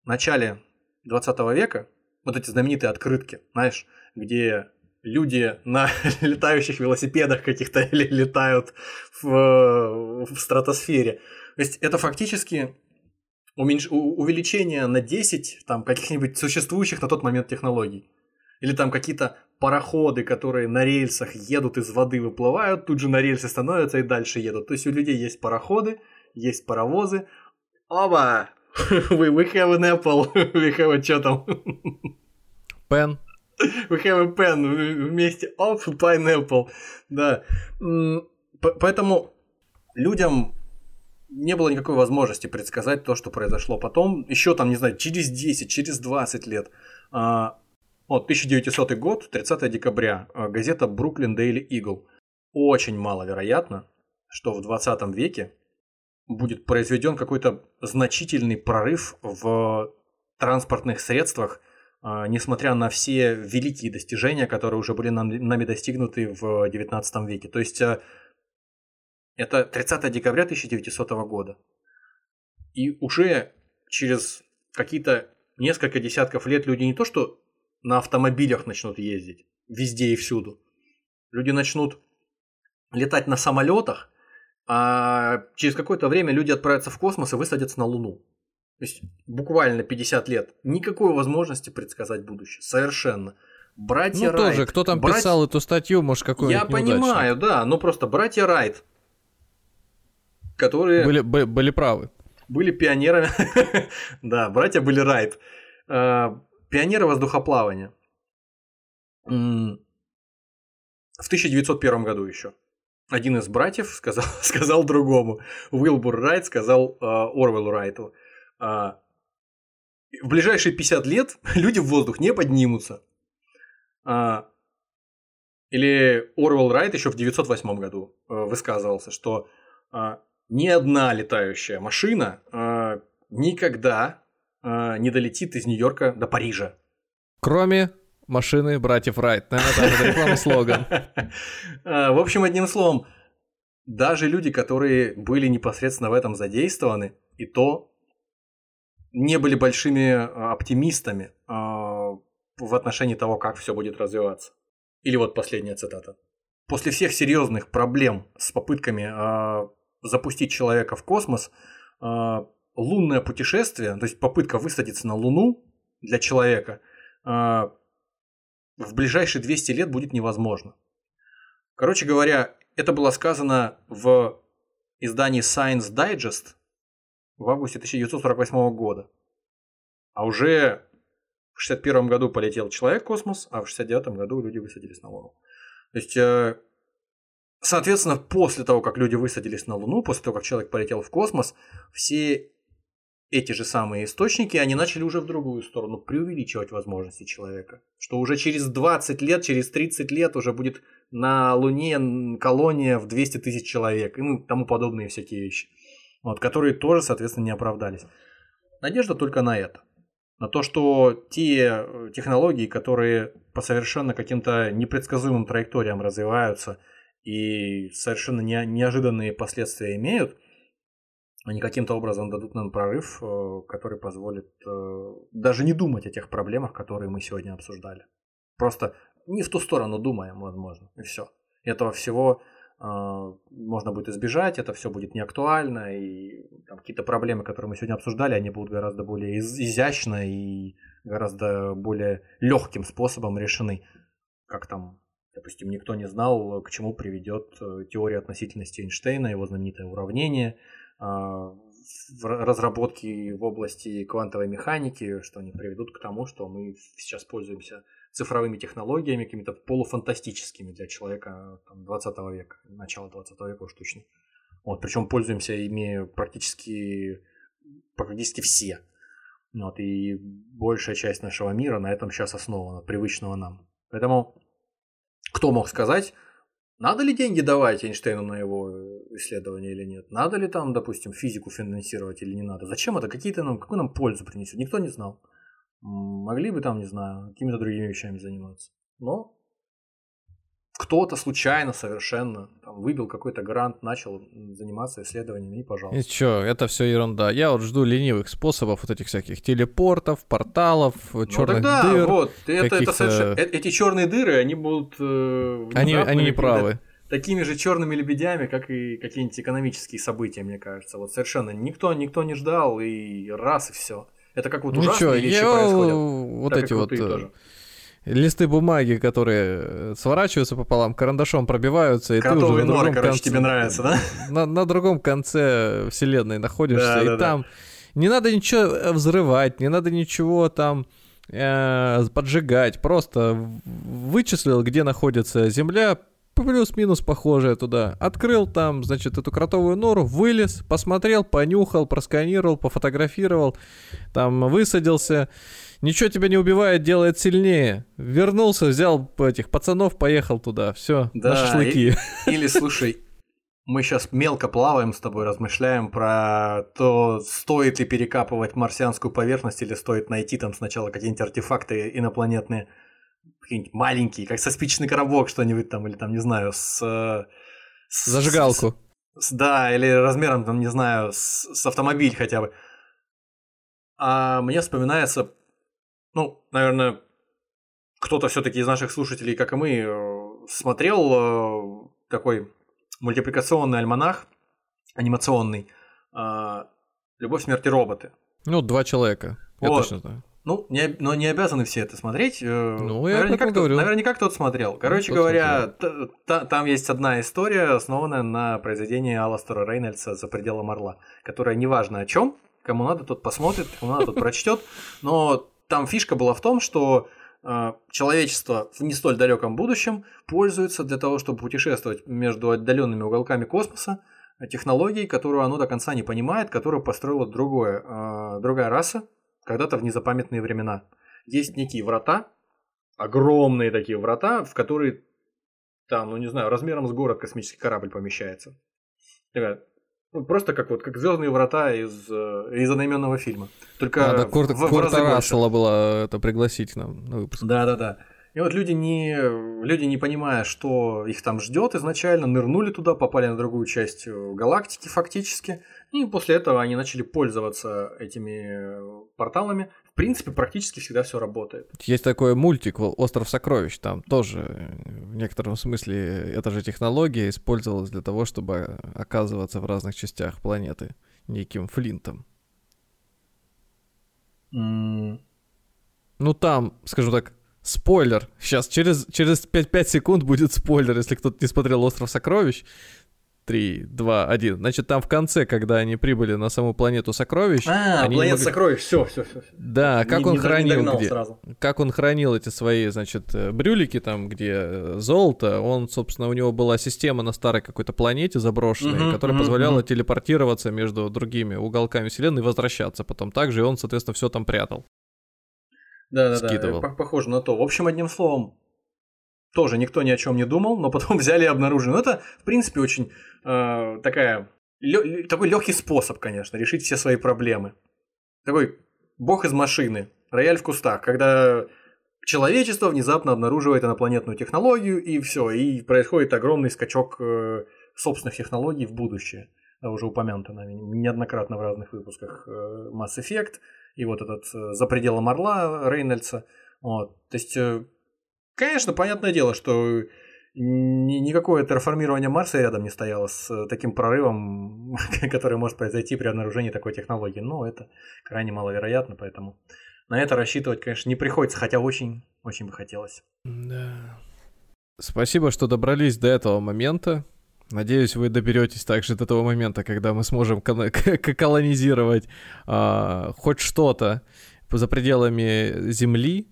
начале 20 века вот эти знаменитые открытки, знаешь, где люди на <laughs> летающих велосипедах каких-то <laughs> летают в, в стратосфере. То есть это фактически уменьш... увеличение на 10 там, каких-нибудь существующих на тот момент технологий. Или там какие-то пароходы, которые на рельсах едут из воды, выплывают, тут же на рельсы становятся и дальше едут. То есть у людей есть пароходы, есть паровозы. Оба! <laughs> We, we have an apple. We have a что там? Pen. <laughs> We have a pen. Вместе. Оп, pineapple. Да. Поэтому людям не было никакой возможности предсказать то, что произошло потом. Еще там, не знаю, через 10, через 20 лет. А, вот, 1900 год, 30 декабря, а, газета Brooklyn Daily Eagle. Очень маловероятно, что в 20 веке будет произведен какой-то значительный прорыв в транспортных средствах, несмотря на все великие достижения, которые уже были нами достигнуты в 19 веке. То есть а, это 30 декабря 1900 года. И уже через какие-то несколько десятков лет люди не то что на автомобилях начнут ездить везде и всюду. Люди начнут летать на самолетах, а через какое-то время люди отправятся в космос и высадятся на Луну. То есть буквально 50 лет. Никакой возможности предсказать будущее. Совершенно. Братья ну, Райт. тоже, кто там брать... писал эту статью, может, какой-нибудь Я понимаю, да, но просто братья Райт, которые... Были, были, были правы. Были пионерами. <laughs> да, братья были Райт. А, пионеры воздухоплавания. В 1901 году еще один из братьев сказал, <laughs> сказал другому. Уилбур Райт сказал э, Орвелу Райту. Э, в ближайшие 50 лет <laughs> люди в воздух не поднимутся. Э, или Орвел Райт еще в 908 году э, высказывался, что ни одна летающая машина никогда не долетит из Нью-Йорка до Парижа. Кроме машины братьев Райт. Наверное, это рекламный слоган. <laughs> А, в общем, одним словом, даже люди, которые были непосредственно в этом задействованы, и то не были большими а, оптимистами а, в отношении того, как все будет развиваться. Или вот последняя цитата. После всех серьезных проблем с попытками запустить человека в космос, лунное путешествие, то есть попытка высадиться на Луну для человека, в ближайшие 200 лет будет невозможно. Короче говоря, это было сказано в издании Science Digest в августе 1948 года. А уже в 1961 году полетел человек в космос, а в 1969 году люди высадились на Луну. То есть, э, соответственно, после того, как люди высадились на Луну, после того, как человек полетел в космос, все эти же самые источники, они начали уже в другую сторону преувеличивать возможности человека. Что уже через 20 лет, через 30 лет уже будет на Луне колония в 200 тысяч человек и ну, тому подобные всякие вещи. Вот, которые тоже, соответственно, не оправдались. Надежда только на это. На то, что те э, технологии, которые по совершенно каким-то непредсказуемым траекториям развиваются и совершенно не, неожиданные последствия имеют – они каким-то образом дадут нам прорыв, э, который позволит э, даже не думать о тех проблемах, которые мы сегодня обсуждали. Просто не в ту сторону думаем, возможно, и все. Этого всего можно будет избежать, это все будет неактуально, и какие-то проблемы, которые мы сегодня обсуждали, они будут гораздо более из- изящно и гораздо более легким способом решены. Как там, допустим, никто не знал, к чему приведет теория относительности Эйнштейна, его знаменитое уравнение – а, разработки в области квантовой механики, что они приведут к тому, что мы сейчас пользуемся цифровыми технологиями, какими-то полуфантастическими для человека там, 20 века, начала 20 века уж точно. Вот, причем пользуемся ими практически, практически все. Вот, и большая часть нашего мира на этом сейчас основана, привычного нам. Поэтому кто мог сказать, надо ли деньги давать Эйнштейну на его исследование или нет? Надо ли там, допустим, физику финансировать или не надо? Зачем это? Какие-то нам, какую нам пользу принесет? Никто не знал. Могли бы там, не знаю, какими-то другими вещами заниматься. Но кто-то случайно совершенно там, выбил какой-то грант, начал заниматься исследованиями и пожалуйста. И чё, это все ерунда. Я вот жду ленивых способов вот этих всяких телепортов, порталов, черных ну, тогда, дыр. Вот, это, это совершенно... Э, эти черные дыры, они будут. Э, они, они не правы. Такими же черными лебедями, как и какие-нибудь экономические события, мне кажется. Вот совершенно никто, никто не ждал, и раз, и все. Это как вот ужасные Ничего, вещи я... происходят. Вот эти вот. Э, тоже листы бумаги, которые э, сворачиваются пополам, карандашом пробиваются, и Кротовый ты уже на другом короче, конце, тебе нравится, да? На, на другом конце вселенной находишься, да, и да, там да. не надо ничего э, взрывать, не надо ничего там поджигать, просто вычислил, где находится Земля, плюс-минус похожая туда. Открыл там, значит, эту кротовую нору, вылез, посмотрел, понюхал, просканировал, пофотографировал, там высадился. Ничего тебя не убивает, делает сильнее. Вернулся, взял этих пацанов, поехал туда. Все, да, на шашлыки. И, <laughs> или, слушай, мы сейчас мелко плаваем с тобой, размышляем про то, стоит ли перекапывать марсианскую поверхность или стоит найти там сначала какие-нибудь артефакты инопланетные, какие-нибудь маленькие, как со спичный коробок что-нибудь там, или там, не знаю, с... с Зажигалку. С, да, или размером, там, не знаю, с, с автомобиль хотя бы. А мне вспоминается ну, наверное, кто-то все-таки из наших слушателей, как и мы, э, смотрел э, такой мультипликационный альманах, анимационный, э, «Любовь, смерти роботы». Ну, два человека, я вот. точно знаю. Ну, не, но не обязаны все это смотреть. Ну, я наверняка, кто, говорю. наверняка кто-то смотрел. Короче ну, говоря, т- т- там есть одна история, основанная на произведении Алластера Рейнольдса «За пределом Орла», которая неважно о чем, кому надо, тот посмотрит, кому надо, тот прочтет, но там фишка была в том, что э, человечество в не столь далеком будущем пользуется для того, чтобы путешествовать между отдаленными уголками космоса технологией, которую оно до конца не понимает, которую построила другое, э, другая раса когда-то в незапамятные времена. Есть некие врата, огромные такие врата, в которые там, ну не знаю, размером с город космический корабль помещается. Ну, просто как вот как Звездные врата из, э, из одноименного фильма. Только Надо Курт, в, Курта в Рассела было это пригласить нам на выпуск. Да, да, да. И вот люди не, люди, не понимая, что их там ждет изначально, нырнули туда, попали на другую часть э, галактики фактически. И после этого они начали пользоваться этими порталами в принципе, практически всегда все работает. Есть такой мультик «Остров сокровищ», там тоже э, в некотором смысле эта же технология использовалась для того, чтобы оказываться в разных частях планеты неким Флинтом. Mm. Ну там, скажем так, спойлер. Сейчас через, через 5, 5 секунд будет спойлер, если кто-то не смотрел «Остров сокровищ». 3, 2, 1. Значит, там в конце, когда они прибыли на саму планету сокровищ... А, планета могли... сокровищ, все, все, все. Да, как не, он не, хранил не где... Сразу. Как он хранил эти свои, значит, э, брюлики там, где э, золото, он, собственно, у него была система на старой какой-то планете заброшенной, угу, которая угу, позволяла угу. телепортироваться между другими уголками вселенной и возвращаться потом. Также и он, соответственно, все там прятал. Да-да-да, похоже на то. В общем, одним словом, тоже никто ни о чем не думал, но <laughs> потом взяли и обнаружили. Ну, это, в принципе, очень э, такая, лё, такой легкий способ, конечно, решить все свои проблемы. Такой бог из машины, рояль в кустах, когда человечество внезапно обнаруживает инопланетную технологию, и все, и происходит огромный скачок э, собственных технологий в будущее. Уже упомянуто нами неоднократно в разных выпусках э, Mass Effect, и вот этот э, «За пределом Орла» Рейнольдса. Вот. То есть э, Конечно, понятное дело, что ни, никакое терраформирование Марса рядом не стояло с э, таким прорывом, <laughs> который может произойти при обнаружении такой технологии. Но это крайне маловероятно, поэтому на это рассчитывать, конечно, не приходится, хотя очень, очень бы хотелось. Да. Спасибо, что добрались до этого момента. Надеюсь, вы доберетесь также до того момента, когда мы сможем <laughs> колонизировать а, хоть что-то за пределами Земли,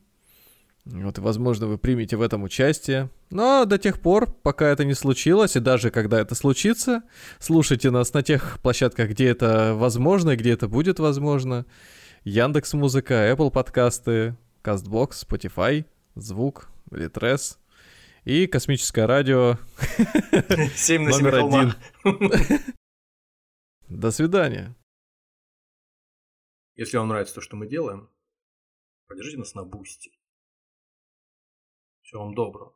Вот, возможно, вы примете в этом участие. Но до тех пор, пока это не случилось, и даже когда это случится, слушайте нас на тех площадках, где это возможно, где это будет возможно. Яндекс Музыка, Apple подкасты, Castbox, Spotify, Звук, Литрес и Космическое радио. 7 на 7 холма. До свидания. Если вам нравится то, что мы делаем, поддержите нас на бусте. Всего вам доброго.